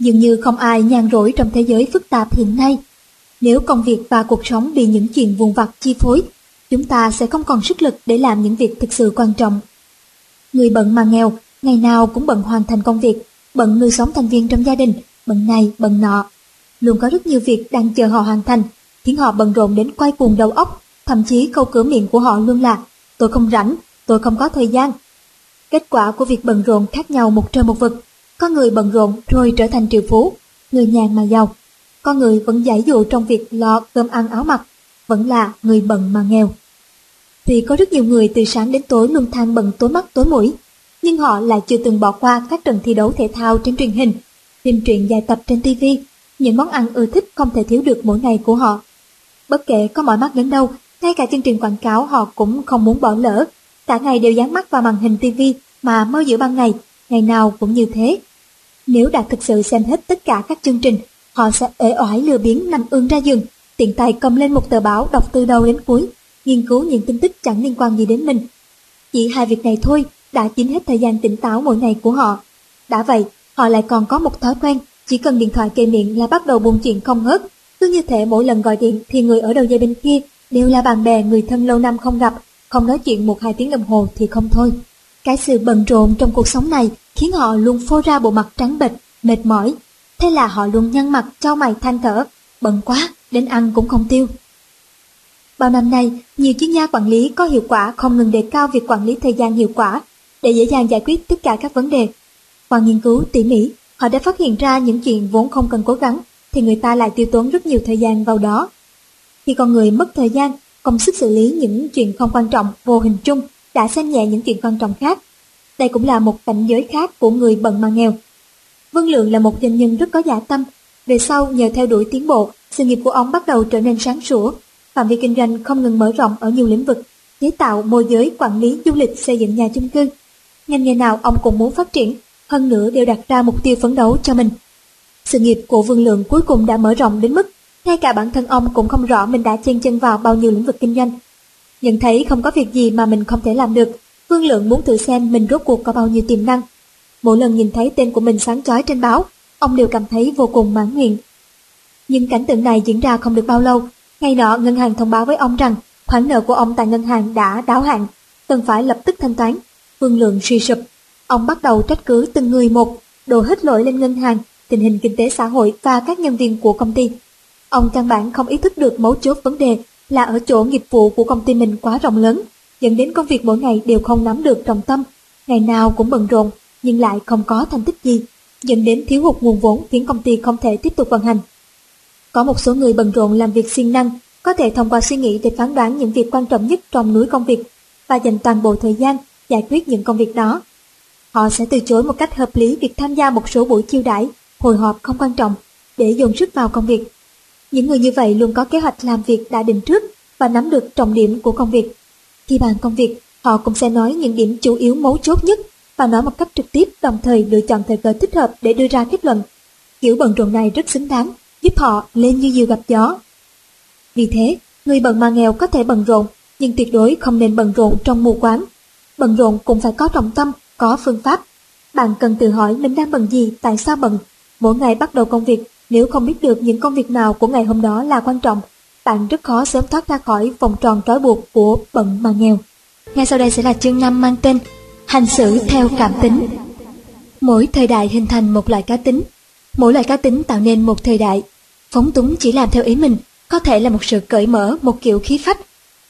Dường như không ai nhàn rỗi trong thế giới phức tạp hiện nay. Nếu công việc và cuộc sống bị những chuyện vùng vặt chi phối, chúng ta sẽ không còn sức lực để làm những việc thực sự quan trọng. Người bận mà nghèo, ngày nào cũng bận hoàn thành công việc, bận nuôi sống thành viên trong gia đình, bận này, bận nọ. Luôn có rất nhiều việc đang chờ họ hoàn thành, khiến họ bận rộn đến quay cuồng đầu óc, thậm chí câu cửa miệng của họ luôn là tôi không rảnh, tôi không có thời gian. Kết quả của việc bận rộn khác nhau một trời một vực. Có người bận rộn rồi trở thành triệu phú, người nhàn mà giàu. Có người vẫn giải dụ trong việc lo cơm ăn áo mặc, vẫn là người bận mà nghèo. Vì có rất nhiều người từ sáng đến tối luôn than bận tối mắt tối mũi, nhưng họ lại chưa từng bỏ qua các trận thi đấu thể thao trên truyền hình, phim truyện dài tập trên TV, những món ăn ưa thích không thể thiếu được mỗi ngày của họ. Bất kể có mỏi mắt đến đâu, ngay cả chương trình quảng cáo họ cũng không muốn bỏ lỡ. Cả ngày đều dán mắt vào màn hình TV mà mơ giữa ban ngày, ngày nào cũng như thế. Nếu đã thực sự xem hết tất cả các chương trình, họ sẽ ế oải lừa biến nằm ương ra giường, tiện tay cầm lên một tờ báo đọc từ đầu đến cuối, nghiên cứu những tin tức chẳng liên quan gì đến mình. Chỉ hai việc này thôi đã chiếm hết thời gian tỉnh táo mỗi ngày của họ. Đã vậy, họ lại còn có một thói quen, chỉ cần điện thoại kề miệng là bắt đầu buồn chuyện không ngớt. Cứ như thể mỗi lần gọi điện thì người ở đầu dây bên kia đều là bạn bè người thân lâu năm không gặp, không nói chuyện một hai tiếng đồng hồ thì không thôi. Cái sự bận rộn trong cuộc sống này khiến họ luôn phô ra bộ mặt trắng bệch, mệt mỏi. Thế là họ luôn nhăn mặt, trao mày than thở, bận quá, đến ăn cũng không tiêu. Bao năm nay, nhiều chuyên gia quản lý có hiệu quả không ngừng đề cao việc quản lý thời gian hiệu quả để dễ dàng giải quyết tất cả các vấn đề. Qua nghiên cứu tỉ mỉ, họ đã phát hiện ra những chuyện vốn không cần cố gắng thì người ta lại tiêu tốn rất nhiều thời gian vào đó. Khi con người mất thời gian, công sức xử lý những chuyện không quan trọng vô hình chung đã xem nhẹ những chuyện quan trọng khác. Đây cũng là một cảnh giới khác của người bận mà nghèo. Vương Lượng là một doanh nhân rất có dạ tâm. Về sau nhờ theo đuổi tiến bộ, sự nghiệp của ông bắt đầu trở nên sáng sủa. Phạm vi kinh doanh không ngừng mở rộng ở nhiều lĩnh vực, chế tạo, môi giới, quản lý, du lịch, xây dựng nhà chung cư. Ngành nghề nào ông cũng muốn phát triển, hơn nữa đều đặt ra mục tiêu phấn đấu cho mình. Sự nghiệp của Vương Lượng cuối cùng đã mở rộng đến mức ngay cả bản thân ông cũng không rõ mình đã chen chân vào bao nhiêu lĩnh vực kinh doanh. Nhận thấy không có việc gì mà mình không thể làm được, Vương Lượng muốn thử xem mình rốt cuộc có bao nhiêu tiềm năng. Mỗi lần nhìn thấy tên của mình sáng chói trên báo, ông đều cảm thấy vô cùng mãn nguyện. Nhưng cảnh tượng này diễn ra không được bao lâu. Ngày nọ, ngân hàng thông báo với ông rằng khoản nợ của ông tại ngân hàng đã đáo hạn, cần phải lập tức thanh toán. Vương Lượng suy sụp. Ông bắt đầu trách cứ từng người một, đổ hết lỗi lên ngân hàng, tình hình kinh tế xã hội và các nhân viên của công ty. Ông căn bản không ý thức được mấu chốt vấn đề là ở chỗ nghiệp vụ của công ty mình quá rộng lớn, dẫn đến công việc mỗi ngày đều không nắm được trọng tâm, ngày nào cũng bận rộn nhưng lại không có thành tích gì, dẫn đến thiếu hụt nguồn vốn khiến công ty không thể tiếp tục vận hành. Có một số người bận rộn làm việc siêng năng, có thể thông qua suy nghĩ để phán đoán những việc quan trọng nhất trong núi công việc và dành toàn bộ thời gian giải quyết những công việc đó. Họ sẽ từ chối một cách hợp lý việc tham gia một số buổi chiêu đãi, hồi họp không quan trọng để dồn sức vào công việc. Những người như vậy luôn có kế hoạch làm việc đã định trước và nắm được trọng điểm của công việc. Khi bàn công việc, họ cũng sẽ nói những điểm chủ yếu mấu chốt nhất và nói một cách trực tiếp đồng thời lựa chọn thời cơ thích hợp để đưa ra kết luận. Kiểu bận rộn này rất xứng đáng, giúp họ lên như diều gặp gió. Vì thế, người bận mà nghèo có thể bận rộn, nhưng tuyệt đối không nên bận rộn trong mù quáng. Bận rộn cũng phải có trọng tâm, có phương pháp. Bạn cần tự hỏi mình đang bận gì, tại sao bận. Mỗi ngày bắt đầu công việc, nếu không biết được những công việc nào của ngày hôm đó là quan trọng, bạn rất khó sớm thoát ra khỏi vòng tròn trói buộc của bận mà nghèo. Ngay sau đây sẽ là chương 5 mang tên Hành xử theo cảm tính. Mỗi thời đại hình thành một loại cá tính. Mỗi loại cá tính tạo nên một thời đại. Phóng túng chỉ làm theo ý mình, có thể là một sự cởi mở, một kiểu khí phách.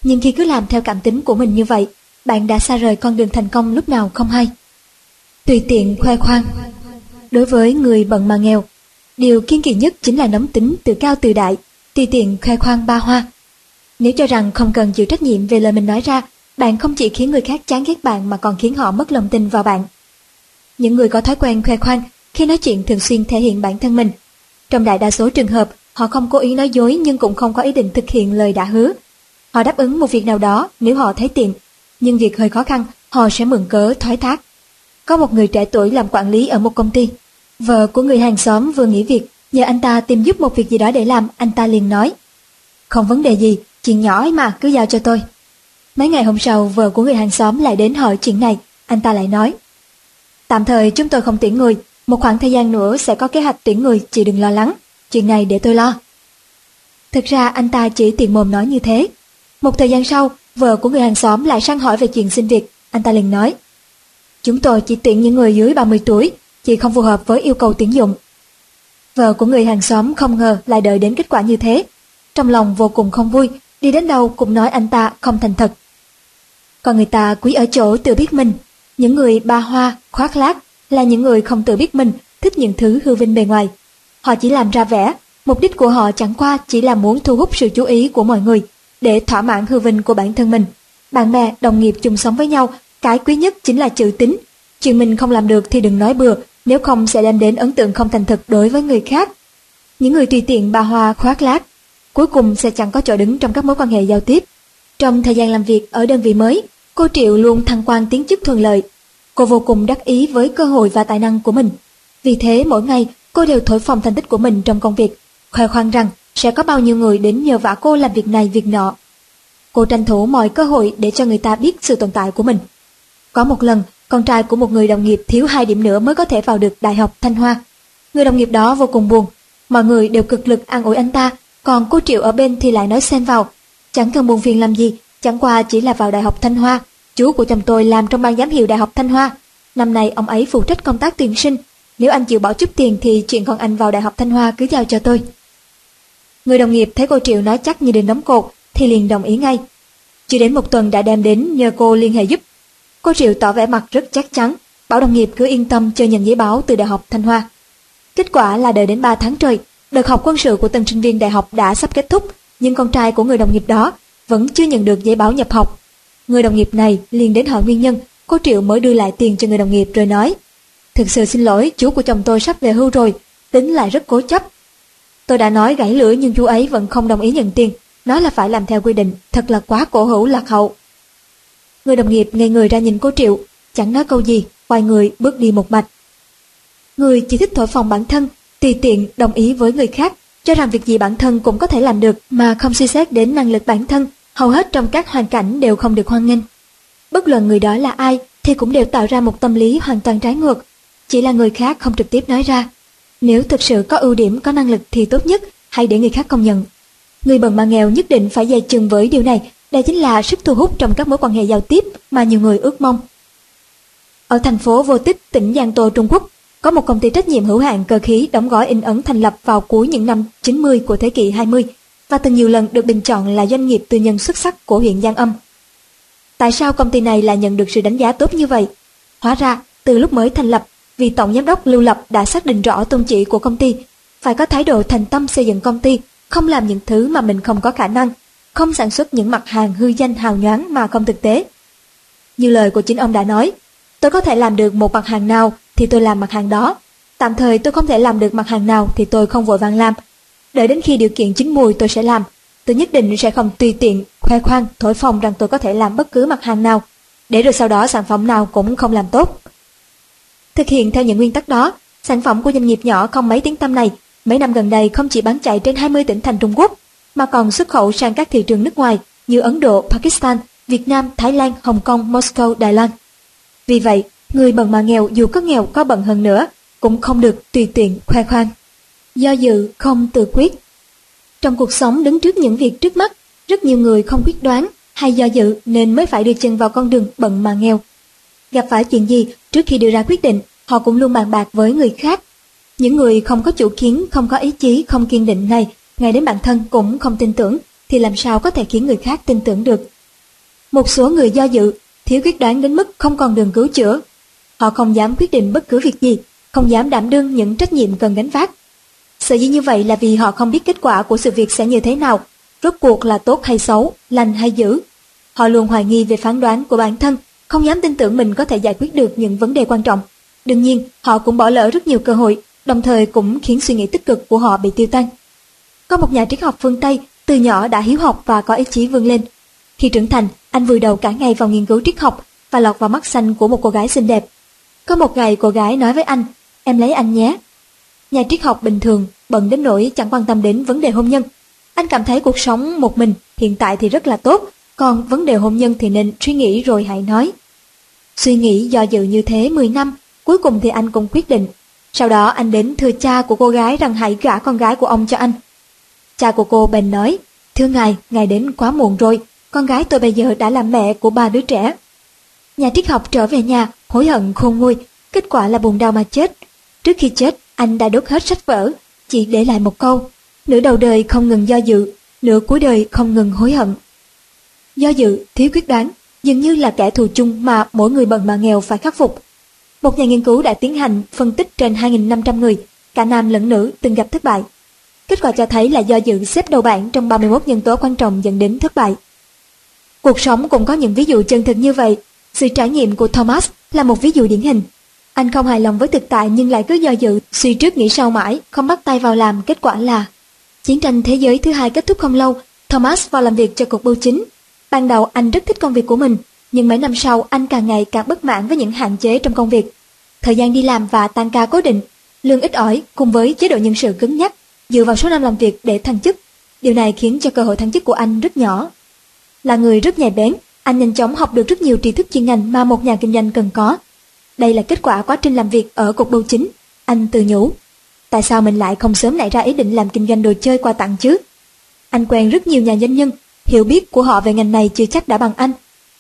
Nhưng khi cứ làm theo cảm tính của mình như vậy, bạn đã xa rời con đường thành công lúc nào không hay. Tùy tiện khoe khoang Đối với người bận mà nghèo, điều kiên kỳ nhất chính là nóng tính tự cao tự đại, tùy tiện khoe khoang ba hoa. Nếu cho rằng không cần chịu trách nhiệm về lời mình nói ra, bạn không chỉ khiến người khác chán ghét bạn mà còn khiến họ mất lòng tin vào bạn. Những người có thói quen khoe khoang khi nói chuyện thường xuyên thể hiện bản thân mình. Trong đại đa số trường hợp, họ không cố ý nói dối nhưng cũng không có ý định thực hiện lời đã hứa. Họ đáp ứng một việc nào đó nếu họ thấy tiện, nhưng việc hơi khó khăn, họ sẽ mượn cớ thoái thác. Có một người trẻ tuổi làm quản lý ở một công ty. Vợ của người hàng xóm vừa nghỉ việc, nhờ anh ta tìm giúp một việc gì đó để làm, anh ta liền nói. Không vấn đề gì, chuyện nhỏ ấy mà, cứ giao cho tôi. Mấy ngày hôm sau, vợ của người hàng xóm lại đến hỏi chuyện này, anh ta lại nói. Tạm thời chúng tôi không tuyển người, một khoảng thời gian nữa sẽ có kế hoạch tuyển người, chị đừng lo lắng, chuyện này để tôi lo. Thực ra anh ta chỉ tiện mồm nói như thế. Một thời gian sau, vợ của người hàng xóm lại sang hỏi về chuyện xin việc, anh ta liền nói. Chúng tôi chỉ tuyển những người dưới 30 tuổi, chị không phù hợp với yêu cầu tuyển dụng. Vợ của người hàng xóm không ngờ lại đợi đến kết quả như thế. Trong lòng vô cùng không vui, đi đến đâu cũng nói anh ta không thành thật. Còn người ta quý ở chỗ tự biết mình, những người ba hoa, khoác lác là những người không tự biết mình, thích những thứ hư vinh bề ngoài. Họ chỉ làm ra vẻ, mục đích của họ chẳng qua chỉ là muốn thu hút sự chú ý của mọi người, để thỏa mãn hư vinh của bản thân mình. Bạn bè, đồng nghiệp chung sống với nhau, cái quý nhất chính là chữ tính. Chuyện mình không làm được thì đừng nói bừa, nếu không sẽ đem đến ấn tượng không thành thực đối với người khác. Những người tùy tiện bà hoa khoác lác, cuối cùng sẽ chẳng có chỗ đứng trong các mối quan hệ giao tiếp. Trong thời gian làm việc ở đơn vị mới, cô Triệu luôn thăng quan tiến chức thuận lợi. Cô vô cùng đắc ý với cơ hội và tài năng của mình. Vì thế mỗi ngày cô đều thổi phồng thành tích của mình trong công việc, khoe khoang rằng sẽ có bao nhiêu người đến nhờ vả cô làm việc này việc nọ. Cô tranh thủ mọi cơ hội để cho người ta biết sự tồn tại của mình. Có một lần, con trai của một người đồng nghiệp thiếu hai điểm nữa mới có thể vào được Đại học Thanh Hoa. Người đồng nghiệp đó vô cùng buồn. Mọi người đều cực lực an ủi anh ta, còn cô Triệu ở bên thì lại nói xen vào. Chẳng cần buồn phiền làm gì, chẳng qua chỉ là vào Đại học Thanh Hoa. Chú của chồng tôi làm trong ban giám hiệu Đại học Thanh Hoa. Năm nay ông ấy phụ trách công tác tuyển sinh. Nếu anh chịu bỏ chút tiền thì chuyện con anh vào Đại học Thanh Hoa cứ giao cho tôi. Người đồng nghiệp thấy cô Triệu nói chắc như đình đóng cột thì liền đồng ý ngay. Chưa đến một tuần đã đem đến nhờ cô liên hệ giúp. Cô Triệu tỏ vẻ mặt rất chắc chắn, bảo đồng nghiệp cứ yên tâm chờ nhận giấy báo từ Đại học Thanh Hoa. Kết quả là đợi đến 3 tháng trời, đợt học quân sự của tân sinh viên đại học đã sắp kết thúc, nhưng con trai của người đồng nghiệp đó vẫn chưa nhận được giấy báo nhập học. Người đồng nghiệp này liền đến hỏi nguyên nhân, cô Triệu mới đưa lại tiền cho người đồng nghiệp rồi nói Thực sự xin lỗi, chú của chồng tôi sắp về hưu rồi, tính lại rất cố chấp. Tôi đã nói gãy lưỡi nhưng chú ấy vẫn không đồng ý nhận tiền, nói là phải làm theo quy định, thật là quá cổ hữu lạc hậu. Người đồng nghiệp ngây người ra nhìn cô Triệu, chẳng nói câu gì, quay người bước đi một mạch. Người chỉ thích thổi phồng bản thân, tùy tiện đồng ý với người khác, cho rằng việc gì bản thân cũng có thể làm được mà không suy xét đến năng lực bản thân, hầu hết trong các hoàn cảnh đều không được hoan nghênh. Bất luận người đó là ai thì cũng đều tạo ra một tâm lý hoàn toàn trái ngược, chỉ là người khác không trực tiếp nói ra. Nếu thực sự có ưu điểm, có năng lực thì tốt nhất, hãy để người khác công nhận. Người bần mà nghèo nhất định phải dè chừng với điều này, đây chính là sức thu hút trong các mối quan hệ giao tiếp mà nhiều người ước mong. Ở thành phố Vô Tích, tỉnh Giang Tô, Trung Quốc, có một công ty trách nhiệm hữu hạn cơ khí đóng gói in ấn thành lập vào cuối những năm 90 của thế kỷ 20 và từng nhiều lần được bình chọn là doanh nghiệp tư nhân xuất sắc của huyện Giang Âm. Tại sao công ty này lại nhận được sự đánh giá tốt như vậy? Hóa ra, từ lúc mới thành lập, vì tổng giám đốc Lưu Lập đã xác định rõ tôn chỉ của công ty, phải có thái độ thành tâm xây dựng công ty, không làm những thứ mà mình không có khả năng, không sản xuất những mặt hàng hư danh hào nhoáng mà không thực tế. Như lời của chính ông đã nói, tôi có thể làm được một mặt hàng nào thì tôi làm mặt hàng đó. Tạm thời tôi không thể làm được mặt hàng nào thì tôi không vội vàng làm. Đợi đến khi điều kiện chín mùi tôi sẽ làm. Tôi nhất định sẽ không tùy tiện, khoe khoang, thổi phồng rằng tôi có thể làm bất cứ mặt hàng nào, để rồi sau đó sản phẩm nào cũng không làm tốt. Thực hiện theo những nguyên tắc đó, sản phẩm của doanh nghiệp nhỏ không mấy tiếng tâm này mấy năm gần đây không chỉ bán chạy trên 20 tỉnh thành Trung Quốc, mà còn xuất khẩu sang các thị trường nước ngoài như Ấn Độ, Pakistan, Việt Nam, Thái Lan, Hồng Kông, Moscow, Đài Loan. Vì vậy, người bần mà nghèo dù có nghèo có bận hơn nữa, cũng không được tùy tiện khoe khoang. Do dự không tự quyết. Trong cuộc sống đứng trước những việc trước mắt, rất nhiều người không quyết đoán hay do dự nên mới phải đưa chân vào con đường bận mà nghèo. Gặp phải chuyện gì trước khi đưa ra quyết định, họ cũng luôn bàn bạc với người khác. Những người không có chủ kiến, không có ý chí, không kiên định này ngay đến bản thân cũng không tin tưởng, thì làm sao có thể khiến người khác tin tưởng được. Một số người do dự, thiếu quyết đoán đến mức không còn đường cứu chữa. Họ không dám quyết định bất cứ việc gì, không dám đảm đương những trách nhiệm cần gánh vác. Sở dĩ như vậy là vì họ không biết kết quả của sự việc sẽ như thế nào, rốt cuộc là tốt hay xấu, lành hay dữ. Họ luôn hoài nghi về phán đoán của bản thân, không dám tin tưởng mình có thể giải quyết được những vấn đề quan trọng. Đương nhiên, họ cũng bỏ lỡ rất nhiều cơ hội, đồng thời cũng khiến suy nghĩ tích cực của họ bị tiêu tan. Có một nhà triết học phương Tây, từ nhỏ đã hiếu học và có ý chí vươn lên. Khi trưởng thành, anh vùi đầu cả ngày vào nghiên cứu triết học và lọt vào mắt xanh của một cô gái xinh đẹp. Có một ngày cô gái nói với anh, em lấy anh nhé. Nhà triết học bình thường, bận đến nỗi chẳng quan tâm đến vấn đề hôn nhân. Anh cảm thấy cuộc sống một mình hiện tại thì rất là tốt, còn vấn đề hôn nhân thì nên suy nghĩ rồi hãy nói. Suy nghĩ do dự như thế 10 năm, cuối cùng thì anh cũng quyết định. Sau đó anh đến thưa cha của cô gái rằng hãy gả con gái của ông cho anh. Cha của cô bèn nói, thưa ngài, ngài đến quá muộn rồi, con gái tôi bây giờ đã là mẹ của ba đứa trẻ. Nhà triết học trở về nhà, hối hận khôn nguôi, kết quả là buồn đau mà chết. Trước khi chết, anh đã đốt hết sách vở, chỉ để lại một câu, nửa đầu đời không ngừng do dự, nửa cuối đời không ngừng hối hận. Do dự, thiếu quyết đoán, dường như là kẻ thù chung mà mỗi người bần mà nghèo phải khắc phục. Một nhà nghiên cứu đã tiến hành phân tích trên 2.500 người, cả nam lẫn nữ từng gặp thất bại. Kết quả cho thấy là do dự xếp đầu bảng trong 31 nhân tố quan trọng dẫn đến thất bại. Cuộc sống cũng có những ví dụ chân thực như vậy. Sự trải nghiệm của Thomas là một ví dụ điển hình. Anh không hài lòng với thực tại nhưng lại cứ do dự, suy trước nghĩ sau mãi, không bắt tay vào làm, kết quả là Chiến tranh thế giới thứ hai kết thúc không lâu, Thomas vào làm việc cho cục bưu chính. Ban đầu anh rất thích công việc của mình, nhưng mấy năm sau anh càng ngày càng bất mãn với những hạn chế trong công việc. Thời gian đi làm và tan ca cố định, lương ít ỏi cùng với chế độ nhân sự cứng nhắc, dựa vào số năm làm việc để thăng chức. Điều này khiến cho cơ hội thăng chức của anh rất nhỏ. Là người rất nhạy bén, anh nhanh chóng học được rất nhiều tri thức chuyên ngành mà một nhà kinh doanh cần có. Đây là kết quả quá trình làm việc ở cục bưu chính. Anh tự nhủ, tại sao mình lại không sớm nảy ra ý định làm kinh doanh đồ chơi quà tặng chứ? Anh quen rất nhiều nhà doanh nhân, hiểu biết của họ về ngành này chưa chắc đã bằng anh.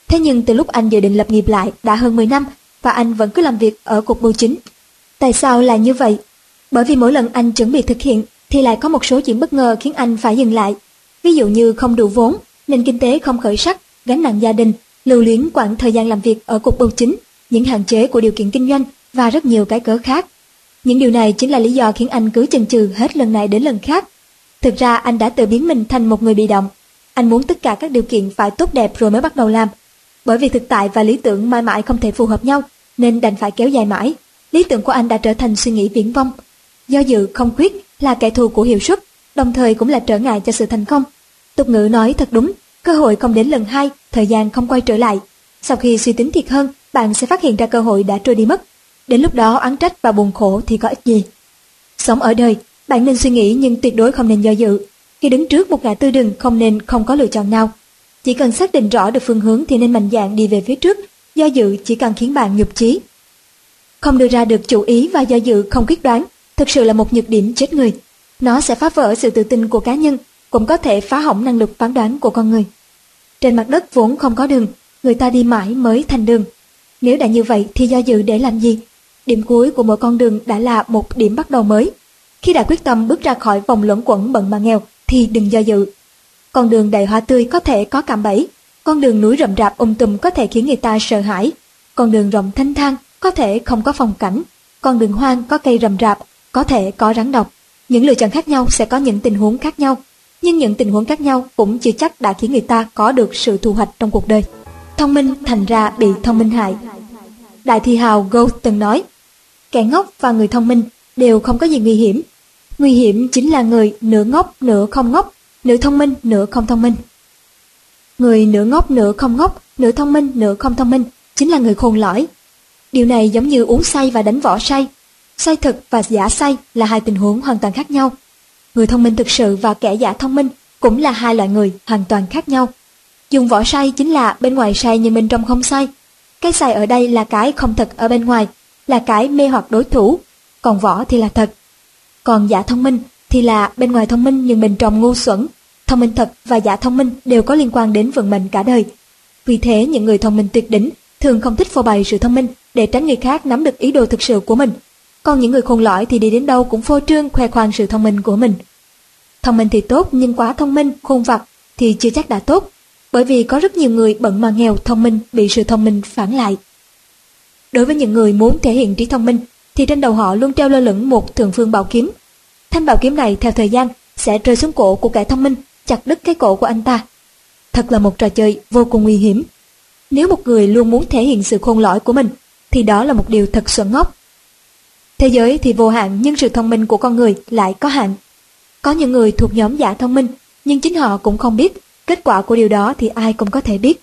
Thế nhưng từ lúc anh dự định lập nghiệp lại đã hơn 10 năm và anh vẫn cứ làm việc ở cục bưu chính. Tại sao lại như vậy? Bởi vì mỗi lần anh chuẩn bị thực hiện thì lại có một số chuyện bất ngờ khiến anh phải dừng lại. Ví dụ như không đủ vốn, nền kinh tế không khởi sắc, gánh nặng gia đình, lưu luyến quãng thời gian làm việc ở cục bưu chính, những hạn chế của điều kiện kinh doanh và rất nhiều cái cớ khác. Những điều này chính là lý do khiến anh cứ chần chừ hết lần này đến lần khác. Thực ra anh đã tự biến mình thành một người bị động. Anh muốn tất cả các điều kiện phải tốt đẹp rồi mới bắt đầu làm. Bởi vì thực tại và lý tưởng mãi mãi không thể phù hợp nhau, nên đành phải kéo dài mãi. Lý tưởng của anh đã trở thành suy nghĩ viễn vông. Do dự không khuyết là kẻ thù của hiệu suất, đồng thời cũng là trở ngại cho sự thành công. Tục ngữ nói thật đúng, cơ hội không đến lần hai, thời gian không quay trở lại. Sau khi suy tính thiệt hơn, bạn sẽ phát hiện ra cơ hội đã trôi đi mất. Đến lúc đó oán trách và buồn khổ thì có ích gì. Sống ở đời, bạn nên suy nghĩ nhưng tuyệt đối không nên do dự. Khi đứng trước một ngã tư đường không nên không có lựa chọn nào. Chỉ cần xác định rõ được phương hướng thì nên mạnh dạn đi về phía trước, do dự chỉ cần khiến bạn nhục chí. Không đưa ra được chủ ý và do dự không quyết đoán, thực sự là một nhược điểm chết người. Nó sẽ phá vỡ sự tự tin của cá nhân, cũng có thể phá hỏng năng lực phán đoán của con người. Trên mặt đất vốn không có đường, người ta đi mãi mới thành đường. Nếu đã như vậy thì do dự để làm gì? Điểm cuối của mỗi con đường đã là một điểm bắt đầu mới. Khi đã quyết tâm bước ra khỏi vòng luẩn quẩn bận mà nghèo thì đừng do dự. Con đường đầy hoa tươi có thể có cạm bẫy, con đường núi rậm rạp um tùm có thể khiến người ta sợ hãi, con đường rộng thanh thang có thể không có phong cảnh, con đường hoang có cây rậm rạp, có thể có rắn độc. Những lựa chọn khác nhau sẽ có những tình huống khác nhau, nhưng những tình huống khác nhau cũng chưa chắc đã khiến người ta có được sự thu hoạch trong cuộc đời. Thông minh thành ra bị thông minh hại. Đại thi hào Goethe từng nói, kẻ ngốc và người thông minh đều không có gì nguy hiểm. Nguy hiểm chính là người nửa ngốc nửa không ngốc, nửa thông minh nửa không thông minh. Người nửa ngốc nửa không ngốc, nửa thông minh nửa không thông minh chính là người khôn lõi. Điều này giống như uống say và đánh võ say. Say thật và giả say là hai tình huống hoàn toàn khác nhau. Người thông minh thực sự và kẻ giả thông minh cũng là hai loại người hoàn toàn khác nhau. Dùng vỏ say chính là bên ngoài say nhưng bên trong không say. Cái sai ở đây là cái không thật ở bên ngoài, là cái mê hoặc đối thủ, còn vỏ thì là thật. Còn giả thông minh thì là bên ngoài thông minh nhưng bên trong ngu xuẩn. Thông minh thật và giả thông minh đều có liên quan đến vận mệnh cả đời. Vì thế những người thông minh tuyệt đỉnh thường không thích phô bày sự thông minh để tránh người khác nắm được ý đồ thực sự của mình. Còn những người khôn lõi thì đi đến đâu cũng phô trương khoe khoang sự thông minh của mình. Thông minh thì tốt nhưng quá thông minh, khôn vặt thì chưa chắc đã tốt, bởi vì có rất nhiều người bận mà nghèo thông minh bị sự thông minh phản lại. Đối với những người muốn thể hiện trí thông minh thì trên đầu họ luôn treo lơ lửng một thường phương bảo kiếm. Thanh bảo kiếm này theo thời gian sẽ rơi xuống cổ của kẻ thông minh, chặt đứt cái cổ của anh ta. Thật là một trò chơi vô cùng nguy hiểm. Nếu một người luôn muốn thể hiện sự khôn lõi của mình thì đó là một điều thật xuẩn ngốc. Thế giới thì vô hạn nhưng sự thông minh của con người lại có hạn. Có những người thuộc nhóm giả thông minh nhưng chính họ cũng không biết kết quả của điều đó thì ai cũng có thể biết.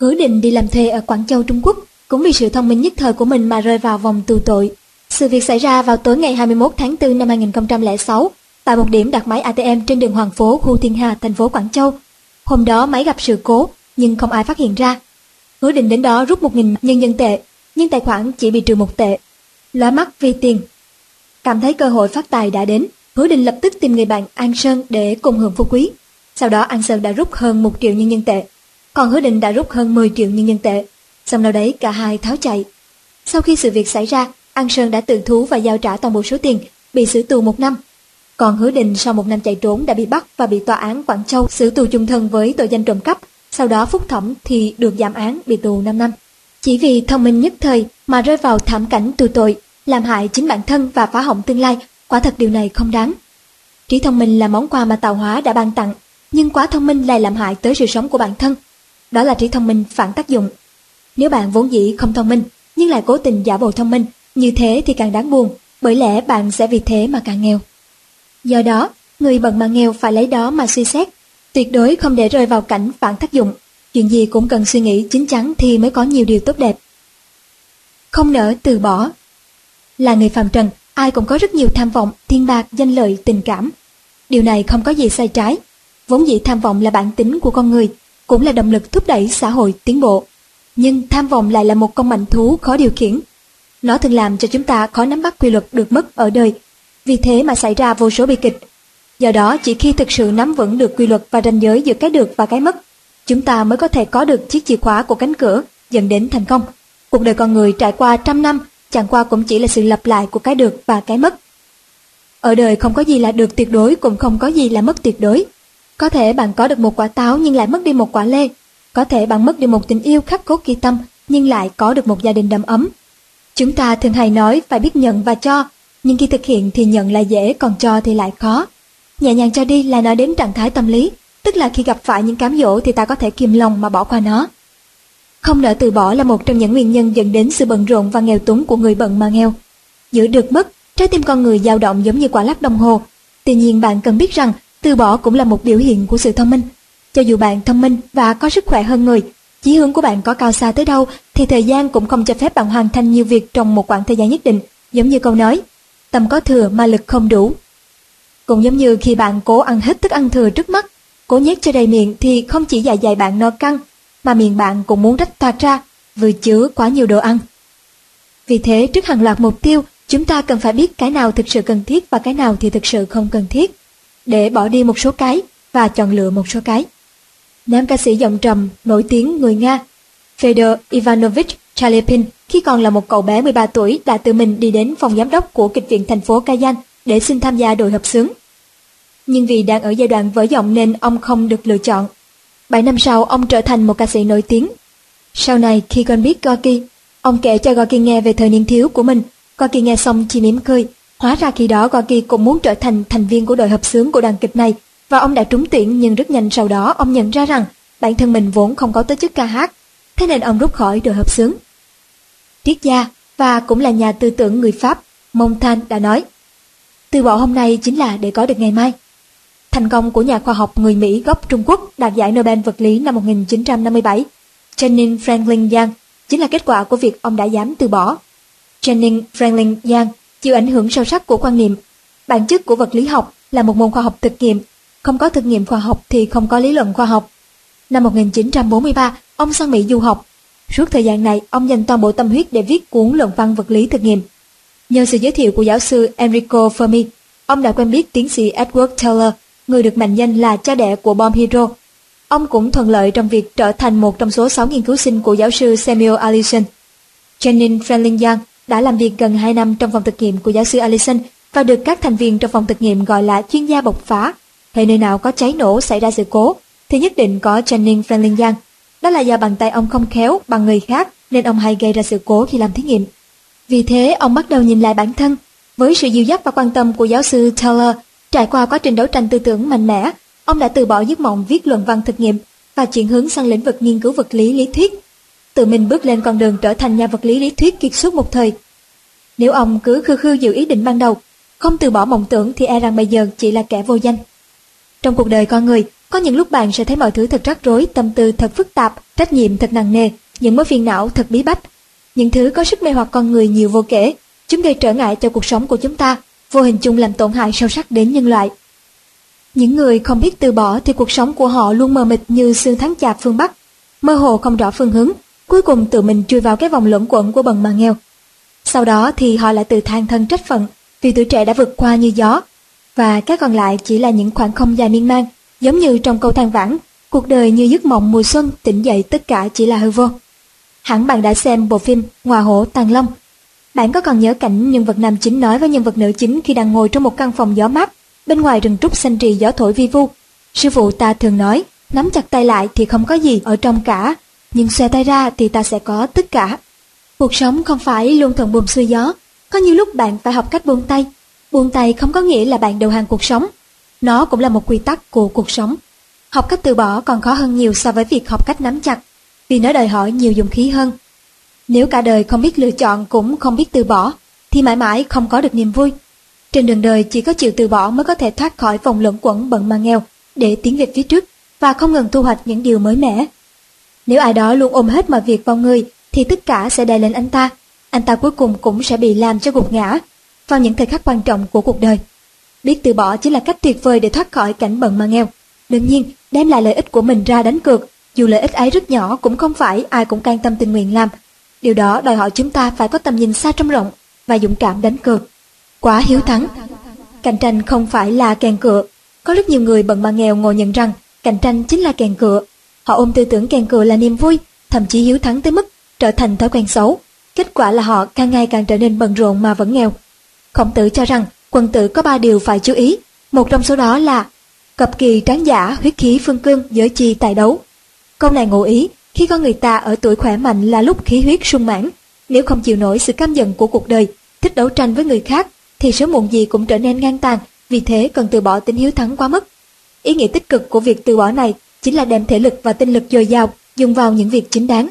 Hứa định đi làm thuê ở Quảng Châu Trung Quốc cũng vì sự thông minh nhất thời của mình mà rơi vào vòng tù tội. Sự việc xảy ra vào tối ngày 21 tháng 4 năm 2006 tại một điểm đặt máy ATM trên đường Hoàng Phố, khu Thiên Hà, thành phố Quảng Châu. Hôm đó máy gặp sự cố nhưng không ai phát hiện ra. Hứa định đến đó rút 1.000 nhân dân tệ nhưng tài khoản chỉ bị trừ một tệ. Lóa mắt vì tiền. Cảm thấy cơ hội phát tài đã đến, Hứa đình lập tức tìm người bạn An Sơn để cùng hưởng phú quý. Sau đó An Sơn đã rút hơn một triệu nhân dân tệ, còn Hứa đình đã rút hơn 10 triệu nhân dân tệ. Xong đâu đấy cả hai tháo chạy. Sau khi sự việc xảy ra, An Sơn đã tự thú và giao trả toàn bộ số tiền, bị xử tù một năm. Còn Hứa Đình sau một năm chạy trốn đã bị bắt và bị tòa án Quảng Châu xử tù chung thân với tội danh trộm cắp. Sau đó phúc thẩm thì được giảm án bị tù 5 năm. Chỉ vì thông minh nhất thời mà rơi vào thảm cảnh tù tội, làm hại chính bản thân và phá hỏng tương lai, quả thật điều này không đáng. Trí thông minh là món quà mà tạo hóa đã ban tặng, nhưng quá thông minh lại làm hại tới sự sống của bản thân. Đó là trí thông minh phản tác dụng. Nếu bạn vốn dĩ không thông minh, nhưng lại cố tình giả bộ thông minh, như thế thì càng đáng buồn, bởi lẽ bạn sẽ vì thế mà càng nghèo. Do đó, người bận mà nghèo phải lấy đó mà suy xét, tuyệt đối không để rơi vào cảnh phản tác dụng. Chuyện gì cũng cần suy nghĩ chính chắn thì mới có nhiều điều tốt đẹp. Không nỡ từ bỏ Là người phàm trần, ai cũng có rất nhiều tham vọng, thiên bạc, danh lợi, tình cảm. Điều này không có gì sai trái. Vốn dĩ tham vọng là bản tính của con người, cũng là động lực thúc đẩy xã hội tiến bộ. Nhưng tham vọng lại là một con mạnh thú khó điều khiển. Nó thường làm cho chúng ta khó nắm bắt quy luật được mất ở đời, vì thế mà xảy ra vô số bi kịch. Do đó, chỉ khi thực sự nắm vững được quy luật và ranh giới giữa cái được và cái mất, chúng ta mới có thể có được chiếc chìa khóa của cánh cửa dẫn đến thành công. Cuộc đời con người trải qua trăm năm chẳng qua cũng chỉ là sự lặp lại của cái được và cái mất. Ở đời không có gì là được tuyệt đối cũng không có gì là mất tuyệt đối. Có thể bạn có được một quả táo nhưng lại mất đi một quả lê. Có thể bạn mất đi một tình yêu khắc cốt ghi tâm nhưng lại có được một gia đình đầm ấm. Chúng ta thường hay nói phải biết nhận và cho, nhưng khi thực hiện thì nhận là dễ còn cho thì lại khó. Nhẹ nhàng cho đi là nói đến trạng thái tâm lý, tức là khi gặp phải những cám dỗ thì ta có thể kiềm lòng mà bỏ qua nó. Không nỡ từ bỏ là một trong những nguyên nhân dẫn đến sự bận rộn và nghèo túng của người bận mà nghèo. Giữ được mất, trái tim con người dao động giống như quả lắc đồng hồ. Tuy nhiên bạn cần biết rằng từ bỏ cũng là một biểu hiện của sự thông minh. Cho dù bạn thông minh và có sức khỏe hơn người, chí hướng của bạn có cao xa tới đâu thì thời gian cũng không cho phép bạn hoàn thành nhiều việc trong một khoảng thời gian nhất định, giống như câu nói, tâm có thừa mà lực không đủ. Cũng giống như khi bạn cố ăn hết thức ăn thừa trước mắt, cố nhét cho đầy miệng thì không chỉ dạ dày bạn no căng, mà miệng bạn cũng muốn rách toạc ra, vừa chứa quá nhiều đồ ăn. Vì thế trước hàng loạt mục tiêu, chúng ta cần phải biết cái nào thực sự cần thiết và cái nào thì thực sự không cần thiết, để bỏ đi một số cái và chọn lựa một số cái. Nam ca sĩ giọng trầm, nổi tiếng người Nga, Fedor Ivanovich Chalepin khi còn là một cậu bé 13 tuổi đã tự mình đi đến phòng giám đốc của kịch viện thành phố Kazan để xin tham gia đội hợp xướng. Nhưng vì đang ở giai đoạn vỡ giọng nên ông không được lựa chọn. 7 năm sau ông trở thành một ca sĩ nổi tiếng. Sau này khi con biết Gorky, ông kể cho Gorky nghe về thời niên thiếu của mình. Gorky nghe xong chỉ mỉm cười. Hóa ra khi đó Gorky cũng muốn trở thành thành viên của đội hợp xướng của đoàn kịch này và ông đã trúng tuyển nhưng rất nhanh sau đó ông nhận ra rằng bản thân mình vốn không có tới chức ca hát, thế nên ông rút khỏi đội hợp xướng. Triết gia và cũng là nhà tư tưởng người Pháp, Montaigne đã nói, từ bỏ hôm nay chính là để có được ngày mai. Thành công của nhà khoa học người Mỹ gốc Trung Quốc đạt giải Nobel vật lý năm 1957, Jennings Franklin Yang, chính là kết quả của việc ông đã dám từ bỏ. Jennings Franklin Yang chịu ảnh hưởng sâu sắc của quan niệm bản chất của vật lý học là một môn khoa học thực nghiệm, không có thực nghiệm khoa học thì không có lý luận khoa học. Năm 1943, ông sang Mỹ du học. Suốt thời gian này, ông dành toàn bộ tâm huyết để viết cuốn luận văn vật lý thực nghiệm. Nhờ sự giới thiệu của giáo sư Enrico Fermi, ông đã quen biết tiến sĩ Edward Teller, người được mệnh danh là cha đẻ của bom hydro. Ông cũng thuận lợi trong việc trở thành một trong số 6 nghiên cứu sinh của giáo sư Samuel Allison. Janine Franklin Young đã làm việc gần 2 năm trong phòng thực nghiệm của giáo sư Allison và được các thành viên trong phòng thực nghiệm gọi là chuyên gia bộc phá. Hệ nơi nào có cháy nổ xảy ra sự cố, thì nhất định có Janine Franklin Young. Đó là do bàn tay ông không khéo bằng người khác nên ông hay gây ra sự cố khi làm thí nghiệm. Vì thế, ông bắt đầu nhìn lại bản thân. Với sự dìu dắt và quan tâm của giáo sư Taylor, trải qua quá trình đấu tranh tư tưởng mạnh mẽ, ông đã từ bỏ giấc mộng viết luận văn thực nghiệm và chuyển hướng sang lĩnh vực nghiên cứu vật lý lý thuyết. Tự mình bước lên con đường trở thành nhà vật lý lý thuyết kiệt xuất một thời. Nếu ông cứ khư khư giữ ý định ban đầu, không từ bỏ mộng tưởng thì e rằng bây giờ chỉ là kẻ vô danh. Trong cuộc đời con người, có những lúc bạn sẽ thấy mọi thứ thật rắc rối, tâm tư thật phức tạp, trách nhiệm thật nặng nề, những mối phiền não thật bí bách, những thứ có sức mê hoặc con người nhiều vô kể, chúng gây trở ngại cho cuộc sống của chúng ta, vô hình chung làm tổn hại sâu sắc đến nhân loại. Những người không biết từ bỏ thì cuộc sống của họ luôn mờ mịt như xương tháng chạp phương Bắc, mơ hồ không rõ phương hướng, cuối cùng tự mình chui vào cái vòng luẩn quẩn của bần mà nghèo. Sau đó thì họ lại tự than thân trách phận vì tuổi trẻ đã vượt qua như gió, và các còn lại chỉ là những khoảng không dài miên man, giống như trong câu than vãn, cuộc đời như giấc mộng mùa xuân tỉnh dậy tất cả chỉ là hư vô. Hẳn bạn đã xem bộ phim Ngòa hổ Tàng Long. Bạn có còn nhớ cảnh nhân vật nam chính nói với nhân vật nữ chính khi đang ngồi trong một căn phòng gió mát, bên ngoài rừng trúc xanh rì gió thổi vi vu. Sư phụ ta thường nói, nắm chặt tay lại thì không có gì ở trong cả, nhưng xòe tay ra thì ta sẽ có tất cả. Cuộc sống không phải luôn thuận buồm xuôi gió, có nhiều lúc bạn phải học cách buông tay. Buông tay không có nghĩa là bạn đầu hàng cuộc sống, nó cũng là một quy tắc của cuộc sống. Học cách từ bỏ còn khó hơn nhiều so với việc học cách nắm chặt, vì nó đòi hỏi nhiều dụng khí hơn. Nếu cả đời không biết lựa chọn cũng không biết từ bỏ, thì mãi mãi không có được niềm vui. Trên đường đời chỉ có chịu từ bỏ mới có thể thoát khỏi vòng luẩn quẩn bận mà nghèo để tiến về phía trước và không ngừng thu hoạch những điều mới mẻ. Nếu ai đó luôn ôm hết mọi việc vào người thì tất cả sẽ đè lên anh ta. Anh ta cuối cùng cũng sẽ bị làm cho gục ngã vào những thời khắc quan trọng của cuộc đời. Biết từ bỏ chỉ là cách tuyệt vời để thoát khỏi cảnh bận mà nghèo. Đương nhiên, đem lại lợi ích của mình ra đánh cược, dù lợi ích ấy rất nhỏ cũng không phải ai cũng can tâm tình nguyện làm. Điều đó đòi hỏi chúng ta phải có tầm nhìn xa trong rộng và dũng cảm đánh cược. Quá hiếu thắng. Cạnh tranh không phải là kèn cựa. Có rất nhiều người bận mà nghèo ngồi nhận rằng cạnh tranh chính là kèn cựa. Họ ôm tư tưởng kèn cựa là niềm vui, thậm chí hiếu thắng tới mức trở thành thói quen xấu. Kết quả là họ càng ngày càng trở nên bận rộn mà vẫn nghèo. Khổng tử cho rằng quân tử có ba điều phải chú ý. Một trong số đó là cập kỳ tráng giả, huyết khí phương cương, giới chi tài đấu. Câu này ngụ ý, khi con người ta ở tuổi khỏe mạnh là lúc khí huyết sung mãn, nếu không chịu nổi sự căm giận của cuộc đời, thích đấu tranh với người khác, thì sớm muộn gì cũng trở nên ngang tàn, vì thế cần từ bỏ tính hiếu thắng quá mức. Ý nghĩa tích cực của việc từ bỏ này chính là đem thể lực và tinh lực dồi dào dùng vào những việc chính đáng.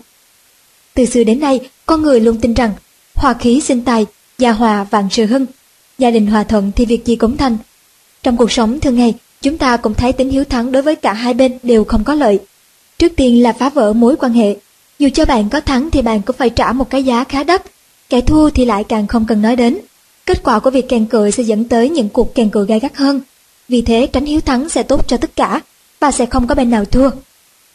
Từ xưa đến nay, con người luôn tin rằng hòa khí sinh tài, gia hòa vạn sự hưng, gia đình hòa thuận thì việc gì cũng thành. Trong cuộc sống thường ngày, chúng ta cũng thấy tính hiếu thắng đối với cả hai bên đều không có lợi. Trước tiên là phá vỡ mối quan hệ. Dù cho bạn có thắng thì bạn cũng phải trả một cái giá khá đắt, kẻ thua thì lại càng không cần nói đến. Kết quả của việc kèn cựa sẽ dẫn tới những cuộc kèn cựa gai gắt hơn. Vì thế tránh hiếu thắng sẽ tốt cho tất cả và sẽ không có bên nào thua.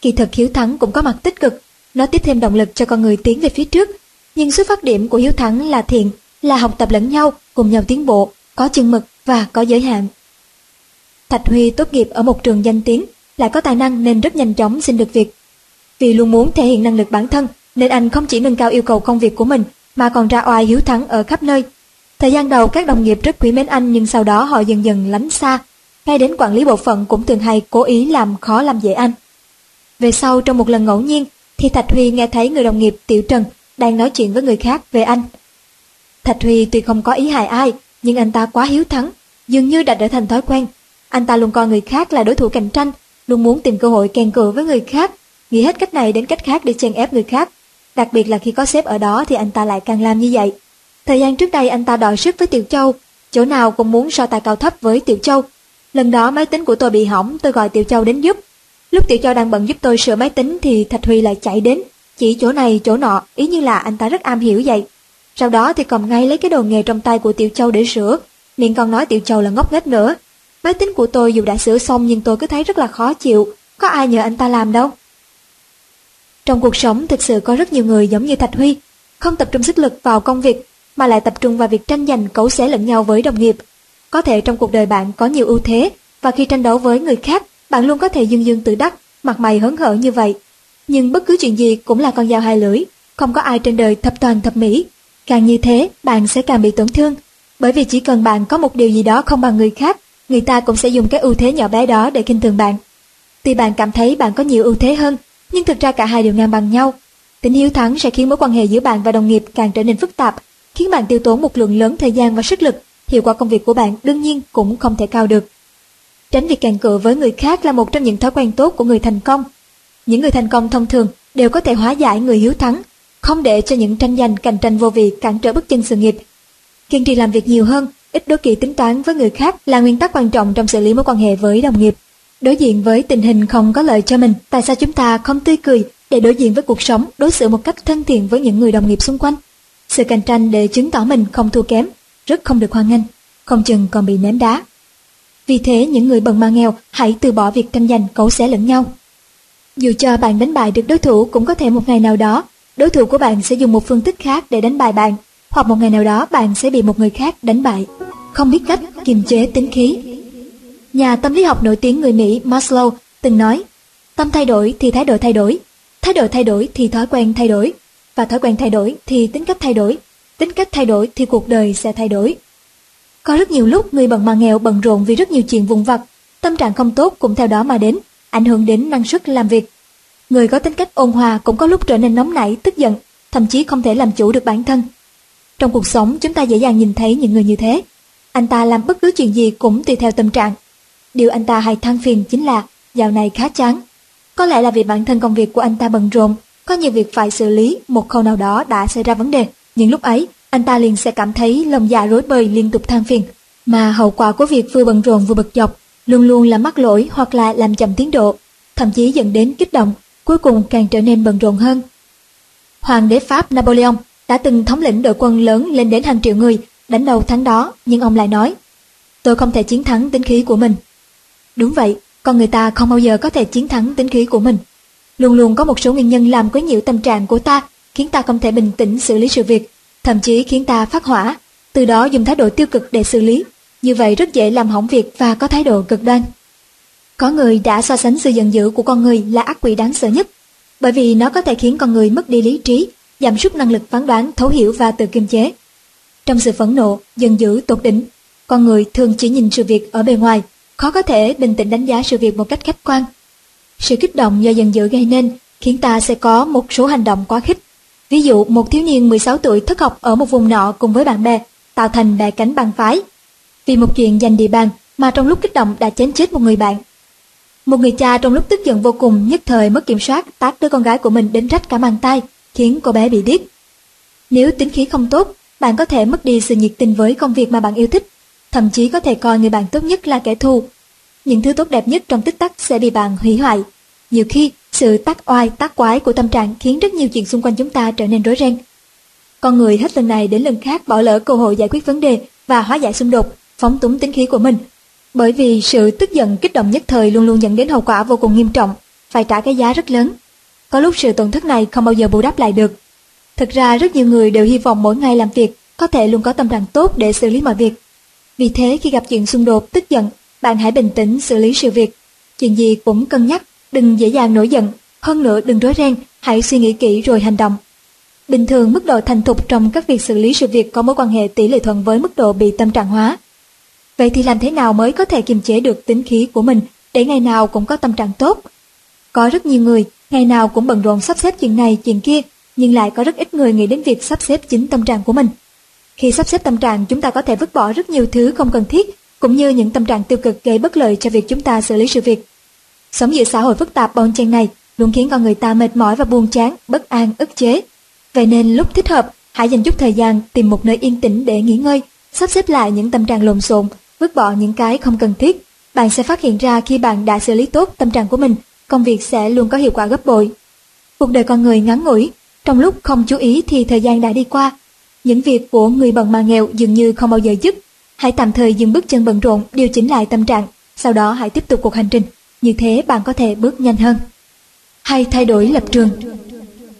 Kỳ thực hiếu thắng cũng có mặt tích cực, nó tiếp thêm động lực cho con người tiến về phía trước. Nhưng xuất phát điểm của hiếu thắng là thiện, là học tập lẫn nhau, cùng nhau tiến bộ, có chừng mực và có giới hạn. Thạch Huy tốt nghiệp ở một trường danh tiếng, lại có tài năng nên rất nhanh chóng xin được việc. Vì luôn muốn thể hiện năng lực bản thân, nên anh không chỉ nâng cao yêu cầu công việc của mình, mà còn ra oai hiếu thắng ở khắp nơi. Thời gian đầu các đồng nghiệp rất quý mến anh nhưng sau đó họ dần dần lánh xa, ngay đến quản lý bộ phận cũng thường hay cố ý làm khó làm dễ anh. Về sau trong một lần ngẫu nhiên thì Thạch Huy nghe thấy người đồng nghiệp Tiểu Trần đang nói chuyện với người khác về anh. Thạch Huy tuy không có ý hại ai, nhưng anh ta quá hiếu thắng, dường như đã trở thành thói quen. Anh ta luôn coi người khác là đối thủ cạnh tranh, luôn muốn tìm cơ hội kèn cựa với người khác, nghĩ hết cách này đến cách khác để chèn ép người khác. Đặc biệt là khi có sếp ở đó thì anh ta lại càng làm như vậy. Thời gian trước đây anh ta đòi sức với Tiểu Châu, chỗ nào cũng muốn so tài cao thấp với Tiểu Châu. Lần đó máy tính của tôi bị hỏng, tôi gọi Tiểu Châu đến giúp. Lúc Tiểu Châu đang bận giúp tôi sửa máy tính thì Thạch Huy lại chạy đến, chỉ chỗ này chỗ nọ, ý như là anh ta rất am hiểu vậy. Sau đó thì cầm ngay lấy cái đồ nghề trong tay của Tiểu Châu để sửa, miệng còn nói Tiểu Châu là ngốc nghếch nữa. Máy tính của tôi dù đã sửa xong nhưng tôi cứ thấy rất là khó chịu, có ai nhờ anh ta làm đâu. Trong cuộc sống thực sự có rất nhiều người giống như Thạch Huy, không tập trung sức lực vào công việc mà lại tập trung vào việc tranh giành cấu xé lẫn nhau với đồng nghiệp. Có thể trong cuộc đời bạn có nhiều ưu thế và khi tranh đấu với người khác, bạn luôn có thể dương dương tự đắc, mặt mày hớn hở như vậy. Nhưng bất cứ chuyện gì cũng là con dao hai lưỡi, không có ai trên đời thập toàn thập mỹ. Càng như thế, bạn sẽ càng bị tổn thương, bởi vì chỉ cần bạn có một điều gì đó không bằng người khác, người ta cũng sẽ dùng cái ưu thế nhỏ bé đó để khinh thường bạn. Tuy bạn cảm thấy bạn có nhiều ưu thế hơn, nhưng thực ra cả hai đều ngang bằng nhau. Tính hiếu thắng sẽ khiến mối quan hệ giữa bạn và đồng nghiệp càng trở nên phức tạp, khiến bạn tiêu tốn một lượng lớn thời gian và sức lực, hiệu quả công việc của bạn đương nhiên cũng không thể cao được. Tránh việc càng cự với người khác là một trong những thói quen tốt của người thành công. Những người thành công thông thường đều có thể hóa giải người hiếu thắng, không để cho những tranh giành cạnh tranh vô vị cản trở bước chân sự nghiệp. Kiên trì làm việc nhiều hơn, ít đố kỵ tính toán với người khác là nguyên tắc quan trọng trong xử lý mối quan hệ với đồng nghiệp. Đối diện với tình hình không có lợi cho mình, tại sao chúng ta không tươi cười để đối diện với cuộc sống, đối xử một cách thân thiện với những người đồng nghiệp xung quanh? Sự cạnh tranh để chứng tỏ mình không thua kém, rất không được hoan nghênh, không chừng còn bị ném đá. Vì thế những người bần mà nghèo hãy từ bỏ việc tranh giành cấu xé lẫn nhau. Dù cho bạn đánh bại được đối thủ cũng có thể một ngày nào đó, đối thủ của bạn sẽ dùng một phương thức khác để đánh bại bạn, hoặc một ngày nào đó bạn sẽ bị một người khác đánh bại. Không biết cách kiềm chế tính khí. Nhà tâm lý học nổi tiếng người Mỹ Maslow từng nói, tâm thay đổi thì thái độ thay đổi, thái độ thay đổi thì thói quen thay đổi, và thói quen thay đổi thì tính cách thay đổi, tính cách thay đổi thì cuộc đời sẽ thay đổi. Có rất nhiều lúc người bận mà nghèo bận rộn vì rất nhiều chuyện vụn vặt, tâm trạng không tốt cũng theo đó mà đến, ảnh hưởng đến năng suất làm việc. Người có tính cách ôn hòa cũng có lúc trở nên nóng nảy, tức giận, thậm chí không thể làm chủ được bản thân. Trong cuộc sống chúng ta dễ dàng nhìn thấy những người như thế. Anh ta làm bất cứ chuyện gì cũng tùy theo tâm trạng. Điều anh ta hay than phiền chính là dạo này khá chán. Có lẽ là vì bản thân công việc của anh ta bận rộn, có nhiều việc phải xử lý, một khâu nào đó đã xảy ra vấn đề. những lúc ấy, anh ta liền sẽ cảm thấy lòng dạ rối bời liên tục than phiền. Mà hậu quả của việc vừa bận rộn vừa bực dọc luôn luôn là mắc lỗi hoặc là làm chậm tiến độ, thậm chí dẫn đến kích động, cuối cùng càng trở nên bận rộn hơn. Hoàng đế Pháp Napoleon đã từng thống lĩnh đội quân lớn lên đến hàng triệu người, đánh đầu thắng đó, nhưng ông lại nói, tôi không thể chiến thắng tính khí của mình. Đúng vậy, con người ta không bao giờ có thể chiến thắng tính khí của mình. Luôn luôn có một số nguyên nhân làm quấy nhiễu tâm trạng của ta, khiến ta không thể bình tĩnh xử lý sự việc, thậm chí khiến ta phát hỏa, từ đó dùng thái độ tiêu cực để xử lý. Như vậy rất dễ làm hỏng việc và có thái độ cực đoan. Có người đã so sánh sự giận dữ của con người là ác quỷ đáng sợ nhất, bởi vì nó có thể khiến con người mất đi lý trí, giảm sút năng lực phán đoán, thấu hiểu và tự kiềm chế. Trong sự phẫn nộ, giận dữ tột đỉnh, con người thường chỉ nhìn sự việc ở bề ngoài, khó có thể bình tĩnh đánh giá sự việc một cách khách quan. Sự kích động do giận dữ gây nên khiến ta sẽ có một số hành động quá khích. Ví dụ, một thiếu niên 16 tuổi thất học ở một vùng nọ cùng với bạn bè, tạo thành bè cánh bang phái. Vì một chuyện giành địa bàn mà trong lúc kích động đã chém chết một người bạn. Một người cha trong lúc tức giận vô cùng nhất thời mất kiểm soát tát đứa con gái của mình đến rách cả bàn tay, khiến cô bé bị điếc. Nếu tính khí không tốt, bạn có thể mất đi sự nhiệt tình với công việc mà bạn yêu thích, thậm chí có thể coi người bạn tốt nhất là kẻ thù. Những thứ tốt đẹp nhất trong tích tắc sẽ bị bạn hủy hoại. Nhiều khi, sự tác oai, tác quái của tâm trạng khiến rất nhiều chuyện xung quanh chúng ta trở nên rối ren. Con người hết lần này đến lần khác bỏ lỡ cơ hội giải quyết vấn đề và hóa giải xung đột, phóng túng tính khí của mình. Bởi vì sự tức giận kích động nhất thời luôn luôn dẫn đến hậu quả vô cùng nghiêm trọng, phải trả cái giá rất lớn. Có lúc sự tổn thất này không bao giờ bù đắp lại được. Thực ra rất nhiều người đều hy vọng mỗi ngày làm việc có thể luôn có tâm trạng tốt để xử lý mọi việc. Vì thế khi gặp chuyện xung đột, tức giận, bạn hãy bình tĩnh xử lý sự việc. Chuyện gì cũng cân nhắc, đừng dễ dàng nổi giận, hơn nữa đừng rối ren, hãy suy nghĩ kỹ rồi hành động. Bình thường mức độ thành thục trong các việc xử lý sự việc có mối quan hệ tỷ lệ thuận với mức độ bị tâm trạng hóa. Vậy thì làm thế nào mới có thể kiềm chế được tính khí của mình để ngày nào cũng có tâm trạng tốt? Có rất nhiều người, ngày nào cũng bận rộn sắp xếp chuyện này, chuyện kia, nhưng lại có rất ít người nghĩ đến việc sắp xếp chính tâm trạng của mình. Khi sắp xếp tâm trạng, chúng ta có thể vứt bỏ rất nhiều thứ không cần thiết, cũng như những tâm trạng tiêu cực gây bất lợi cho việc chúng ta xử lý sự việc. Sống giữa xã hội phức tạp bon chen này luôn khiến con người ta mệt mỏi và buồn chán, bất an, ức chế. Vậy nên lúc thích hợp, hãy dành chút thời gian tìm một nơi yên tĩnh để nghỉ ngơi, sắp xếp lại những tâm trạng lộn xộn, vứt bỏ những cái không cần thiết. Bạn sẽ phát hiện ra khi bạn đã xử lý tốt tâm trạng của mình, công việc sẽ luôn có hiệu quả gấp bội. Cuộc đời con người ngắn ngủi, trong lúc không chú ý thì thời gian đã đi qua. Những việc của người bận mà nghèo dường như không bao giờ dứt. Hãy tạm thời dừng bước chân bận rộn, điều chỉnh lại tâm trạng, sau đó hãy tiếp tục cuộc hành trình. Như thế bạn có thể bước nhanh hơn. Hay thay đổi lập trường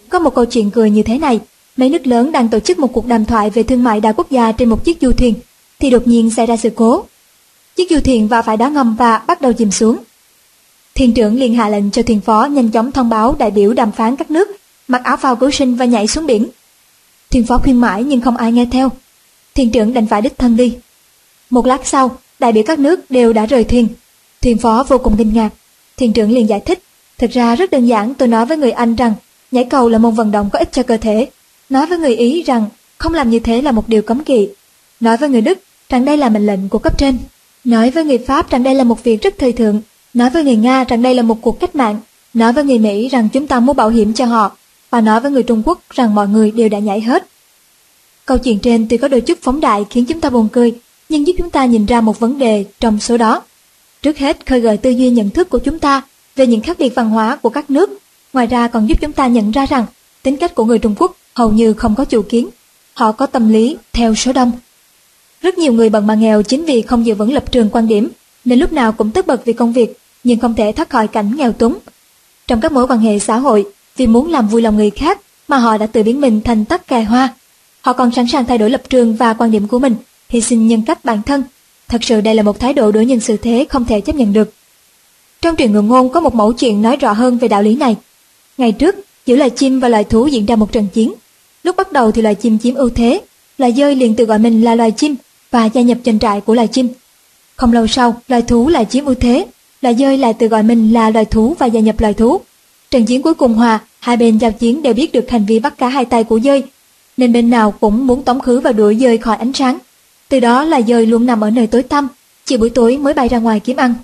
Có một câu chuyện cười như thế này. Mấy nước lớn đang tổ chức một cuộc đàm thoại về thương mại đa quốc gia trên một chiếc du thuyền, thì đột nhiên xảy ra sự cố. Chiếc du thuyền va phải đá ngầm và bắt đầu chìm xuống. Thuyền trưởng liền hạ lệnh cho thuyền phó nhanh chóng thông báo đại biểu đàm phán các nước, mặc áo phao cứu sinh và nhảy xuống biển. Thuyền phó khuyên mãi nhưng không ai nghe theo. Thuyền trưởng đành phải đích thân đi. Một lát sau, đại biểu các nước đều đã rời thuyền. Thuyền phó vô cùng kinh ngạc. Thuyền trưởng liền giải thích. Thực ra rất đơn giản tôi nói với người Anh rằng nhảy cầu là môn vận động có ích cho cơ thể. Nói với người Ý rằng không làm như thế là một điều cấm kỵ. Nói với người Đức rằng đây là mệnh lệnh của cấp trên. Nói với người Pháp rằng đây là một việc rất thời thượng. Nói với người Nga rằng đây là một cuộc cách mạng. Nói với người Mỹ rằng chúng ta mua bảo hiểm cho họ. Và nói với người Trung Quốc rằng mọi người đều đã nhảy hết. Câu chuyện trên tuy có đôi chút phóng đại khiến chúng ta buồn cười, nhưng giúp chúng ta nhìn ra một vấn đề trong số đó. Trước hết khơi gợi tư duy nhận thức của chúng ta về những khác biệt văn hóa của các nước. Ngoài ra còn giúp chúng ta nhận ra rằng tính cách của người Trung Quốc hầu như không có chủ kiến. Họ có tâm lý theo số đông rất nhiều người bận mà nghèo chính vì không giữ vững lập trường quan điểm, nên lúc nào cũng tất bật vì công việc, nhưng không thể thoát khỏi cảnh nghèo túng. Trong các mối quan hệ xã hội, vì muốn làm vui lòng người khác mà họ đã tự biến mình thành tắc kè hoa. Họ còn sẵn sàng thay đổi lập trường và quan điểm của mình, hy sinh nhân cách bản thân. Thật sự đây là một thái độ đối nhân xử thế không thể chấp nhận được. Trong truyện ngụ ngôn có một mẫu chuyện nói rõ hơn về đạo lý này. Ngày trước, giữa loài chim và loài thú diễn ra một trận chiến. Lúc bắt đầu thì loài chim chiếm ưu thế, loài dơi liền tự gọi mình là loài chim, và gia nhập doanh trại của loài chim. Không lâu sau, loài thú lại chiếm ưu thế, loài dơi lại tự gọi mình là loài thú và gia nhập loài thú. Trận chiến cuối cùng hòa, hai bên giao chiến đều biết được hành vi bắt cá hai tay của dơi, nên bên nào cũng muốn tống khứ và đuổi dơi khỏi ánh sáng. Từ đó là dơi luôn nằm ở nơi tối tăm, chỉ buổi tối mới bay ra ngoài kiếm ăn.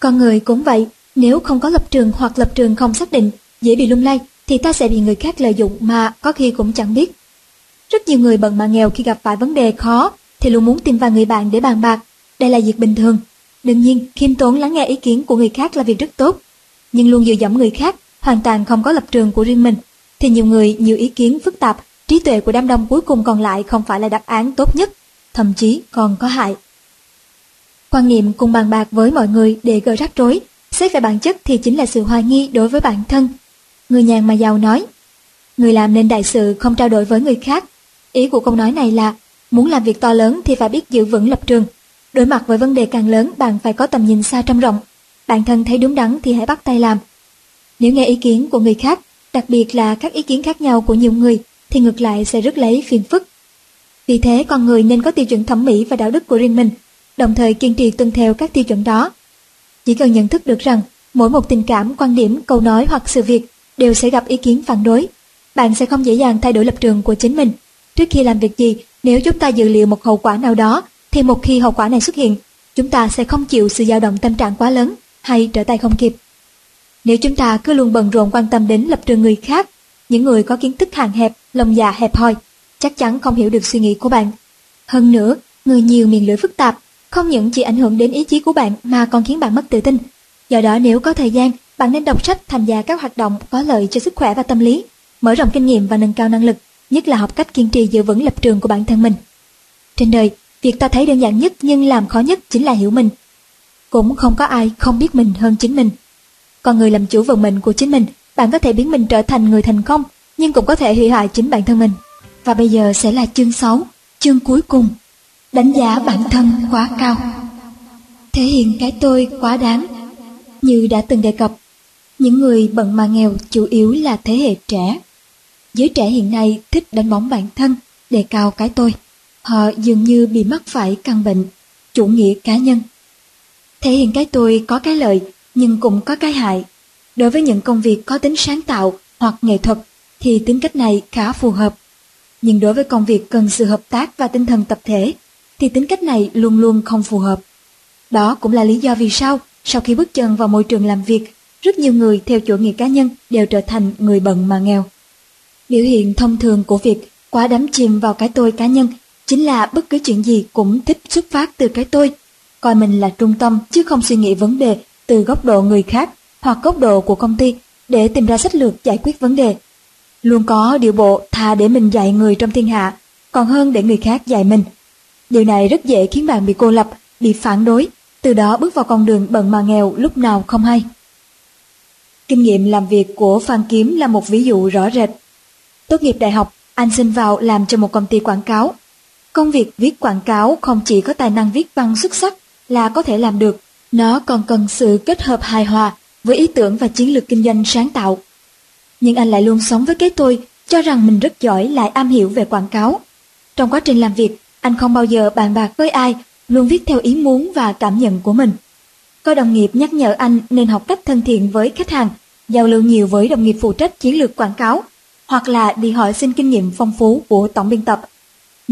Con người cũng vậy, nếu không có lập trường hoặc lập trường không xác định, dễ bị lung lay, thì ta sẽ bị người khác lợi dụng mà có khi cũng chẳng biết. Rất nhiều người bận mà nghèo khi gặp phải vấn đề khó thì luôn muốn tìm vài người bạn để bàn bạc. Đây là việc bình thường. Đương nhiên, khiêm tốn lắng nghe ý kiến của người khác là việc rất tốt. Nhưng luôn dựa dẫm người khác, hoàn toàn không có lập trường của riêng mình, thì nhiều người, nhiều ý kiến phức tạp, trí tuệ của đám đông cuối cùng còn lại không phải là đáp án tốt nhất, thậm chí còn có hại. Quan niệm cùng bàn bạc với mọi người để gỡ rắc rối, xét về bản chất thì chính là sự hoài nghi đối với bản thân. Người nhàn mà giàu nói, người làm nên đại sự không trao đổi với người khác. Ý của câu nói này là, muốn làm việc to lớn thì phải biết giữ vững lập trường. Đối mặt với vấn đề càng lớn, bạn phải có tầm nhìn xa trong rộng. Bản thân thấy đúng đắn thì hãy bắt tay làm. Nếu nghe ý kiến của người khác, đặc biệt là các ý kiến khác nhau của nhiều người, thì ngược lại sẽ rất lấy phiền phức. Vì thế, con người nên có tiêu chuẩn thẩm mỹ và đạo đức của riêng mình, đồng thời kiên trì tuân theo các tiêu chuẩn đó. Chỉ cần nhận thức được rằng mỗi một tình cảm, quan điểm, câu nói hoặc sự việc đều sẽ gặp ý kiến phản đối. Bạn sẽ không dễ dàng thay đổi lập trường của chính mình. Trước khi làm việc gì, nếu chúng ta dự liệu một hậu quả nào đó, thì một khi hậu quả này xuất hiện, chúng ta sẽ không chịu sự dao động tâm trạng quá lớn hay trở tay không kịp. Nếu chúng ta cứ luôn bận rộn quan tâm đến lập trường người khác, những người có kiến thức hạn hẹp, lòng dạ hẹp hòi, chắc chắn không hiểu được suy nghĩ của bạn. Hơn nữa, người nhiều miệng lưỡi phức tạp, không những chỉ ảnh hưởng đến ý chí của bạn mà còn khiến bạn mất tự tin. Do đó nếu có thời gian, bạn nên đọc sách tham gia các hoạt động có lợi cho sức khỏe và tâm lý, mở rộng kinh nghiệm và nâng cao năng lực, nhất là học cách kiên trì giữ vững lập trường của bản thân mình. Trên đời, việc ta thấy đơn giản nhất nhưng làm khó nhất chính là hiểu mình. Cũng không có ai không biết mình hơn chính mình. Còn người làm chủ vận mệnh của chính mình, bạn có thể biến mình trở thành người thành công, nhưng cũng có thể hủy hoại chính bản thân mình. Và bây giờ sẽ là chương 6, chương cuối cùng. Đánh giá bản thân quá cao. Thể hiện cái tôi quá đáng. Như đã từng đề cập, những người bận mà nghèo chủ yếu là thế hệ trẻ. Giới trẻ hiện nay thích đánh bóng bản thân, đề cao cái tôi. Họ dường như bị mắc phải căn bệnh, chủ nghĩa cá nhân. Thể hiện cái tôi có cái lợi, nhưng cũng có cái hại. Đối với những công việc có tính sáng tạo hoặc nghệ thuật, thì tính cách này khá phù hợp. Nhưng đối với công việc cần sự hợp tác và tinh thần tập thể, thì tính cách này luôn luôn không phù hợp. Đó cũng là lý do vì sao, sau khi bước chân vào môi trường làm việc, rất nhiều người theo chủ nghĩa cá nhân đều trở thành người bận mà nghèo. Biểu hiện thông thường của việc quá đắm chìm vào cái tôi cá nhân chính là bất cứ chuyện gì cũng thích xuất phát từ cái tôi, coi mình là trung tâm chứ không suy nghĩ vấn đề từ góc độ người khác hoặc góc độ của công ty để tìm ra sách lược giải quyết vấn đề. Luôn có điều bộ thà để mình dạy người trong thiên hạ, còn hơn để người khác dạy mình. Điều này rất dễ khiến bạn bị cô lập, bị phản đối, từ đó bước vào con đường bận mà nghèo lúc nào không hay. Kinh nghiệm làm việc của Phan Kiếm là một ví dụ rõ rệt. Tốt nghiệp đại học, anh xin vào làm cho một công ty quảng cáo. Công việc viết quảng cáo không chỉ có tài năng viết văn xuất sắc là có thể làm được, nó còn cần sự kết hợp hài hòa với ý tưởng và chiến lược kinh doanh sáng tạo. Nhưng anh lại luôn sống với cái tôi, cho rằng mình rất giỏi lại am hiểu về quảng cáo. Trong quá trình làm việc, anh không bao giờ bàn bạc với ai, luôn viết theo ý muốn và cảm nhận của mình. Có đồng nghiệp nhắc nhở anh nên học cách thân thiện với khách hàng, giao lưu nhiều với đồng nghiệp phụ trách chiến lược quảng cáo, hoặc là đi hỏi xin kinh nghiệm phong phú của tổng biên tập.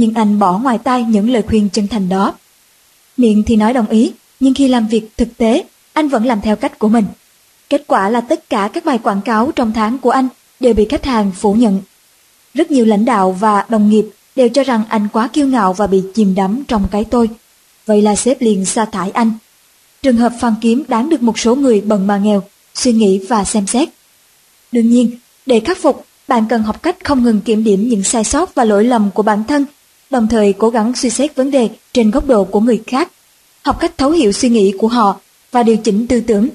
Nhưng anh bỏ ngoài tai những lời khuyên chân thành đó. Miệng thì nói đồng ý, nhưng khi làm việc thực tế, anh vẫn làm theo cách của mình. Kết quả là tất cả các bài quảng cáo trong tháng của anh đều bị khách hàng phủ nhận. Rất nhiều lãnh đạo và đồng nghiệp đều cho rằng anh quá kiêu ngạo và bị chìm đắm trong cái tôi. Vậy là sếp liền sa thải anh. Trường hợp Phan Kiếm đáng được một số người bần mà nghèo, suy nghĩ và xem xét. Đương nhiên, để khắc phục, bạn cần học cách không ngừng kiểm điểm những sai sót và lỗi lầm của bản thân, đồng thời cố gắng suy xét vấn đề trên góc độ của người khác, học cách thấu hiểu suy nghĩ của họ và điều chỉnh tư tưởng.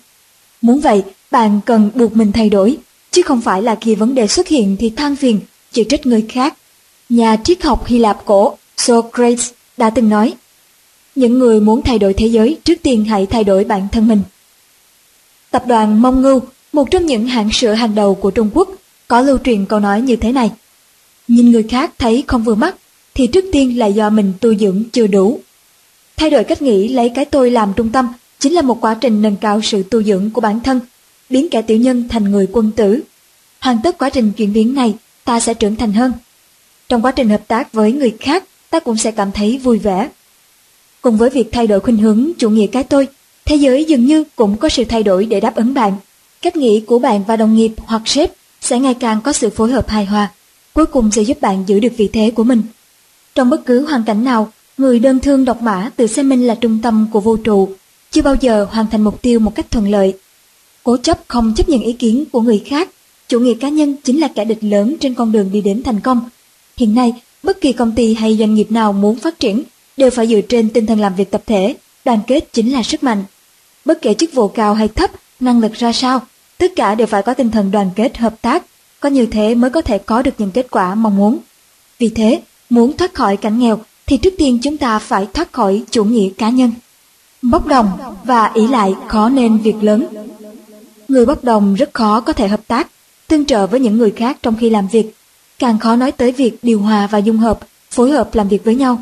Muốn vậy, bạn cần buộc mình thay đổi, chứ không phải là khi vấn đề xuất hiện thì than phiền, chỉ trách người khác. Nhà triết học Hy Lạp cổ Socrates đã từng nói, những người muốn thay đổi thế giới trước tiên hãy thay đổi bản thân mình. Tập đoàn Mông Ngưu, một trong những hãng sữa hàng đầu của Trung Quốc, có lưu truyền câu nói như thế này. Nhìn người khác thấy không vừa mắt, thì trước tiên là do mình tu dưỡng chưa đủ. Thay đổi cách nghĩ lấy cái tôi làm trung tâm chính là một quá trình nâng cao sự tu dưỡng của bản thân, biến kẻ tiểu nhân thành người quân tử. Hoàn tất quá trình chuyển biến này, ta sẽ trưởng thành hơn. Trong quá trình hợp tác với người khác, ta cũng sẽ cảm thấy vui vẻ. Cùng với việc thay đổi khuynh hướng chủ nghĩa cái tôi, thế giới dường như cũng có sự thay đổi để đáp ứng bạn. Cách nghĩ của bạn và đồng nghiệp hoặc sếp sẽ ngày càng có sự phối hợp hài hòa, cuối cùng sẽ giúp bạn giữ được vị thế của mình. Trong bất cứ hoàn cảnh nào, người đơn thương độc mã tự xem mình là trung tâm của vũ trụ, chưa bao giờ hoàn thành mục tiêu một cách thuận lợi. Cố chấp không chấp nhận ý kiến của người khác, chủ nghĩa cá nhân chính là kẻ địch lớn trên con đường đi đến thành công. Hiện nay, bất kỳ công ty hay doanh nghiệp nào muốn phát triển đều phải dựa trên tinh thần làm việc tập thể, đoàn kết chính là sức mạnh. Bất kể chức vụ cao hay thấp, năng lực ra sao, tất cả đều phải có tinh thần đoàn kết hợp tác, có như thế mới có thể có được những kết quả mong muốn. Vì thế, muốn thoát khỏi cảnh nghèo thì trước tiên chúng ta phải thoát khỏi chủ nghĩa cá nhân. Bốc đồng và ý lại khó nên việc lớn. Người bốc đồng rất khó có thể hợp tác, tương trợ với những người khác trong khi làm việc, càng khó nói tới việc điều hòa và dung hợp, phối hợp làm việc với nhau.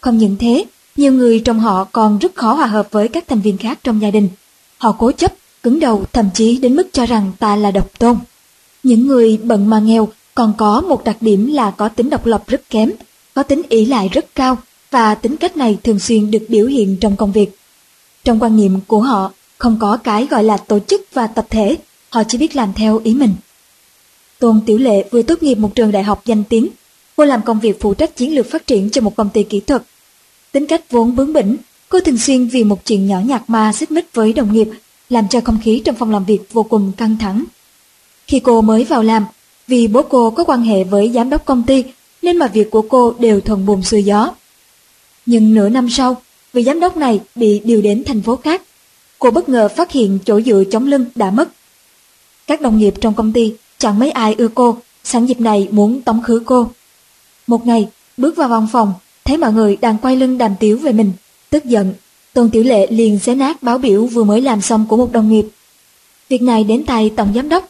Không những thế, nhiều người trong họ còn rất khó hòa hợp với các thành viên khác trong gia đình. Họ cố chấp, cứng đầu thậm chí đến mức cho rằng ta là độc tôn. Những người bận mà nghèo còn có một đặc điểm là có tính độc lập rất kém, có tính ỷ lại rất cao và tính cách này thường xuyên được biểu hiện trong công việc. Trong quan niệm của họ, không có cái gọi là tổ chức và tập thể, họ chỉ biết làm theo ý mình. Tôn Tiểu Lệ vừa tốt nghiệp một trường đại học danh tiếng, cô làm công việc phụ trách chiến lược phát triển cho một công ty kỹ thuật. Tính cách vốn bướng bỉnh, cô thường xuyên vì một chuyện nhỏ nhặt mà xích mích với đồng nghiệp, làm cho không khí trong phòng làm việc vô cùng căng thẳng. Khi cô mới vào làm, vì bố cô có quan hệ với giám đốc công ty nên mà việc của cô đều thuận buồm xuôi gió. Nhưng nửa năm sau, vị giám đốc này bị điều đến thành phố khác. Cô bất ngờ phát hiện chỗ dựa chống lưng đã mất. Các đồng nghiệp trong công ty chẳng mấy ai ưa cô, sẵn dịp này muốn tống khứ cô. Một ngày, bước vào văn phòng, thấy mọi người đang quay lưng đàm tiếu về mình, tức giận. Tôn Tiểu Lệ liền xé nát báo biểu vừa mới làm xong của một đồng nghiệp. Việc này đến tay Tổng Giám đốc.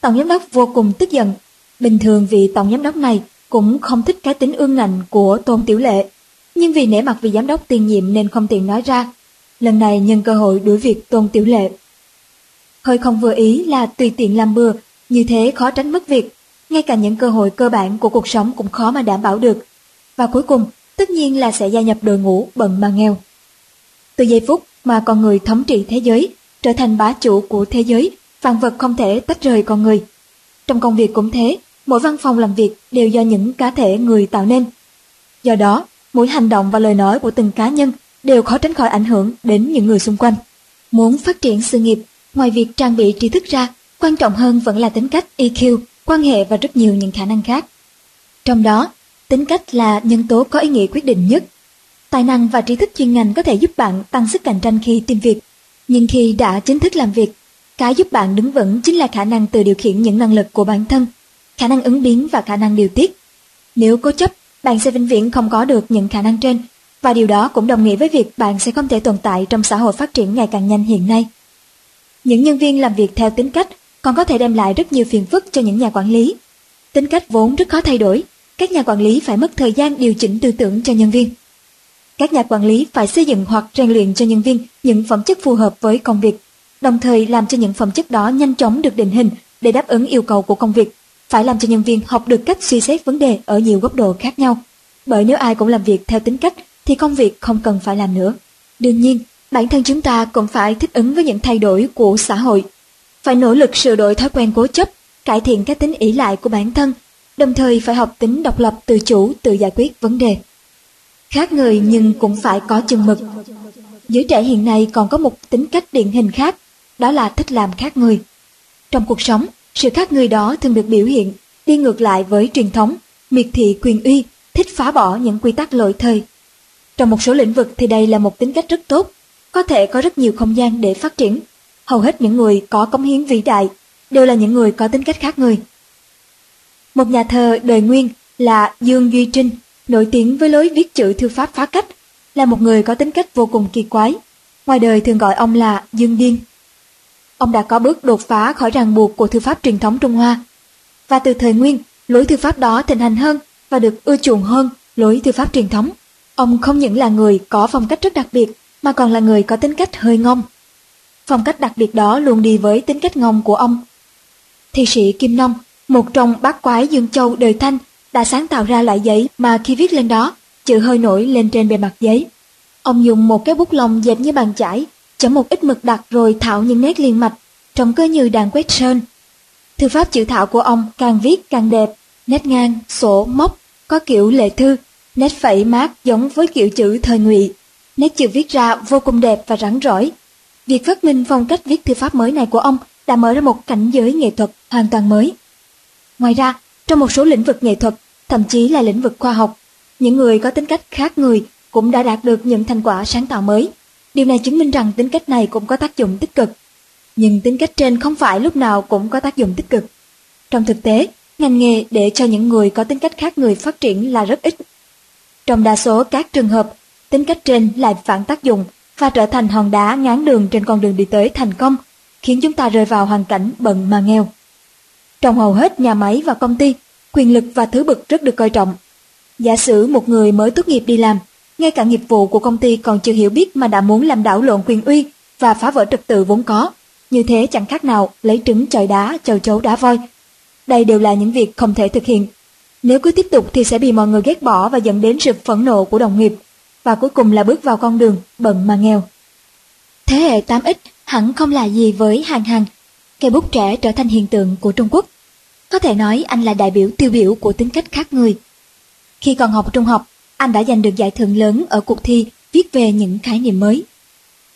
Tổng Giám đốc vô cùng tức giận. Bình thường vị Tổng Giám đốc này cũng không thích cái tính ương ngạnh của Tôn Tiểu Lệ, nhưng vì nể mặt vị giám đốc tiền nhiệm nên không tiện nói ra. Lần này nhân cơ hội đuổi việc Tôn Tiểu Lệ. Hơi không vừa ý là tùy tiện làm bừa, như thế khó tránh mất việc. Ngay cả những cơ hội cơ bản của cuộc sống cũng khó mà đảm bảo được. Và cuối cùng, tất nhiên là sẽ gia nhập đội ngũ bận mà nghèo. Từ giây phút mà con người thống trị thế giới, trở thành bá chủ của thế giới, vạn vật không thể tách rời con người. Trong công việc cũng thế, mỗi văn phòng làm việc đều do những cá thể người tạo nên. Do đó, mỗi hành động và lời nói của từng cá nhân đều khó tránh khỏi ảnh hưởng đến những người xung quanh. Muốn phát triển sự nghiệp, ngoài việc trang bị tri thức ra, quan trọng hơn vẫn là tính cách EQ, quan hệ và rất nhiều những khả năng khác. Trong đó, tính cách là nhân tố có ý nghĩa quyết định nhất. Tài năng và tri thức chuyên ngành có thể giúp bạn tăng sức cạnh tranh khi tìm việc, nhưng khi đã chính thức làm việc, cái giúp bạn đứng vững chính là khả năng tự điều khiển những năng lực của bản thân khả năng ứng biến và khả năng điều tiết. Nếu cố chấp, bạn sẽ vĩnh viễn không có được những khả năng trên, và điều đó cũng đồng nghĩa với việc bạn sẽ không thể tồn tại trong xã hội phát triển ngày càng nhanh hiện nay. Những nhân viên làm việc theo tính cách còn có thể đem lại rất nhiều phiền phức cho những nhà quản lý. Tính cách vốn rất khó thay đổi, các nhà quản lý phải mất thời gian điều chỉnh tư tưởng cho nhân viên. Các nhà quản lý phải xây dựng hoặc rèn luyện cho nhân viên những phẩm chất phù hợp với công việc, đồng thời làm cho những phẩm chất đó nhanh chóng được định hình để đáp ứng yêu cầu của công việc phải làm cho nhân viên học được cách suy xét vấn đề ở nhiều góc độ khác nhau. Bởi nếu ai cũng làm việc theo tính cách thì công việc không cần phải làm nữa. Đương nhiên, bản thân chúng ta cũng phải thích ứng với những thay đổi của xã hội. Phải nỗ lực sửa đổi thói quen cố chấp, cải thiện các tính ỷ lại của bản thân, đồng thời phải học tính độc lập tự chủ tự giải quyết vấn đề. Khác người nhưng cũng phải có chừng mực. Giới trẻ hiện nay còn có một tính cách điển hình khác, đó là thích làm khác người. Trong cuộc sống, sự khác người đó thường được biểu hiện đi ngược lại với truyền thống, miệt thị quyền uy, thích phá bỏ những quy tắc lỗi thời. Trong một số lĩnh vực thì đây là một tính cách rất tốt, có thể có rất nhiều không gian để phát triển. Hầu hết những người có cống hiến vĩ đại đều là những người có tính cách khác người. Một nhà thơ đời nguyên là Dương Duy Trinh, nổi tiếng với lối viết chữ thư pháp phá cách, là một người có tính cách vô cùng kỳ quái. Ngoài đời thường gọi ông là Dương Điên. Ông đã có bước đột phá khỏi ràng buộc của thư pháp truyền thống Trung Hoa. Và từ thời nguyên, lối thư pháp đó thịnh hành hơn và được ưa chuộng hơn lối thư pháp truyền thống. Ông không những là người có phong cách rất đặc biệt, mà còn là người có tính cách hơi ngông. Phong cách đặc biệt đó luôn đi với tính cách ngông của ông. Thi sĩ Kim Nông, một trong bát quái Dương Châu đời Thanh, đã sáng tạo ra loại giấy mà khi viết lên đó, chữ hơi nổi lên trên bề mặt giấy. Ông dùng một cái bút lông dẹp như bàn chải, chấm một ít mực đặc rồi thảo những nét liền mạch, trông cơ như đàn quét sơn. Thư pháp chữ thảo của ông càng viết càng đẹp, nét ngang, sổ, móc, có kiểu lệ thư, nét phẩy mát giống với kiểu chữ thời ngụy. Nét chữ viết ra vô cùng đẹp và rắn rỏi. Việc phát minh phong cách viết thư pháp mới này của ông đã mở ra một cảnh giới nghệ thuật hoàn toàn mới. Ngoài ra, trong một số lĩnh vực nghệ thuật, thậm chí là lĩnh vực khoa học, những người có tính cách khác người cũng đã đạt được những thành quả sáng tạo mới. Điều này chứng minh rằng tính cách này cũng có tác dụng tích cực. Nhưng tính cách trên không phải lúc nào cũng có tác dụng tích cực. Trong thực tế, ngành nghề để cho những người có tính cách khác người phát triển là rất ít. Trong đa số các trường hợp, tính cách trên lại phản tác dụng và trở thành hòn đá ngán đường trên con đường đi tới thành công, khiến chúng ta rơi vào hoàn cảnh bận mà nghèo. Trong hầu hết nhà máy và công ty, quyền lực và thứ bực rất được coi trọng. Giả sử một người mới tốt nghiệp đi làm, ngay cả nghiệp vụ của công ty còn chưa hiểu biết mà đã muốn làm đảo lộn quyền uy và phá vỡ trật tự vốn có. Như thế chẳng khác nào lấy trứng chọi đá, chầu chấu đá voi. Đây đều là những việc không thể thực hiện. Nếu cứ tiếp tục thì sẽ bị mọi người ghét bỏ và dẫn đến sự phẫn nộ của đồng nghiệp, và cuối cùng là bước vào con đường bận mà nghèo. Thế hệ 8X hẳn không là gì với hàng hàng, cây bút trẻ trở thành hiện tượng của Trung Quốc. Có thể nói anh là đại biểu tiêu biểu của tính cách khác người. Khi còn học trung học, anh đã giành được giải thưởng lớn ở cuộc thi viết về những khái niệm mới.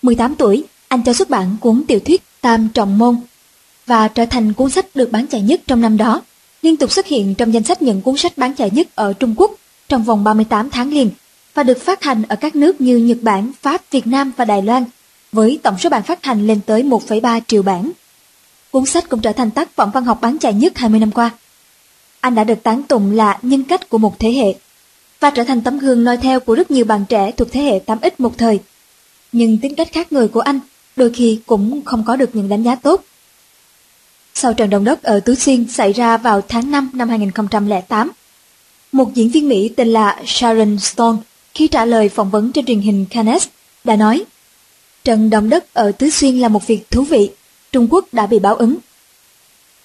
18 tuổi, anh cho xuất bản cuốn tiểu thuyết Tam Trọng Môn và trở thành cuốn sách được bán chạy nhất trong năm đó, liên tục xuất hiện trong danh sách những cuốn sách bán chạy nhất ở Trung Quốc trong vòng 38 tháng liền và được phát hành ở các nước như Nhật Bản, Pháp, Việt Nam và Đài Loan, với tổng số bản phát hành lên tới 1,3 triệu bản. Cuốn sách cũng trở thành tác phẩm văn học bán chạy nhất 20 năm qua. Anh đã được tán tụng là nhân cách của một thế hệ và trở thành tấm gương noi theo của rất nhiều bạn trẻ thuộc thế hệ 8X một thời. Nhưng tính cách khác người của anh đôi khi cũng không có được những đánh giá tốt. Sau trận động đất ở Tứ Xuyên xảy ra vào tháng 5 năm 2008, một diễn viên Mỹ tên là Sharon Stone khi trả lời phỏng vấn trên truyền hình Cannes đã nói Trận động đất ở Tứ Xuyên là một việc thú vị, Trung Quốc đã bị báo ứng.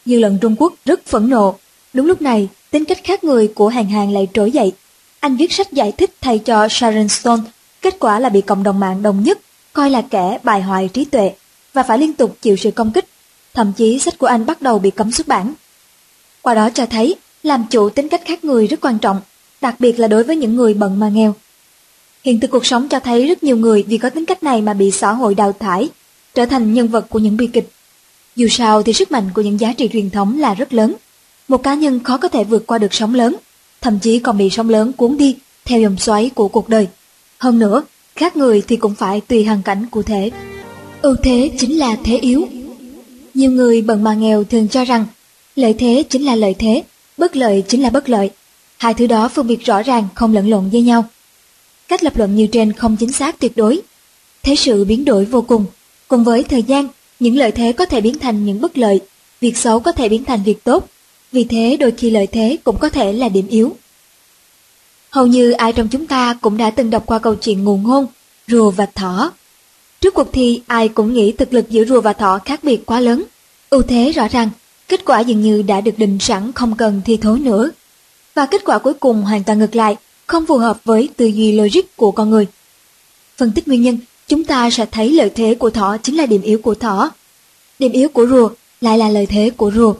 Dư luận Trung Quốc rất phẫn nộ, đúng lúc này tính cách khác người của hàng hàng lại trỗi dậy. Anh viết sách giải thích thay cho Sharon Stone, kết quả là bị cộng đồng mạng đồng nhất, coi là kẻ bài hoại trí tuệ, và phải liên tục chịu sự công kích. Thậm chí sách của anh bắt đầu bị cấm xuất bản. Qua đó cho thấy, làm chủ tính cách khác người rất quan trọng, đặc biệt là đối với những người bận mà nghèo. Hiện thực cuộc sống cho thấy rất nhiều người vì có tính cách này mà bị xã hội đào thải, trở thành nhân vật của những bi kịch. Dù sao thì sức mạnh của những giá trị truyền thống là rất lớn. Một cá nhân khó có thể vượt qua được sóng lớn, thậm chí còn bị sóng lớn cuốn đi theo dòng xoáy của cuộc đời. Hơn nữa, khác người thì cũng phải tùy hoàn cảnh cụ thể. Ưu thế chính là thế yếu. Nhiều người bận mà nghèo thường cho rằng lợi thế chính là lợi thế, bất lợi chính là bất lợi. Hai thứ đó phân biệt rõ ràng không lẫn lộn với nhau. Cách lập luận như trên không chính xác tuyệt đối. Thế sự biến đổi vô cùng, cùng với thời gian, những lợi thế có thể biến thành những bất lợi, việc xấu có thể biến thành việc tốt, vì thế đôi khi lợi thế cũng có thể là điểm yếu. Hầu như ai trong chúng ta cũng đã từng đọc qua câu chuyện ngụ ngôn, rùa và thỏ. Trước cuộc thi, ai cũng nghĩ thực lực giữa rùa và thỏ khác biệt quá lớn. Ưu thế rõ ràng, kết quả dường như đã được định sẵn không cần thi thố nữa. Và kết quả cuối cùng hoàn toàn ngược lại, không phù hợp với tư duy logic của con người. Phân tích nguyên nhân, chúng ta sẽ thấy lợi thế của thỏ chính là điểm yếu của thỏ. Điểm yếu của rùa lại là lợi thế của rùa.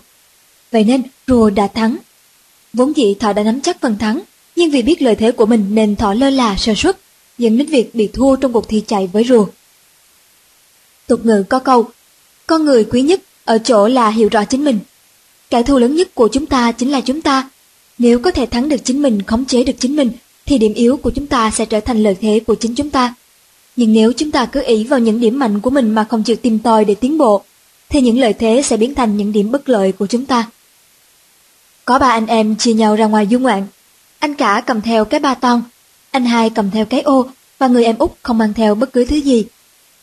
Vậy nên rùa đã thắng. Vốn dĩ thỏ đã nắm chắc phần thắng, nhưng vì biết lợi thế của mình nên thỏ lơ là sơ suất, dẫn đến việc bị thua trong cuộc thi chạy với rùa. Tục ngữ có câu, con người quý nhất ở chỗ là hiểu rõ chính mình. Kẻ thù lớn nhất của chúng ta chính là chúng ta. Nếu có thể thắng được chính mình, khống chế được chính mình, thì điểm yếu của chúng ta sẽ trở thành lợi thế của chính chúng ta. Nhưng nếu chúng ta cứ ý vào những điểm mạnh của mình mà không chịu tìm tòi để tiến bộ, thì những lợi thế sẽ biến thành những điểm bất lợi của chúng ta. Có ba anh em chia nhau ra ngoài du ngoạn. Anh cả cầm theo cái ba ton, anh hai cầm theo cái ô và người em út không mang theo bất cứ thứ gì.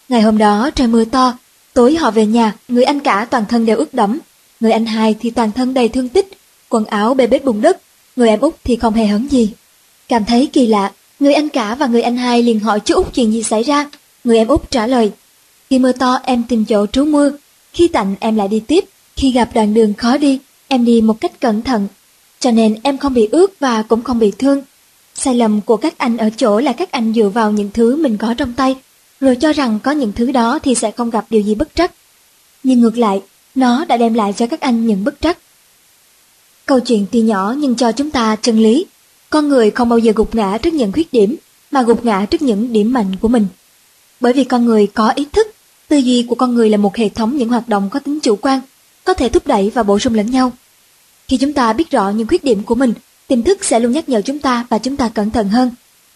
Ngày hôm đó trời mưa to, tối họ về nhà, người anh cả toàn thân đều ướt đẫm, người anh hai thì toàn thân đầy thương tích, quần áo bê bết bùn đất, người em út thì không hề hấn gì. Cảm thấy kỳ lạ, Người anh cả và người anh hai liền hỏi chú Út chuyện gì xảy ra. Người em Út trả lời, khi mưa to em tìm chỗ trú mưa, khi tạnh em lại đi tiếp, khi gặp đoạn đường khó đi, em đi một cách cẩn thận, cho nên em không bị ướt và cũng không bị thương. Sai lầm của các anh ở chỗ là các anh dựa vào những thứ mình có trong tay, rồi cho rằng có những thứ đó thì sẽ không gặp điều gì bất trắc. Nhưng ngược lại, nó đã đem lại cho các anh những bất trắc. Câu chuyện tuy nhỏ nhưng cho chúng ta chân lý. Con người không bao giờ gục ngã trước những khuyết điểm, mà gục ngã trước những điểm mạnh của mình. Bởi vì con người có ý thức, tư duy của con người là một hệ thống những hoạt động có tính chủ quan, có thể thúc đẩy và bổ sung lẫn nhau. Khi chúng ta biết rõ những khuyết điểm của mình, tiềm thức sẽ luôn nhắc nhở chúng ta và chúng ta cẩn thận hơn.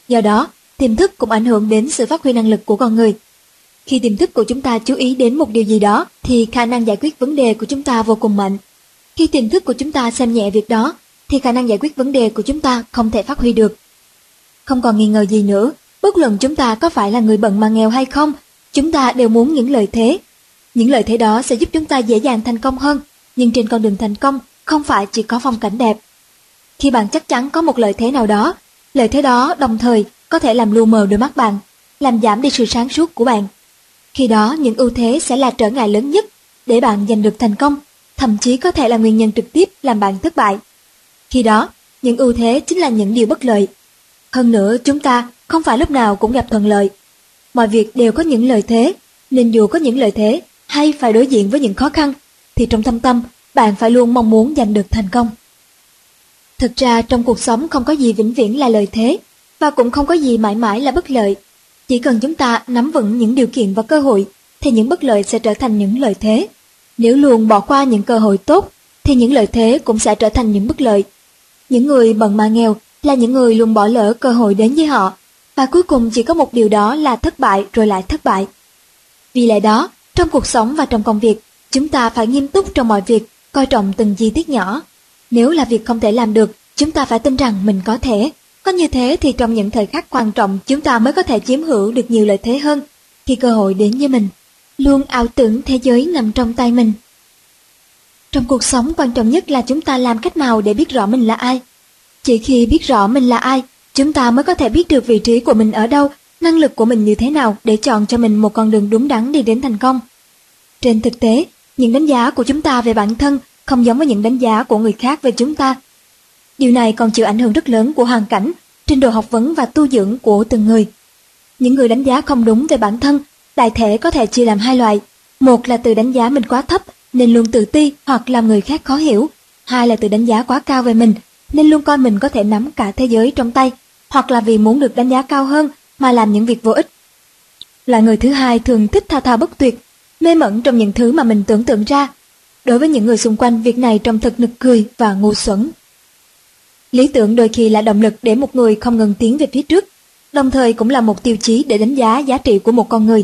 Do đó, tiềm thức cũng ảnh hưởng đến sự phát huy năng lực của con người. Khi tiềm thức của chúng ta chú ý đến một điều gì đó, thì khả năng giải quyết vấn đề của chúng ta vô cùng mạnh. Khi tiềm thức của chúng ta xem nhẹ việc đó, thì khả năng giải quyết vấn đề của chúng ta không thể phát huy được. Không còn nghi ngờ gì nữa, bất luận chúng ta có phải là người bận mà nghèo hay không, chúng ta đều muốn những lợi thế. Những lợi thế đó sẽ giúp chúng ta dễ dàng thành công hơn, nhưng trên con đường thành công không phải chỉ có phong cảnh đẹp. Khi bạn chắc chắn có một lợi thế nào đó, lợi thế đó đồng thời có thể làm lu mờ đôi mắt bạn, làm giảm đi sự sáng suốt của bạn. Khi đó những ưu thế sẽ là trở ngại lớn nhất để bạn giành được thành công, thậm chí có thể là nguyên nhân trực tiếp làm bạn thất bại. Khi đó, những ưu thế chính là những điều bất lợi. Hơn nữa, chúng ta không phải lúc nào cũng gặp thuận lợi. Mọi việc đều có những lợi thế, nên dù có những lợi thế hay phải đối diện với những khó khăn, thì trong thâm tâm bạn phải luôn mong muốn giành được thành công. Thực ra trong cuộc sống không có gì vĩnh viễn là lợi thế, và cũng không có gì mãi mãi là bất lợi. Chỉ cần chúng ta nắm vững những điều kiện và cơ hội, thì những bất lợi sẽ trở thành những lợi thế. Nếu luôn bỏ qua những cơ hội tốt, thì những lợi thế cũng sẽ trở thành những bất lợi. Những người bận mà nghèo là những người luôn bỏ lỡ cơ hội đến với họ, và cuối cùng chỉ có một điều đó là thất bại rồi lại thất bại. Vì lẽ đó, trong cuộc sống và trong công việc, chúng ta phải nghiêm túc trong mọi việc, coi trọng từng chi tiết nhỏ. Nếu là việc không thể làm được, chúng ta phải tin rằng mình có thể. Có như thế thì trong những thời khắc quan trọng chúng ta mới có thể chiếm hữu được nhiều lợi thế hơn khi cơ hội đến với mình. Luôn ảo tưởng thế giới nằm trong tay mình. Trong cuộc sống quan trọng nhất là chúng ta làm cách nào để biết rõ mình là ai. Chỉ khi biết rõ mình là ai, chúng ta mới có thể biết được vị trí của mình ở đâu, năng lực của mình như thế nào để chọn cho mình một con đường đúng đắn đi đến thành công. Trên thực tế, những đánh giá của chúng ta về bản thân không giống với những đánh giá của người khác về chúng ta. Điều này còn chịu ảnh hưởng rất lớn của hoàn cảnh, trình độ học vấn và tu dưỡng của từng người. Những người đánh giá không đúng về bản thân, đại thể có thể chia làm hai loại. Một là từ đánh giá mình quá thấp nên luôn tự ti hoặc làm người khác khó hiểu. Hai là từ đánh giá quá cao về mình nên luôn coi mình có thể nắm cả thế giới trong tay hoặc là vì muốn được đánh giá cao hơn mà làm những việc vô ích. Là người thứ hai thường thích thao thao bất tuyệt, mê mẩn trong những thứ mà mình tưởng tượng ra. Đối với những người xung quanh, việc này trông thật nực cười và ngu xuẩn. Lý tưởng đôi khi là động lực để một người không ngừng tiến về phía trước, đồng thời cũng là một tiêu chí để đánh giá giá trị của một con người.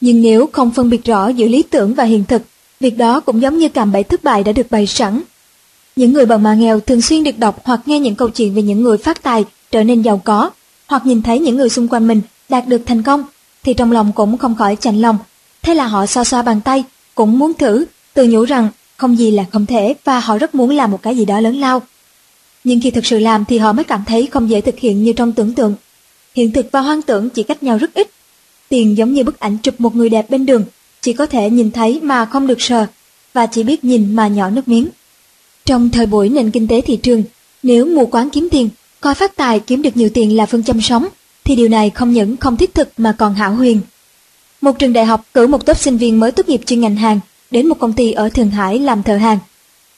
Nhưng nếu không phân biệt rõ giữa lý tưởng và hiện thực, việc đó cũng giống như cạm bẫy thất bại đã được bày sẵn. Những người bằng mà nghèo thường xuyên được đọc hoặc nghe những câu chuyện về những người phát tài trở nên giàu có, hoặc nhìn thấy những người xung quanh mình đạt được thành công, thì trong lòng cũng không khỏi chạnh lòng. Thế là họ xoa xoa bàn tay, cũng muốn thử, tự nhủ rằng không gì là không thể và họ rất muốn làm một cái gì đó lớn lao. Nhưng khi thực sự làm thì họ mới cảm thấy không dễ thực hiện như trong tưởng tượng. Hiện thực và hoang tưởng chỉ cách nhau rất ít. Tiền giống như bức ảnh chụp một người đẹp bên đường, chỉ có thể nhìn thấy mà không được sờ, và chỉ biết nhìn mà nhỏ nước miếng. Trong thời buổi nền kinh tế thị trường, nếu mù quáng kiếm tiền, coi phát tài kiếm được nhiều tiền là phương châm sống, thì điều này không những không thiết thực mà còn hảo huyền. Một trường đại học cử một tốp sinh viên mới tốt nghiệp chuyên ngành hàng đến một công ty ở Thượng Hải làm thợ hàng.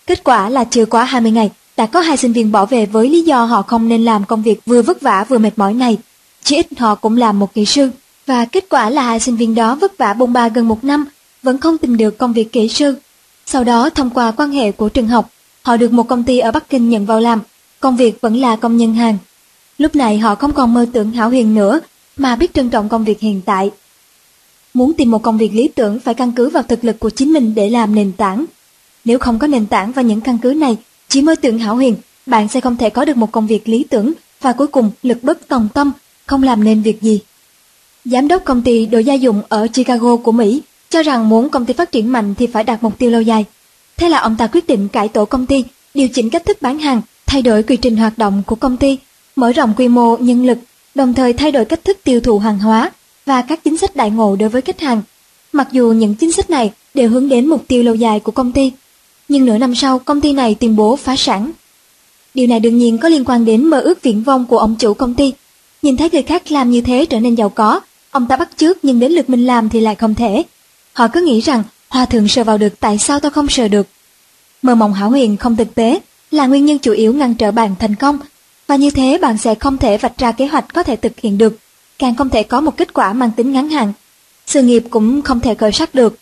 Kết quả là chưa quá 20 ngày, đã có hai sinh viên bỏ về với lý do họ không nên làm công việc vừa vất vả vừa mệt mỏi này. Chỉ ít họ cũng làm một kỹ sư, và kết quả là hai sinh viên đó vất vả bôn ba gần một năm, vẫn không tìm được công việc kỹ sư. Sau đó, thông qua quan hệ của trường học, họ được một công ty ở Bắc Kinh nhận vào làm, công việc vẫn là công nhân hàng. Lúc này họ không còn mơ tưởng hảo huyền nữa, mà biết trân trọng công việc hiện tại. Muốn tìm một công việc lý tưởng phải căn cứ vào thực lực của chính mình để làm nền tảng. Nếu không có nền tảng và những căn cứ này, chỉ mơ tưởng hảo huyền, bạn sẽ không thể có được một công việc lý tưởng và cuối cùng lực bất tòng tâm, không làm nên việc gì. Giám đốc công ty đồ gia dụng ở Chicago của Mỹ cho rằng muốn công ty phát triển mạnh thì phải đạt mục tiêu lâu dài. Thế là ông ta quyết định cải tổ công ty, điều chỉnh cách thức bán hàng, thay đổi quy trình hoạt động của công ty, mở rộng quy mô nhân lực đồng thời thay đổi cách thức tiêu thụ hàng hóa và các chính sách đại ngộ đối với khách hàng. Mặc dù những chính sách này đều hướng đến mục tiêu lâu dài của công ty, nhưng nửa năm sau công ty này tuyên bố phá sản. Điều này đương nhiên có liên quan đến mơ ước viễn vông của ông chủ công ty. Nhìn thấy người khác làm như thế trở nên giàu có, ông ta bắt chước nhưng đến lượt mình làm thì lại không thể. Họ cứ nghĩ rằng hòa thượng sờ vào được tại sao tôi không sờ được. Mơ mộng hảo huyền không thực tế là nguyên nhân chủ yếu ngăn trở bạn thành công và như thế bạn sẽ không thể vạch ra kế hoạch có thể thực hiện được, càng không thể có một kết quả mang tính ngắn hạn. Sự nghiệp cũng không thể khởi sắc được.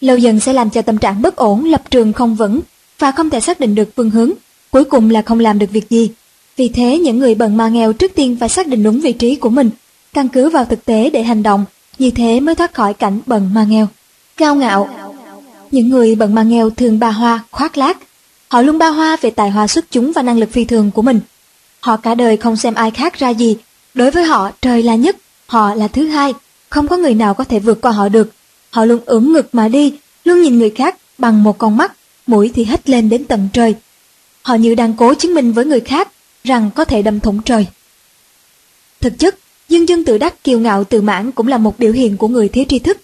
Lâu dần sẽ làm cho tâm trạng bất ổn, lập trường không vững và không thể xác định được phương hướng, cuối cùng là không làm được việc gì. Vì thế những người bận mà nghèo trước tiên phải xác định đúng vị trí của mình, căn cứ vào thực tế để hành động, như thế mới thoát khỏi cảnh bận mà nghèo. Cao ngạo Những người bận mà nghèo thường ba hoa, khoác lác. Họ luôn ba hoa về tài hoa xuất chúng và năng lực phi thường của mình. Họ cả đời không xem ai khác ra gì. Đối với họ, trời là nhất, họ là thứ hai. Không có người nào có thể vượt qua họ được. Họ luôn ưỡn ngực mà đi, luôn nhìn người khác bằng một con mắt, mũi thì hất lên đến tận trời. Họ như đang cố chứng minh với người khác rằng có thể đâm thủng trời. Thực chất, dương dương tự đắc kiêu ngạo tự mãn cũng là một biểu hiện của người thiếu tri thức.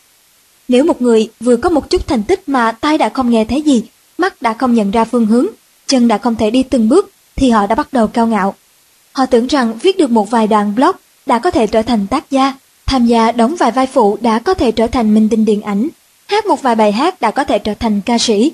Nếu một người vừa có một chút thành tích mà tai đã không nghe thấy gì, mắt đã không nhận ra phương hướng, chân đã không thể đi từng bước, thì họ đã bắt đầu cao ngạo. Họ tưởng rằng viết được một vài đoạn blog đã có thể trở thành tác gia, tham gia đóng vài vai phụ đã có thể trở thành minh tinh điện ảnh, hát một vài bài hát đã có thể trở thành ca sĩ.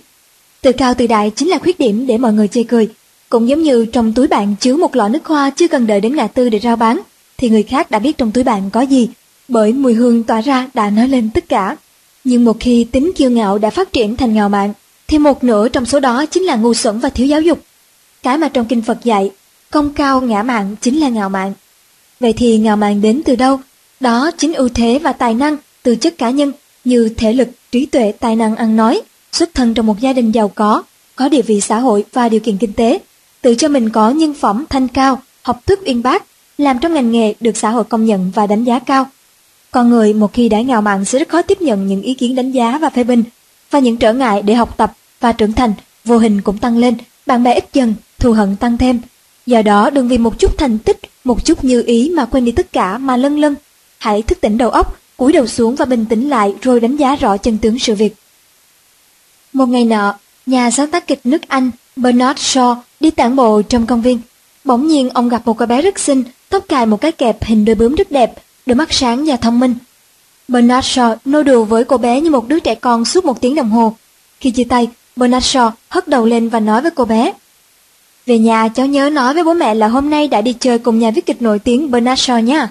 Tự cao tự đại chính là khuyết điểm để mọi người chê cười. Cũng giống như trong túi bạn chứa một lọ nước hoa chưa cần đợi đến ngã tư để rao bán, thì người khác đã biết trong túi bạn có gì, bởi mùi hương tỏa ra đã nói lên tất cả. Nhưng một khi tính kiêu ngạo đã phát triển thành ngạo mạn, thì một nửa trong số đó chính là ngu xuẩn và thiếu giáo dục. Cái mà trong kinh Phật dạy, công cao ngã mạn chính là ngạo mạn. Vậy thì ngạo mạn đến từ đâu? Đó chính ưu thế và tài năng từ chất cá nhân như thể lực, trí tuệ, tài năng ăn nói, xuất thân trong một gia đình giàu có, có địa vị xã hội và điều kiện kinh tế, tự cho mình có nhân phẩm thanh cao, học thức uyên bác, làm trong ngành nghề được xã hội công nhận và đánh giá cao. Con người một khi đã ngạo mạn sẽ rất khó tiếp nhận những ý kiến đánh giá và phê bình, và những trở ngại để học tập và trưởng thành vô hình cũng tăng lên, bạn bè ít dần, thù hận tăng thêm. Do đó đừng vì một chút thành tích, một chút như ý mà quên đi tất cả mà lân lân. Hãy thức tỉnh đầu óc, cúi đầu xuống và bình tĩnh lại rồi đánh giá rõ chân tướng sự việc. Một ngày nọ, nhà sáng tác kịch nước Anh Bernard Shaw đi tản bộ trong công viên. Bỗng nhiên ông gặp một cô bé rất xinh, tóc cài một cái kẹp hình đôi bướm rất đẹp, đôi mắt sáng và thông minh. Bernard Shaw nô đùa với cô bé như một đứa trẻ con suốt một tiếng đồng hồ. Khi chia tay, Bernard Shaw hất đầu lên và nói với cô bé. Về nhà cháu nhớ nói với bố mẹ là hôm nay đã đi chơi cùng nhà viết kịch nổi tiếng Bernard Shaw nha.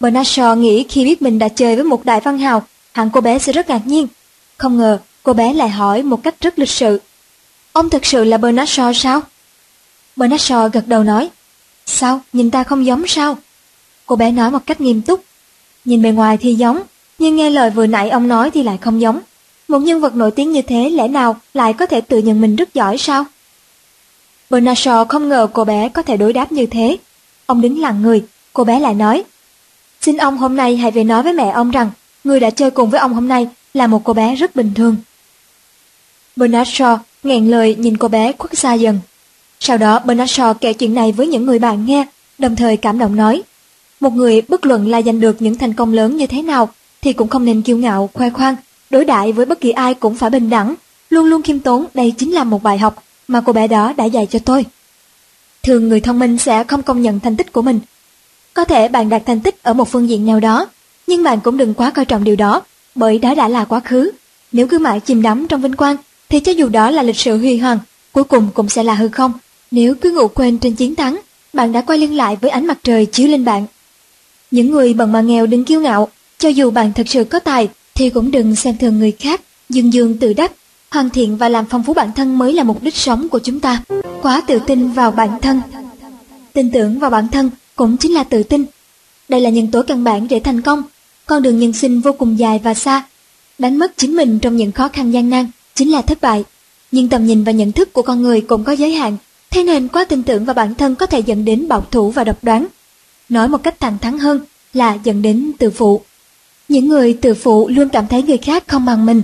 Bernard Shaw nghĩ khi biết mình đã chơi với một đại văn hào, hẳn cô bé sẽ rất ngạc nhiên. Không ngờ, cô bé lại hỏi một cách rất lịch sự. Ông thật sự là Bernard Shaw sao? Bernard Shaw gật đầu nói. Sao, nhìn ta không giống sao? Cô bé nói một cách nghiêm túc. Nhìn bề ngoài thì giống, nhưng nghe lời vừa nãy ông nói thì lại không giống. Một nhân vật nổi tiếng như thế lẽ nào lại có thể tự nhận mình rất giỏi sao? Bernard Shaw không ngờ cô bé có thể đối đáp như thế. Ông đứng lặng người, cô bé lại nói. Xin ông hôm nay hãy về nói với mẹ ông rằng người đã chơi cùng với ông hôm nay là một cô bé rất bình thường. Bernard Shaw nghẹn lời nhìn cô bé khuất xa dần. Sau đó Bernard Shaw kể chuyện này với những người bạn nghe, đồng thời cảm động nói. Một người bất luận là giành được những thành công lớn như thế nào thì cũng không nên kiêu ngạo, khoe khoang, đối đãi với bất kỳ ai cũng phải bình đẳng, luôn luôn khiêm tốn, đây chính là một bài học mà cô bé đó đã dạy cho tôi. Thường người thông minh sẽ không công nhận thành tích của mình. Có thể bạn đạt thành tích ở một phương diện nào đó, nhưng bạn cũng đừng quá coi trọng điều đó, bởi đó đã là quá khứ. Nếu cứ mãi chìm đắm trong vinh quang, thì cho dù đó là lịch sử huy hoàng, cuối cùng cũng sẽ là hư không. Nếu cứ ngủ quên trên chiến thắng, bạn đã quay lưng lại với ánh mặt trời chiếu lên bạn. Những người bằng mà nghèo đừng kiêu ngạo, cho dù bạn thật sự có tài, thì cũng đừng xem thường người khác, dương dương tự đắc. Hoàn thiện và làm phong phú bản thân mới là mục đích sống của chúng ta. Quá tự tin vào bản thân. Tin tưởng vào bản thân cũng chính là tự tin. Đây là nhân tố căn bản để thành công. Con đường nhân sinh vô cùng dài và xa. Đánh mất chính mình trong những khó khăn gian nan chính là thất bại. Nhưng tầm nhìn và nhận thức của con người cũng có giới hạn, thế nên quá tin tưởng vào bản thân có thể dẫn đến bảo thủ và độc đoán. Nói một cách thẳng thắn hơn là dẫn đến tự phụ. Những người tự phụ luôn cảm thấy người khác không bằng mình.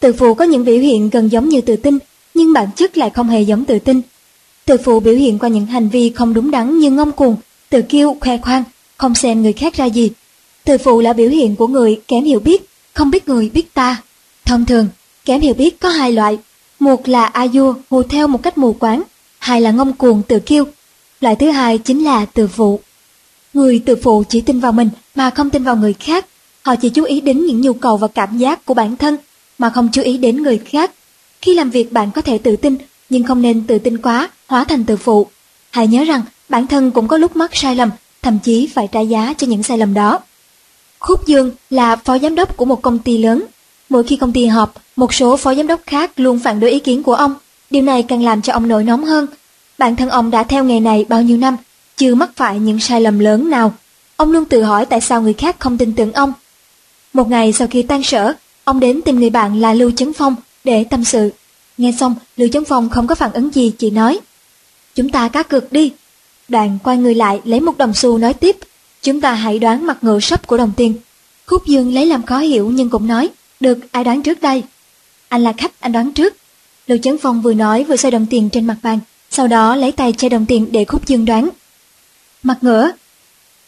Tự phụ có những biểu hiện gần giống như tự tin, nhưng bản chất lại không hề giống tự tin. Tự phụ biểu hiện qua những hành vi không đúng đắn như ngông cuồng, tự kiêu, khoe khoang, không xem người khác ra gì. tự phụ là biểu hiện của người kém hiểu biết, không biết người biết ta. Thông thường, kém hiểu biết có hai loại. Một là a dua hù theo một cách mù quáng, hai là ngông cuồng tự kiêu. Loại thứ hai chính là tự phụ. Người tự phụ chỉ tin vào mình mà không tin vào người khác. Họ chỉ chú ý đến những nhu cầu và cảm giác của bản thân mà không chú ý đến người khác. Khi làm việc bạn có thể tự tin nhưng không nên tự tin quá, hóa thành tự phụ. Hãy nhớ rằng bản thân cũng có lúc mắc sai lầm, thậm chí phải trả giá cho những sai lầm đó. Khúc Dương là phó giám đốc của một công ty lớn. Mỗi khi công ty họp, một số phó giám đốc khác luôn phản đối ý kiến của ông. Điều này càng làm cho ông nổi nóng hơn. Bản thân ông đã theo nghề này bao nhiêu năm, chưa mắc phải những sai lầm lớn nào. Ông luôn tự hỏi tại sao người khác không tin tưởng ông. Một ngày sau khi tan sở, ông đến tìm người bạn là Lưu Chấn Phong để tâm sự. Nghe xong, Lưu Chấn Phong không có phản ứng gì, chỉ nói. Chúng ta cá cược đi. Đoàn quay người lại lấy một đồng xu nói tiếp. Chúng ta hãy đoán mặt ngựa sắp của đồng tiền. Khúc Dương lấy làm khó hiểu nhưng cũng nói. Được, ai đoán trước đây? Anh là khách, anh đoán trước. Lưu Chấn Phong vừa nói vừa xoay đồng tiền trên mặt bàn. Sau đó lấy tay che đồng tiền để Khúc Dương đoán. Mặt ngửa,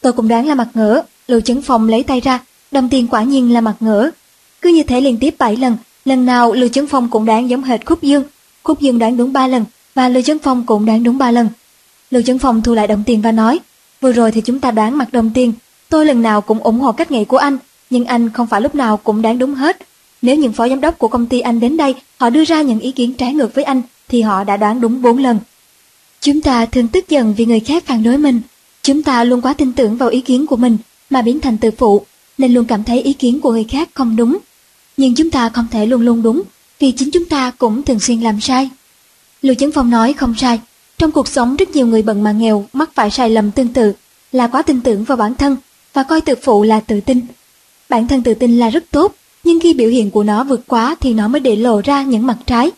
Tôi cũng đoán là mặt ngửa. Lưu Chấn Phong lấy tay ra. Đồng tiền quả nhiên là mặt ngửa. Cứ như thế liên tiếp 7 lần. Lần nào Lưu Chấn Phong cũng đoán giống hệt Khúc Dương. Khúc Dương đoán đúng 3 lần và Lưu Chấn Phong cũng đoán đúng 3 lần. Lưu Chấn Phong thu lại đồng tiền và nói, vừa rồi thì chúng ta đoán mặt đồng tiền, tôi lần nào cũng ủng hộ cách nghĩ của anh, nhưng anh không phải lúc nào cũng đoán đúng hết. Nếu những phó giám đốc của công ty anh đến đây, họ đưa ra những ý kiến trái ngược với anh, thì họ đã đoán đúng 4 lần. Chúng ta thường tức giận vì người khác phản đối mình. Chúng ta luôn quá tin tưởng vào ý kiến của mình mà biến thành tự phụ, nên luôn cảm thấy ý kiến của người khác không đúng. Nhưng chúng ta không thể luôn luôn đúng, vì chính chúng ta cũng thường xuyên làm sai. Lưu Chấn Phong nói không sai. Trong cuộc sống rất nhiều người bận mà nghèo mắc phải sai lầm tương tự là quá tin tưởng vào bản thân và coi tự phụ là tự tin. Bản thân tự tin là rất tốt, nhưng khi biểu hiện của nó vượt quá thì nó mới để lộ ra những mặt trái.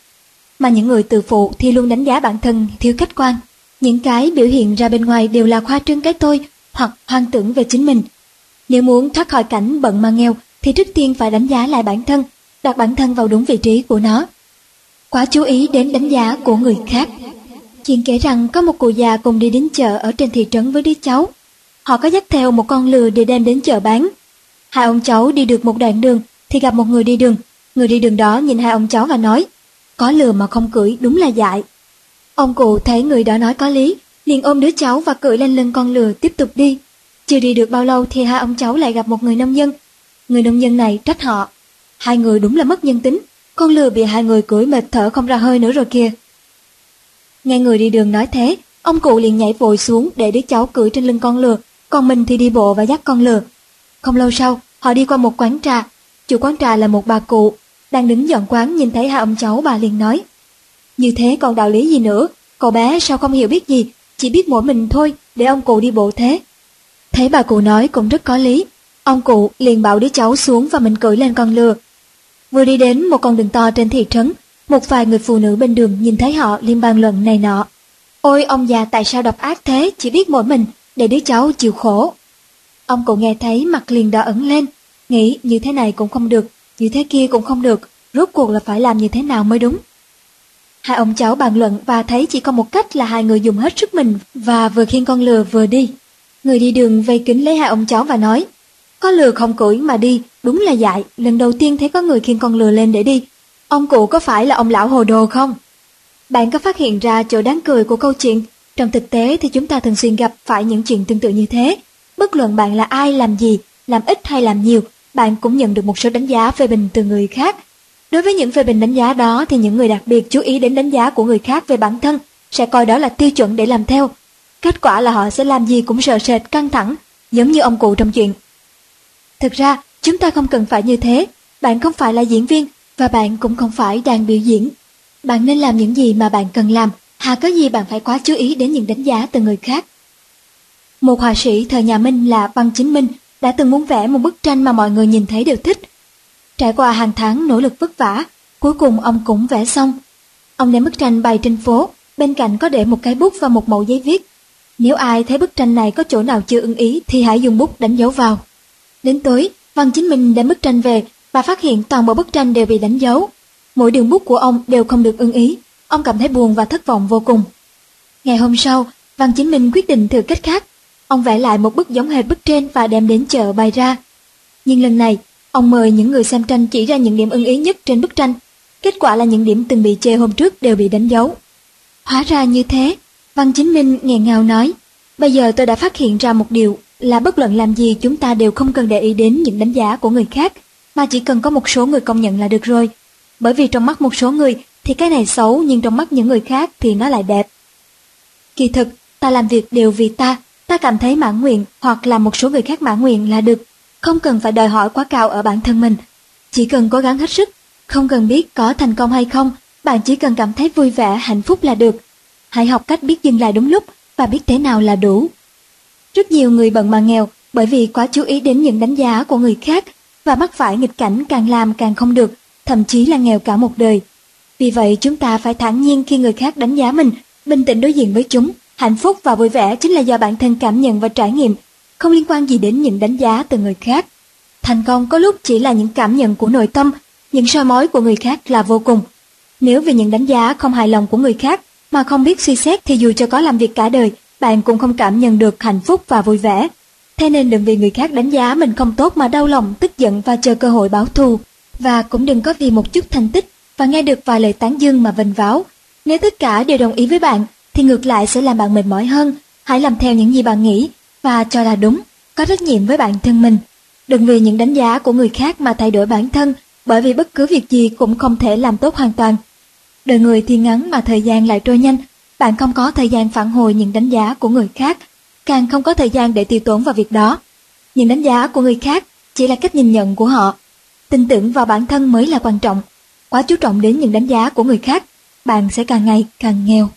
Mà những người tự phụ thì luôn đánh giá bản thân thiếu khách quan. Những cái biểu hiện ra bên ngoài đều là khoa trương cái tôi hoặc hoang tưởng về chính mình. Nếu muốn thoát khỏi cảnh bận mà nghèo thì trước tiên phải đánh giá lại bản thân, đặt bản thân vào đúng vị trí của nó quá chú ý đến đánh giá của người khác. Chuyện kể rằng có một cụ già cùng đi đến chợ ở trên thị trấn với đứa cháu. Họ có dắt theo một con lừa để đem đến chợ bán. Hai ông cháu đi được một đoạn đường thì gặp một người đi đường. Người đi đường đó nhìn hai ông cháu và nói, có lừa mà không cưỡi đúng là dại. Ông cụ thấy người đó nói có lý, liền ôm đứa cháu và cưỡi lên lưng con lừa tiếp tục đi. Chưa đi được bao lâu thì hai ông cháu lại gặp một người nông dân. Người nông dân này trách họ. Hai người đúng là mất nhân tính, con lừa bị hai người cưỡi mệt thở không ra hơi nữa rồi kìa. Nghe người đi đường nói thế, ông cụ liền nhảy vội xuống để đứa cháu cưỡi trên lưng con lừa, còn mình thì đi bộ và dắt con lừa. Không lâu sau, họ đi qua một quán trà. Chủ quán trà là một bà cụ, đang đứng dọn quán nhìn thấy hai ông cháu bà liền nói. Như thế còn đạo lý gì nữa, cậu bé sao không hiểu biết gì, chỉ biết mỗi mình thôi, để ông cụ đi bộ thế. Thấy bà cụ nói cũng rất có lý, ông cụ liền bảo đứa cháu xuống và mình cưỡi lên con lừa, Vừa đi đến một con đường to trên thị trấn, một vài người phụ nữ bên đường nhìn thấy họ liên bàn luận này nọ. Ôi ông già tại sao độc ác thế, chỉ biết mỗi mình, để đứa cháu chịu khổ. Ông cụ nghe thấy mặt liền đỏ ẩn lên, nghĩ như thế này cũng không được, như thế kia cũng không được, rốt cuộc là phải làm như thế nào mới đúng. Hai ông cháu bàn luận và thấy chỉ có một cách là hai người dùng hết sức mình và vừa khiêng con lừa vừa đi. Người đi đường vây kính lấy hai ông cháu và nói, có lừa không cưỡi mà đi, đúng là dại, lần đầu tiên thấy có người khiêng con lừa lên để đi. Ông cụ có phải là ông lão hồ đồ không? Bạn có phát hiện ra chỗ đáng cười của câu chuyện? Trong thực tế thì chúng ta thường xuyên gặp phải những chuyện tương tự như thế. Bất luận bạn là ai làm gì, làm ít hay làm nhiều, bạn cũng nhận được một số đánh giá phê bình từ người khác. Đối với những phê bình đánh giá đó thì những người đặc biệt chú ý đến đánh giá của người khác về bản thân sẽ coi đó là tiêu chuẩn để làm theo. Kết quả là họ sẽ làm gì cũng sợ sệt, căng thẳng, giống như ông cụ trong chuyện. Thực ra, chúng ta không cần phải như thế. Bạn không phải là diễn viên và bạn cũng không phải đang biểu diễn. Bạn nên làm những gì mà bạn cần làm, hà có gì bạn phải quá chú ý đến những đánh giá từ người khác. Một họa sĩ thời nhà Minh là Văn Chính Minh đã từng muốn vẽ một bức tranh mà mọi người nhìn thấy đều thích. Trải qua hàng tháng nỗ lực vất vả, cuối cùng ông cũng vẽ xong. Ông đem bức tranh bày trên phố, bên cạnh có để một cái bút và một mẫu giấy viết. Nếu ai thấy bức tranh này có chỗ nào chưa ưng ý thì hãy dùng bút đánh dấu vào. Đến tối, Văn Chính Minh đem bức tranh về và phát hiện toàn bộ bức tranh đều bị đánh dấu. Mỗi đường bút của ông đều không được ưng ý. Ông cảm thấy buồn và thất vọng vô cùng. Ngày hôm sau, Văn Chính Minh quyết định thử cách khác. ông vẽ lại một bức giống hệt bức trên và đem đến chợ bày ra. Nhưng lần này, ông mời những người xem tranh chỉ ra những điểm ưng ý nhất trên bức tranh. Kết quả là những điểm từng bị chê hôm trước đều bị đánh dấu. Hóa ra như thế, Văn Chính Minh nghẹn ngào nói, bây giờ tôi đã phát hiện ra một điều là bất luận làm gì chúng ta đều không cần để ý đến những đánh giá của người khác, mà chỉ cần có một số người công nhận là được rồi. Bởi vì trong mắt một số người thì cái này xấu nhưng trong mắt những người khác thì nó lại đẹp. Kỳ thực, ta làm việc đều vì ta, ta cảm thấy mãn nguyện hoặc là một số người khác mãn nguyện là được, không cần phải đòi hỏi quá cao ở bản thân mình. Chỉ cần cố gắng hết sức, không cần biết có thành công hay không, bạn chỉ cần cảm thấy vui vẻ, hạnh phúc là được. Hãy học cách biết dừng lại đúng lúc và biết thế nào là đủ. Rất nhiều người bận mà nghèo bởi vì quá chú ý đến những đánh giá của người khác và mắc phải nghịch cảnh càng làm càng không được, thậm chí là nghèo cả một đời. Vì vậy chúng ta phải thản nhiên khi người khác đánh giá mình, bình tĩnh đối diện với chúng. Hạnh phúc và vui vẻ chính là do bản thân cảm nhận và trải nghiệm, không liên quan gì đến những đánh giá từ người khác. Thành công có lúc chỉ là những cảm nhận của nội tâm, những soi mói của người khác là vô cùng. Nếu vì những đánh giá không hài lòng của người khác mà không biết suy xét thì dù cho có làm việc cả đời, bạn cũng không cảm nhận được hạnh phúc và vui vẻ. Thế nên đừng vì người khác đánh giá mình không tốt mà đau lòng, tức giận và chờ cơ hội báo thù. Và cũng đừng có vì một chút thành tích và nghe được vài lời tán dương mà vinh váo. Nếu tất cả đều đồng ý với bạn, thì ngược lại sẽ làm bạn mệt mỏi hơn. Hãy làm theo những gì bạn nghĩ và cho là đúng, có trách nhiệm với bản thân mình. Đừng vì những đánh giá của người khác mà thay đổi bản thân, bởi vì bất cứ việc gì cũng không thể làm tốt hoàn toàn. Đời người thì ngắn mà thời gian lại trôi nhanh, bạn không có thời gian phản hồi những đánh giá của người khác, càng không có thời gian để tiêu tốn vào việc đó. Những đánh giá của người khác chỉ là cách nhìn nhận của họ. Tin tưởng vào bản thân mới là quan trọng. Quá chú trọng đến những đánh giá của người khác, bạn sẽ càng ngày càng nghèo.